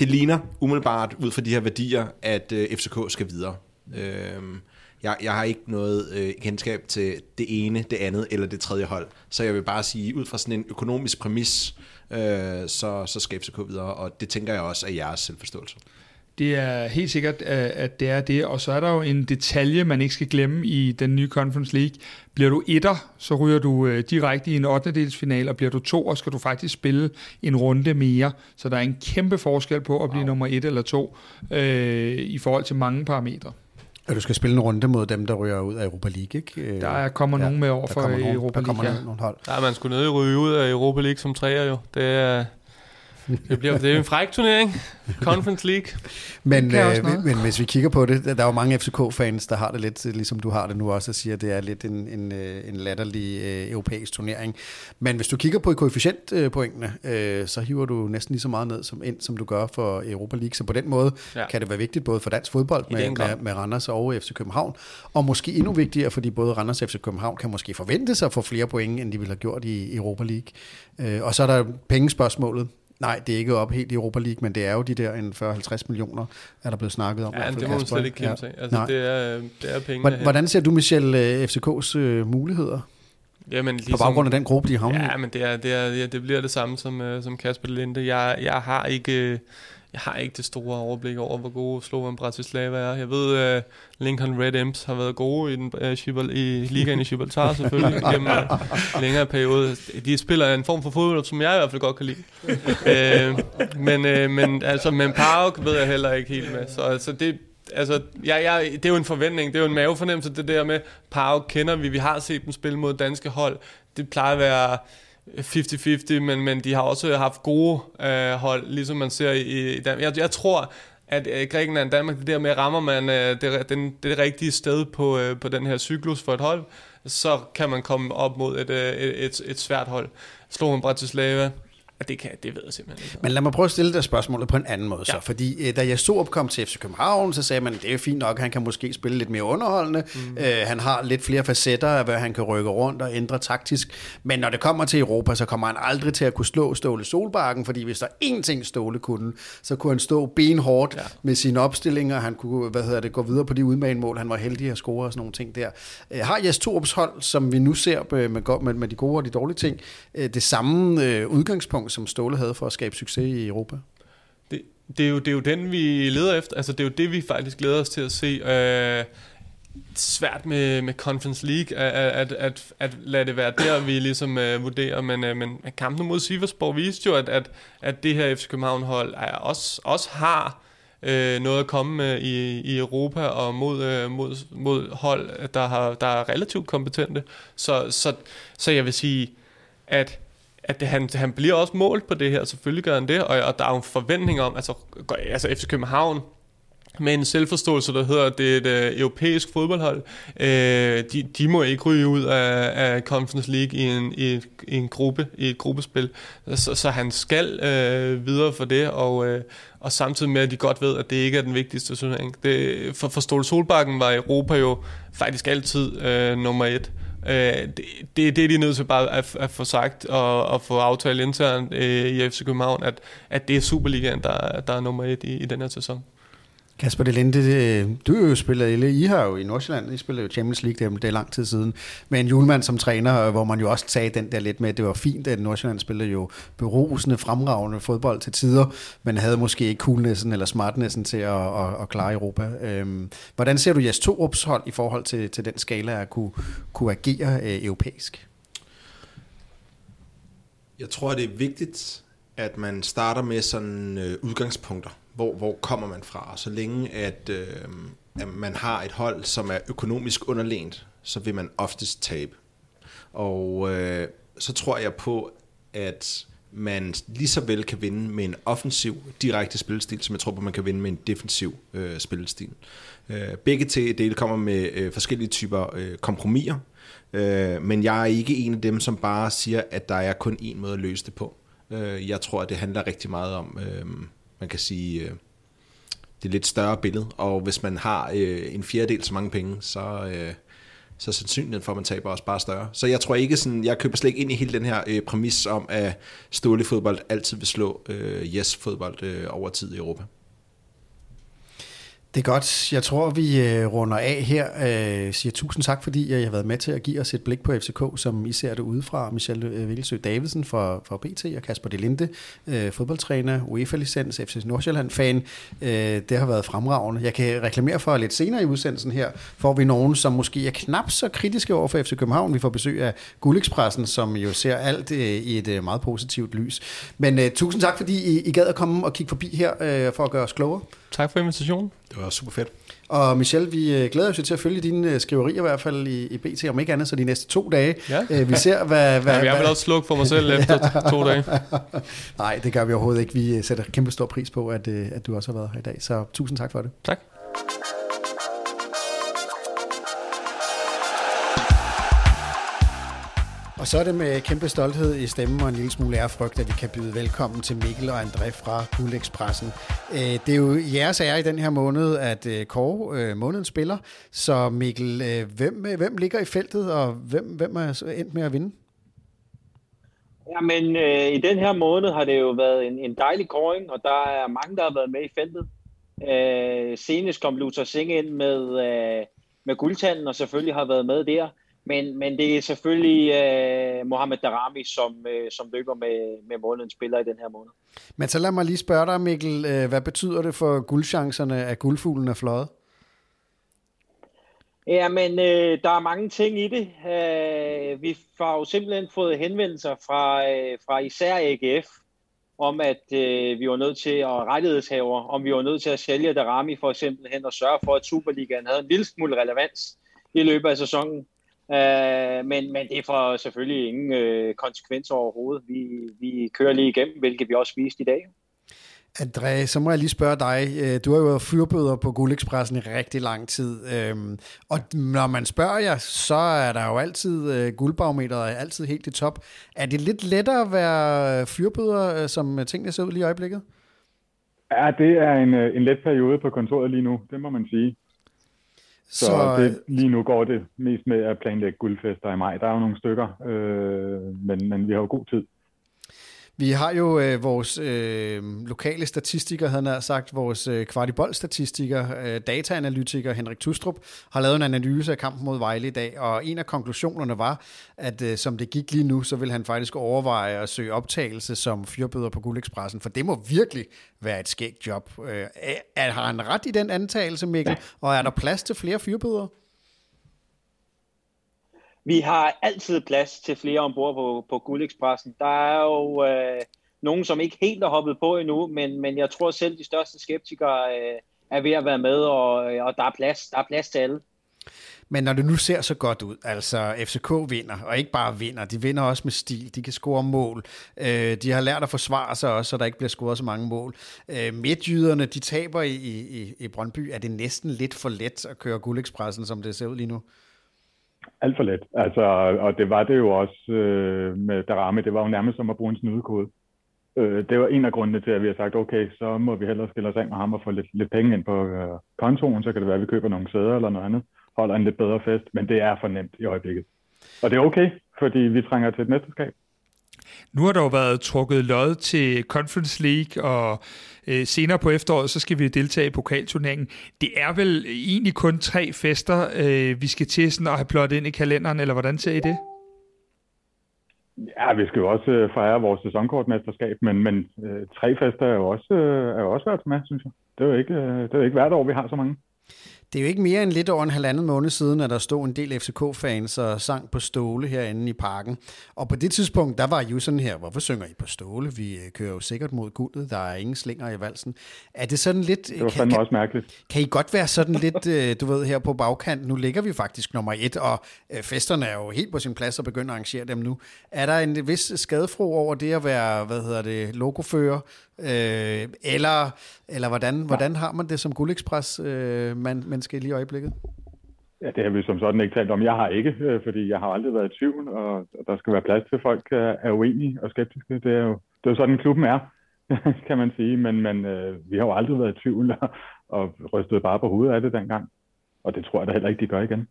det ligner umiddelbart ud fra de her værdier, at øh, FCK skal videre. Øhm, jeg, jeg har ikke noget øh, kendskab til det ene, det andet eller det tredje hold, så jeg vil bare sige, ud fra sådan en økonomisk præmis, øh, så, så skal FCK videre, og det tænker jeg også er jeres selvforståelse. Det er helt sikkert, at det er det. Og så er der jo en detalje, man ikke skal glemme i den nye Conference League. Bliver du etter, så ryger du øh, direkte i en 8. final, og bliver du to, og skal du faktisk spille en runde mere. Så der er en kæmpe forskel på at blive wow. nummer et eller to øh, i forhold til mange parametre. Og du skal spille en runde mod dem, der ryger ud af Europa League, ikke? Øh, der er, kommer ja, nogen med over for Europa League. Der kommer ja. nogle hold. Ja, man skulle nødt ryge ud af Europa League som træer jo. Det er, det, bliver, det er en fræk turnering. Conference League. men, øh, men hvis vi kigger på det, der er jo mange FCK-fans, der har det lidt, ligesom du har det nu også, og siger, at det er lidt en, en, øh, en latterlig øh, europæisk turnering. Men hvis du kigger på koefficientpointene, øh, så hiver du næsten lige så meget ned som ind, som du gør for Europa League. Så på den måde ja. kan det være vigtigt både for dansk fodbold med, med, med Randers og FC København, og måske endnu vigtigere, fordi både Randers og FC København kan måske forvente sig at få flere point, end de ville have gjort i Europa League. Øh, og så er der pengespørgsmålet. Nej, det er ikke op helt i Europa League, men det er jo de der en 40-50 millioner, er der blevet snakket om. Ja, det må man slet ikke kæmpe sig. Altså, det, er, det er penge. Hvordan ser du, Michel, øh, FCK's øh, muligheder? Jamen, ligesom, på baggrund af den gruppe, de har Ja, men det, er, det, er, det bliver det samme som, uh, som Kasper Linde. Jeg, jeg har ikke jeg har ikke det store overblik over, hvor gode Slovan Bratislava er. Jeg ved, at uh, Lincoln Red Imps har været gode i, den, uh, i ligaen i Gibraltar selvfølgelig gennem en længere periode. De spiller en form for fodbold, som jeg i hvert fald godt kan lide. uh, men, uh, men altså, men Park ved jeg heller ikke helt med. Så altså, det, altså, jeg, jeg, det er jo en forventning, det er jo en mavefornemmelse, det der med, Park kender vi, vi har set dem spille mod danske hold. Det plejer at være 50-50, men, men de har også haft gode øh, hold, ligesom man ser i, i Danmark. Jeg, jeg tror, at øh, Grækenland og Danmark, det der med, rammer man øh, det, den, det rigtige sted på, øh, på den her cyklus for et hold, så kan man komme op mod et, øh, et, et, et svært hold. Slå man Bratislava, Ja, det, kan, det ved jeg simpelthen ikke. Men lad mig prøve at stille det spørgsmålet på en anden måde. Ja. Så. Fordi øh, da jeg så opkom til FC København, så sagde man, at det er fint nok, han kan måske spille lidt mere underholdende. Mm. Øh, han har lidt flere facetter af, hvad han kan rykke rundt og ændre taktisk. Men når det kommer til Europa, så kommer han aldrig til at kunne slå Ståle Solbakken, fordi hvis der er én ting, Ståle kunne, så kunne han stå benhårdt ja. med sine opstillinger. Han kunne hvad hedder det, gå videre på de udmagemål. Han var heldig at score og sådan nogle ting der. Øh, har Jes Torps hold, som vi nu ser med, med, med de gode og de dårlige ting, øh, det samme øh, udgangspunkt som Ståle havde for at skabe succes i Europa? Det, det, er, jo, det er jo den, vi leder efter. Altså, det er jo det, vi faktisk glæder os til at se. Øh, svært med, med Conference League, at, at, at, at lade det være der, vi ligesom øh, vurderer, men, øh, men kampen mod Siversborg viste jo, at, at, at det her FC København-hold også, også har øh, noget at komme med i, i Europa, og mod, øh, mod, mod hold, der, har, der er relativt kompetente. Så, så, så jeg vil sige, at at det, han, han bliver også målt på det her, selvfølgelig gør han det, og, og der er jo en forventning om, altså, altså FC København, med en selvforståelse, der hedder, at det er et uh, europæisk fodboldhold. Uh, de, de må ikke ryge ud af, af Conference League i en, i, i en gruppe, i et gruppespil. Så, så han skal uh, videre for det, og, uh, og samtidig med, at de godt ved, at det ikke er den vigtigste turnering. Det, for, for Ståle Solbakken var Europa jo faktisk altid uh, nummer et. Øh, Øh, det, det, det er de nødt til bare at, at få sagt og, og få aftalt internt øh, i FC København, at, at det er Superligaen, der, der er nummer et i, i den her sæson. Kasper Delente, du er jo spiller, eller I har jo i Nordsjælland, I spiller jo Champions League, det er lang tid siden, med en julemand som træner, øh, hvor man jo også sagde den der lidt med, at det var fint, at Nordsjælland spillede jo berusende, fremragende fodbold til tider, men havde måske ikke coolnessen eller smartnessen til at, at, at klare Europa. Øhm, hvordan ser du jeres to hold i forhold til, til den skala at kunne, kunne agere øh, europæisk? Jeg tror, det er vigtigt, at man starter med sådan øh, udgangspunkter hvor, hvor kommer man fra. Så længe at, øh, at man har et hold, som er økonomisk underlænt, så vil man oftest tabe. Og øh, så tror jeg på, at man lige så vel kan vinde med en offensiv, direkte spillestil, som jeg tror på, man kan vinde med en defensiv øh, spillestil. Øh, begge dele kommer med øh, forskellige typer øh, kompromiser, øh, men jeg er ikke en af dem, som bare siger, at der er kun én måde at løse det på. Øh, jeg tror, at det handler rigtig meget om... Øh, man kan sige, øh, det lidt større billede, og hvis man har øh, en fjerdedel så mange penge, så, øh, så er sandsynligheden for, at man taber også bare større. Så jeg tror ikke sådan, jeg køber slet ikke ind i hele den her øh, præmis om, at Ståle fodbold altid vil slå øh, yes fodbold øh, over tid i Europa. Det er godt. Jeg tror, vi øh, runder af her. Øh, siger tusind tak, fordi jeg har været med til at give os et blik på FCK, som I ser det udefra. Michel øh, Vilsø Davidsen fra, fra BT og Kasper Delinde, øh, fodboldtræner, UEFA-licens, FC Nordsjælland-fan. Øh, det har været fremragende. Jeg kan reklamere for lidt senere i udsendelsen her, får vi nogen, som måske er knap så kritiske over for FC København. Vi får besøg af Gullikspressen, som jo ser alt øh, i et øh, meget positivt lys. Men øh, tusind tak, fordi I, I gad at komme og kigge forbi her øh, for at gøre os klogere. Tak for invitationen. Det var super fedt. Og Michel, vi øh, glæder os til at følge dine øh, skriverier i hvert fald i, i BT, om ikke andet så de næste to dage. Ja. Øh, vi ser, hvad... hvad ja, jeg vil også slukke for mig selv efter to dage. Nej, det gør vi overhovedet ikke. Vi sætter kæmpe stor pris på, at, at du også har været her i dag. Så tusind tak for det. Tak. Og så er det med kæmpe stolthed i stemmen og en lille smule ærefrygt, at vi kan byde velkommen til Mikkel og André fra Guldekspressen. Øh, det er jo jeres ære i den her måned, at øh, Kåre øh, månedens spiller. Så Mikkel, øh, hvem, hvem ligger i feltet, og hvem, hvem er endt med at vinde? Ja, men øh, i den her måned har det jo været en, en dejlig kåring, og der er mange, der har været med i feltet. Øh, senest kom Luther Singh ind med, øh, med guldtanden, og selvfølgelig har været med der. Men, men det er selvfølgelig uh, Mohamed Darami, som, uh, som løber med, med månedens spiller i den her måned. Men så lad mig lige spørge dig, Mikkel. Uh, hvad betyder det for guldchancerne, at guldfuglen er fløjet? Ja, men uh, der er mange ting i det. Uh, vi har jo simpelthen fået henvendelser fra, uh, fra især AGF, om at uh, vi var nødt til at rettighedshaver, om vi var nødt til at sælge Darami for eksempel hen og sørge for, at Superligaen havde en lille smule relevans i løbet af sæsonen. Øh, men, men det får selvfølgelig ingen øh, konsekvenser overhovedet. Vi, vi kører lige igennem, hvilket vi også viste i dag. André, så må jeg lige spørge dig. Øh, du har jo været fyrbøder på Guldekspressen i rigtig lang tid. Øhm, og når man spørger jer, så er der jo altid øh, guldbarometeret er altid helt i top. Er det lidt lettere at være fyrbøder, øh, som tingene ser ud lige i øjeblikket? Ja, det er en, en let periode på kontoret lige nu, det må man sige. Så, så det, lige nu går det mest med at planlægge guldfester i maj. Der er jo nogle stykker, øh, men, men vi har jo god tid. Vi har jo øh, vores øh, lokale statistiker, havde han sagt, vores øh, kvartibold-statistiker, øh, dataanalytiker Henrik Tustrup, har lavet en analyse af kampen mod Vejle i dag, og en af konklusionerne var, at øh, som det gik lige nu, så vil han faktisk overveje at søge optagelse som fyrbøder på Guldekspressen, for det må virkelig være et skægt job. Øh, er, har han ret i den antagelse, Mikkel, og er der plads til flere fyrbøder? Vi har altid plads til flere ombord på, på Guldekspressen. Der er jo øh, nogen, som ikke helt er hoppet på endnu, men, men jeg tror selv, de største skeptikere øh, er ved at være med, og, og der, er plads, der er plads til alle. Men når det nu ser så godt ud, altså FCK vinder, og ikke bare vinder, de vinder også med stil, de kan score mål, øh, de har lært at forsvare sig også, så der ikke bliver scoret så mange mål. Øh, midtjyderne, de taber i, i, i Brøndby, er det næsten lidt for let at køre Guldekspressen, som det ser ud lige nu? Alt for let. Altså, og det var det jo også øh, med Darame. Det var jo nærmest som at bruge en snydekode. Øh, det var en af grundene til, at vi har sagt, okay, så må vi hellere skille os af med ham og få lidt, lidt penge ind på øh, kontoen. Så kan det være, at vi køber nogle sæder eller noget andet. Holder en lidt bedre fest. Men det er for nemt i øjeblikket. Og det er okay, fordi vi trænger til et mesterskab. Nu har der jo været trukket lod til Conference League, og øh, senere på efteråret, så skal vi deltage i pokalturneringen. Det er vel egentlig kun tre fester, øh, vi skal til sådan at have plottet ind i kalenderen, eller hvordan ser I det? Ja, vi skal jo også øh, fejre vores sæsonkortmesterskab, men, men øh, tre fester er jo også, øh, er jo også værd med, synes jeg. Det er jo ikke, øh, det er jo ikke hvert år, vi har så mange. Det er jo ikke mere end lidt over en halvanden måned siden, at der stod en del FCK-fans og sang på ståle herinde i parken. Og på det tidspunkt, der var jo sådan her, hvorfor synger I på ståle? Vi øh, kører jo sikkert mod guldet, der er ingen slinger i valsen. Er det sådan lidt... Det var fandme kan, også mærkeligt. Kan I godt være sådan lidt, øh, du ved, her på bagkant? Nu ligger vi faktisk nummer et, og øh, festerne er jo helt på sin plads og begynder at arrangere dem nu. Er der en vis skadefro over det at være, hvad hedder det, logofører? Øh, eller, eller hvordan, hvordan har man det som guldekspres, øh, man, menneske lige i øjeblikket? Ja, det har vi som sådan ikke talt om. Jeg har ikke, øh, fordi jeg har aldrig været i tvivl, og der skal være plads til folk er, er uenige og skeptiske. Det er jo, det er jo sådan, klubben er, kan man sige. Men, men øh, vi har jo aldrig været i tvivl og, og rystet bare på hovedet af det dengang. Og det tror jeg da heller ikke, de gør igen.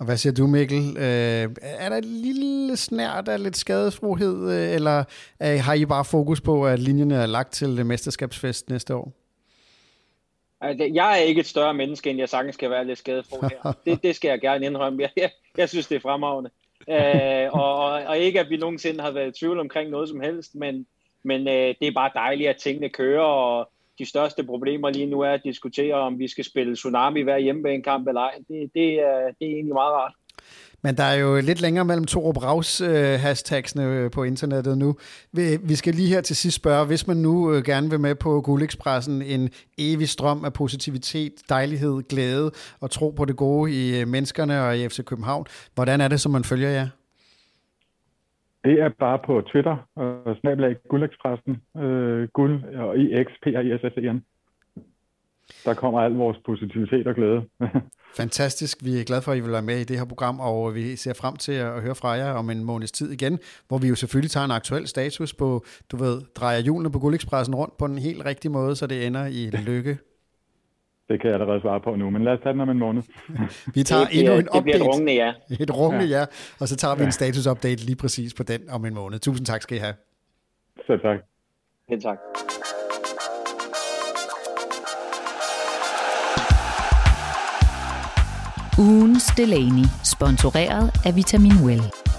Og hvad siger du, Mikkel? Øh, er der et lille snært af lidt skadesfrohed, øh, eller øh, har I bare fokus på, at linjerne er lagt til mesterskabsfest næste år? Jeg er ikke et større menneske, end jeg sagtens skal være lidt skadesfro her. Det, det skal jeg gerne indrømme. Jeg, jeg, jeg synes, det er fremragende. Øh, og, og, og ikke, at vi nogensinde har været i tvivl omkring noget som helst, men, men øh, det er bare dejligt, at tingene kører, og de største problemer lige nu er at diskutere, om vi skal spille Tsunami hver hjemmebanekamp eller ej. Det, det, er, det er egentlig meget rart. Men der er jo lidt længere mellem to og Braus øh, hashtagsene øh, på internettet nu. Vi, vi skal lige her til sidst spørge, hvis man nu øh, gerne vil med på Guldekspressen, en evig strøm af positivitet, dejlighed, glæde og tro på det gode i øh, menneskerne og i FC København. Hvordan er det, som man følger jer? Det er bare på Twitter, og snablag Guldekspressen, øh, guld og IX, p r i s s e n Der kommer al vores positivitet og glæde. Fantastisk. Vi er glade for, at I vil være med i det her program, og vi ser frem til at høre fra jer om en måneds tid igen, hvor vi jo selvfølgelig tager en aktuel status på, du ved, drejer hjulene på Guldekspressen rundt på en helt rigtig måde, så det ender i lykke. Det kan jeg allerede svare på nu, men lad os tage den om en måned. vi tager det, endnu en update. Det bliver et rungende ja. Et rungende ja. ja, og så tager vi en status-update lige præcis på den om en måned. Tusind tak skal I have. Selv tak. Helt tak. Ugens Delaney, sponsoreret af Vitamin Well.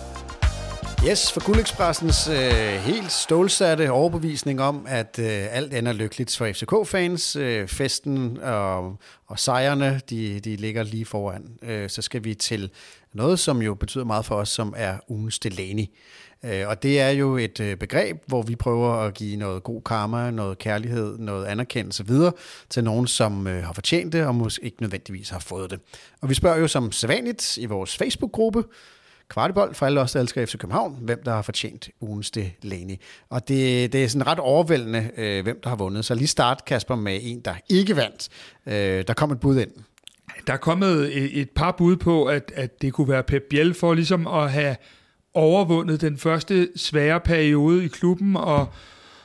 Yes, for Guldekspressens øh, helt stålsatte overbevisning om, at øh, alt ender lykkeligt for FCK-fans. Øh, festen og, og sejrene, de, de ligger lige foran. Øh, så skal vi til noget, som jo betyder meget for os, som er ugens Delaney. Øh, og det er jo et øh, begreb, hvor vi prøver at give noget god karma, noget kærlighed, noget anerkendelse videre til nogen, som øh, har fortjent det, og måske ikke nødvendigvis har fået det. Og vi spørger jo som sædvanligt i vores Facebook-gruppe, Kvartibold for alle os, der elsker FC København, hvem der har fortjent ugens det Leni. Og det, det er sådan ret overvældende, øh, hvem der har vundet. Så lige start, Kasper, med en, der ikke vandt. Øh, der kom et bud ind. Der er kommet et, et par bud på, at, at det kunne være Pep Biel for ligesom at have overvundet den første svære periode i klubben, og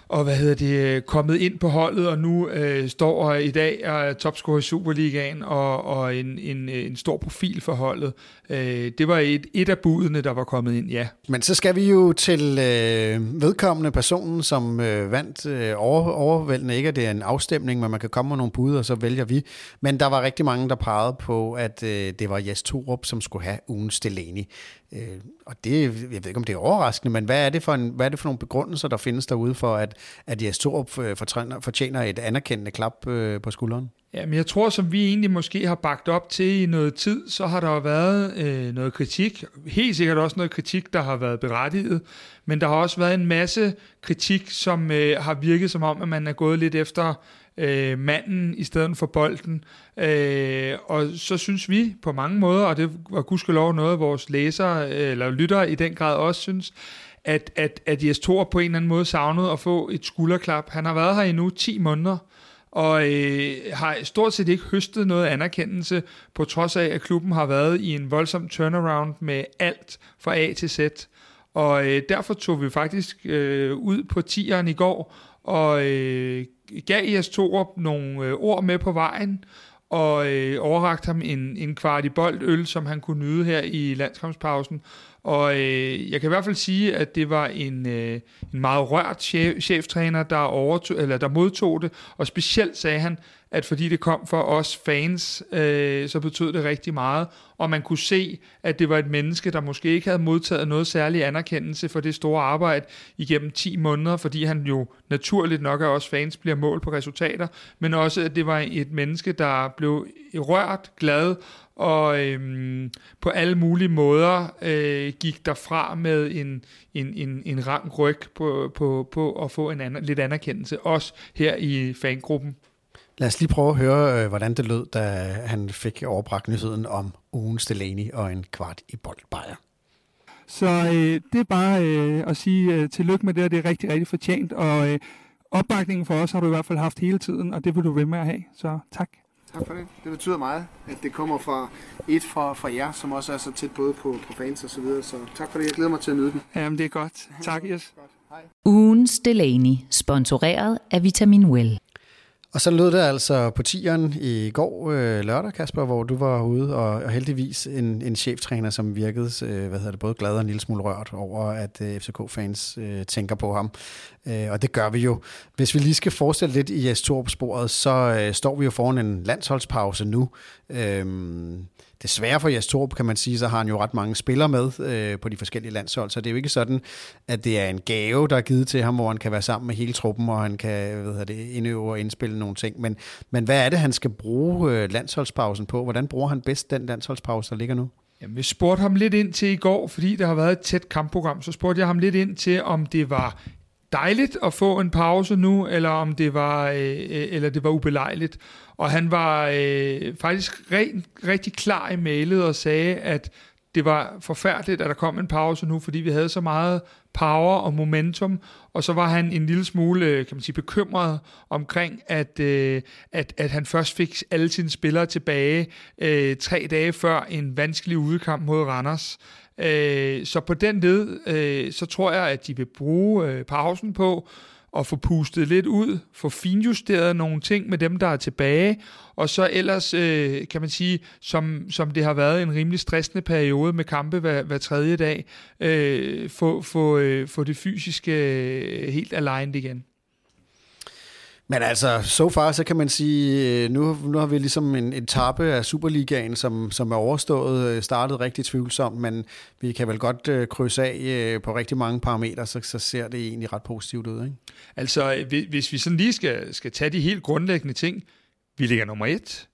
og hvad hedder det, øh, kommet ind på holdet, og nu øh, står i dag og er topscorer i Superligaen, og, og en, en, øh, en stor profil for holdet. Øh, det var et, et af budene, der var kommet ind, ja. Men så skal vi jo til øh, vedkommende personen, som øh, vandt øh, over, overvældende. Ikke at det er en afstemning, men man kan komme med nogle bud, og så vælger vi. Men der var rigtig mange, der pegede på, at øh, det var Jes Torup, som skulle have ugen Delaney. Øh, og det, jeg ved ikke, om det er overraskende, men hvad er det for, en, hvad er det for nogle begrundelser, der findes derude for, at, at Jes Torup øh, fortjener et anerkendende klap øh, på skulderen? Jamen, jeg tror, som vi egentlig måske har bagt op til i noget tid, så har der jo været øh, noget kritik. Helt sikkert også noget kritik, der har været berettiget. Men der har også været en masse kritik, som øh, har virket som om, at man er gået lidt efter øh, manden i stedet for bolden. Øh, og så synes vi på mange måder, og det var gudskelov noget, vores læsere øh, eller lyttere i den grad også synes, at, at, at Jes Thor på en eller anden måde savnede at få et skulderklap. Han har været her i nu 10 måneder, og øh, har stort set ikke høstet noget anerkendelse, på trods af, at klubben har været i en voldsom turnaround med alt fra A til Z. Og øh, derfor tog vi faktisk øh, ud på tieren i går og øh, gav Jes Torup nogle øh, ord med på vejen, og øh, overrakte ham en, en kvart i bold øl, som han kunne nyde her i landskampspausen. Og øh, jeg kan i hvert fald sige, at det var en, øh, en meget rørt chef, cheftræner, der, overtog, eller der modtog det, og specielt sagde han, at fordi det kom for os fans, øh, så betød det rigtig meget, og man kunne se, at det var et menneske, der måske ikke havde modtaget noget særlig anerkendelse for det store arbejde igennem 10 måneder, fordi han jo naturligt nok af os fans bliver målt på resultater, men også, at det var et menneske, der blev rørt, glad og øhm, på alle mulige måder øh, gik derfra med en, en, en, en rang ryg på, på, på at få en anden, lidt anerkendelse, også her i fangruppen. Lad os lige prøve at høre, øh, hvordan det lød, da han fik overbragt nyheden om ugens Delaney og en kvart i boldbejer. Så øh, det er bare øh, at sige øh, tillykke med det, og det er rigtig, rigtig fortjent. Og øh, opbakningen for os har du i hvert fald haft hele tiden, og det vil du ved med at have. Så tak. Tak for det. Det betyder meget, at det kommer fra et fra, fra jer, som også er så tæt både på, på fans og så videre. Så tak for det. Jeg glæder mig til at nyde den. Jamen, det er godt. Tak, Jes. Ugens Delaney, sponsoreret af Vitamin Well. Og så lød det altså på tieren i går øh, lørdag, Kasper, hvor du var ude, og, og heldigvis en, en cheftræner, som virkede øh, hvad hedder det, både glad og en lille smule rørt over, at øh, FCK-fans øh, tænker på ham. Øh, og det gør vi jo. Hvis vi lige skal forestille lidt i Jes sporet så øh, står vi jo foran en landsholdspause nu. Øh, desværre for Jes Torp, kan man sige, så har han jo ret mange spillere med øh, på de forskellige landshold, så det er jo ikke sådan, at det er en gave, der er givet til ham, hvor han kan være sammen med hele truppen, og han kan hvad det, indøve og indspille nogle ting. Men, men hvad er det, han skal bruge øh, landsholdspausen på? Hvordan bruger han bedst den landsholdspause, der ligger nu? Jamen, vi spurgte ham lidt ind til i går, fordi der har været et tæt kampprogram, så spurgte jeg ham lidt ind til, om det var dejligt at få en pause nu, eller om det var, øh, øh, eller det var ubelejligt. Og han var øh, faktisk rent, rigtig klar i mailet og sagde, at det var forfærdeligt, at der kom en pause nu, fordi vi havde så meget power og momentum, og så var han en lille smule, øh, kan man sige, bekymret omkring, at, øh, at, at han først fik alle sine spillere tilbage øh, tre dage før en vanskelig udekamp mod Randers. Øh, så på den led, øh, så tror jeg, at de vil bruge øh, pausen på at få pustet lidt ud, få finjusteret nogle ting med dem, der er tilbage, og så ellers, øh, kan man sige, som, som det har været en rimelig stressende periode med kampe hver, hver tredje dag, øh, få, få, øh, få det fysiske øh, helt aligned igen. Men altså, so far, så kan man sige, øh, nu, nu har vi ligesom en etape af Superligaen, som, som er overstået, øh, startet rigtig tvivlsomt, men vi kan vel godt øh, krydse af øh, på rigtig mange parametre, så, så ser det egentlig ret positivt ud, ikke? Altså, øh, hvis vi sådan lige skal, skal tage de helt grundlæggende ting, vi ligger nummer et,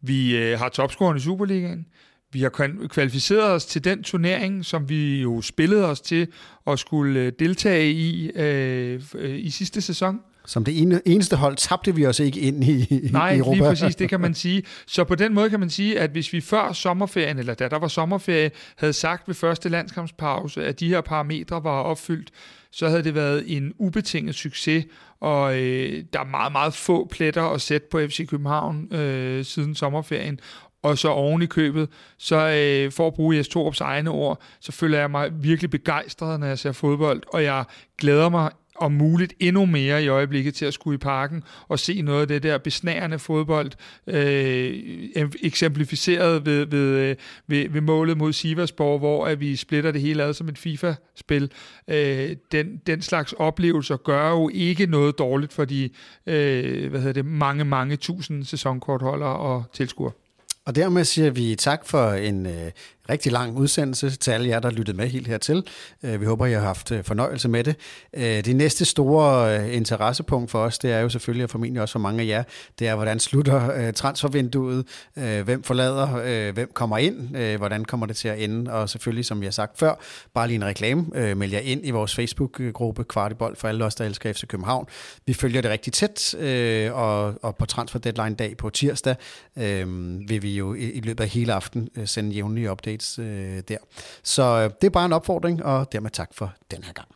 vi øh, har topscoren i Superligaen, vi har kvalificeret os til den turnering, som vi jo spillede os til at skulle deltage i øh, i sidste sæson. Som det eneste hold tabte vi os ikke ind i, Nej, i Europa. lige præcis, det kan man sige. Så på den måde kan man sige, at hvis vi før sommerferien, eller da der var sommerferie, havde sagt ved første landskampspause, at de her parametre var opfyldt, så havde det været en ubetinget succes, og øh, der er meget, meget få pletter at sætte på FC København øh, siden sommerferien. Og så oven i købet, så øh, for at bruge Jes Torps egne ord, så føler jeg mig virkelig begejstret, når jeg ser fodbold, og jeg glæder mig om muligt endnu mere i øjeblikket til at skulle i parken og se noget af det der besnærende fodbold, øh, eksemplificeret ved, ved, øh, ved, ved målet mod Siversborg, hvor at vi splitter det hele ad som et FIFA-spil. Øh, den, den slags oplevelser gør jo ikke noget dårligt for de øh, hvad hedder det, mange, mange tusind sæsonkortholdere og tilskuere. Og dermed siger vi tak for en øh, rigtig lang udsendelse til alle jer, der lyttede med helt hertil. Øh, vi håber, I har haft øh, fornøjelse med det. Øh, det næste store interessepunkt for os, det er jo selvfølgelig, og formentlig også for mange af jer, det er, hvordan slutter transfervinduet, hvem forlader, hvem kommer ind, hvordan kommer det til at ende, og selvfølgelig, som jeg har sagt før, bare lige en reklame, meld jer ind i vores Facebook-gruppe Kvartibold for alle os, der elsker FC København. Vi følger det rigtig tæt, og, og på transfer deadline dag på tirsdag vil vi jo i løbet af hele aften sende jævnlige updates updates øh, der. Så øh, det er bare en opfordring, og dermed tak for den her gang.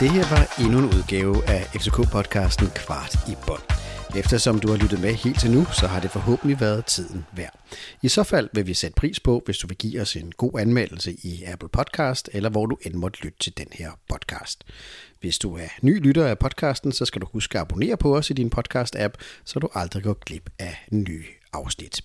Det her var endnu en udgave af FCK-podcasten Kvart i Bånd. Eftersom du har lyttet med helt til nu, så har det forhåbentlig været tiden værd. I så fald vil vi sætte pris på, hvis du vil give os en god anmeldelse i Apple Podcast, eller hvor du end måtte lytte til den her podcast. Hvis du er ny lytter af podcasten, så skal du huske at abonnere på os i din podcast-app, så du aldrig går glip af nye afsnit.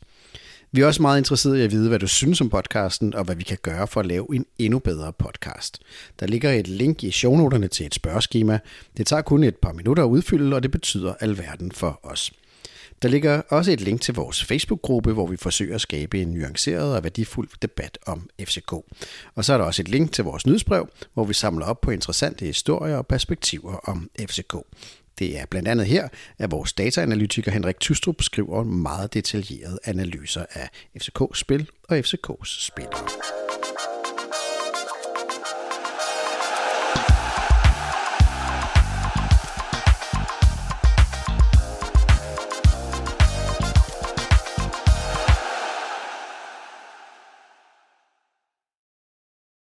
Vi er også meget interesserede i at vide, hvad du synes om podcasten, og hvad vi kan gøre for at lave en endnu bedre podcast. Der ligger et link i shownoterne til et spørgeskema. Det tager kun et par minutter at udfylde, og det betyder alverden for os. Der ligger også et link til vores Facebook-gruppe, hvor vi forsøger at skabe en nuanceret og værdifuld debat om FCK. Og så er der også et link til vores nyhedsbrev, hvor vi samler op på interessante historier og perspektiver om FCK. Det er blandt andet her, at vores dataanalytiker Henrik Tystrup skriver meget detaljerede analyser af FCK's spil og FCK's spillere.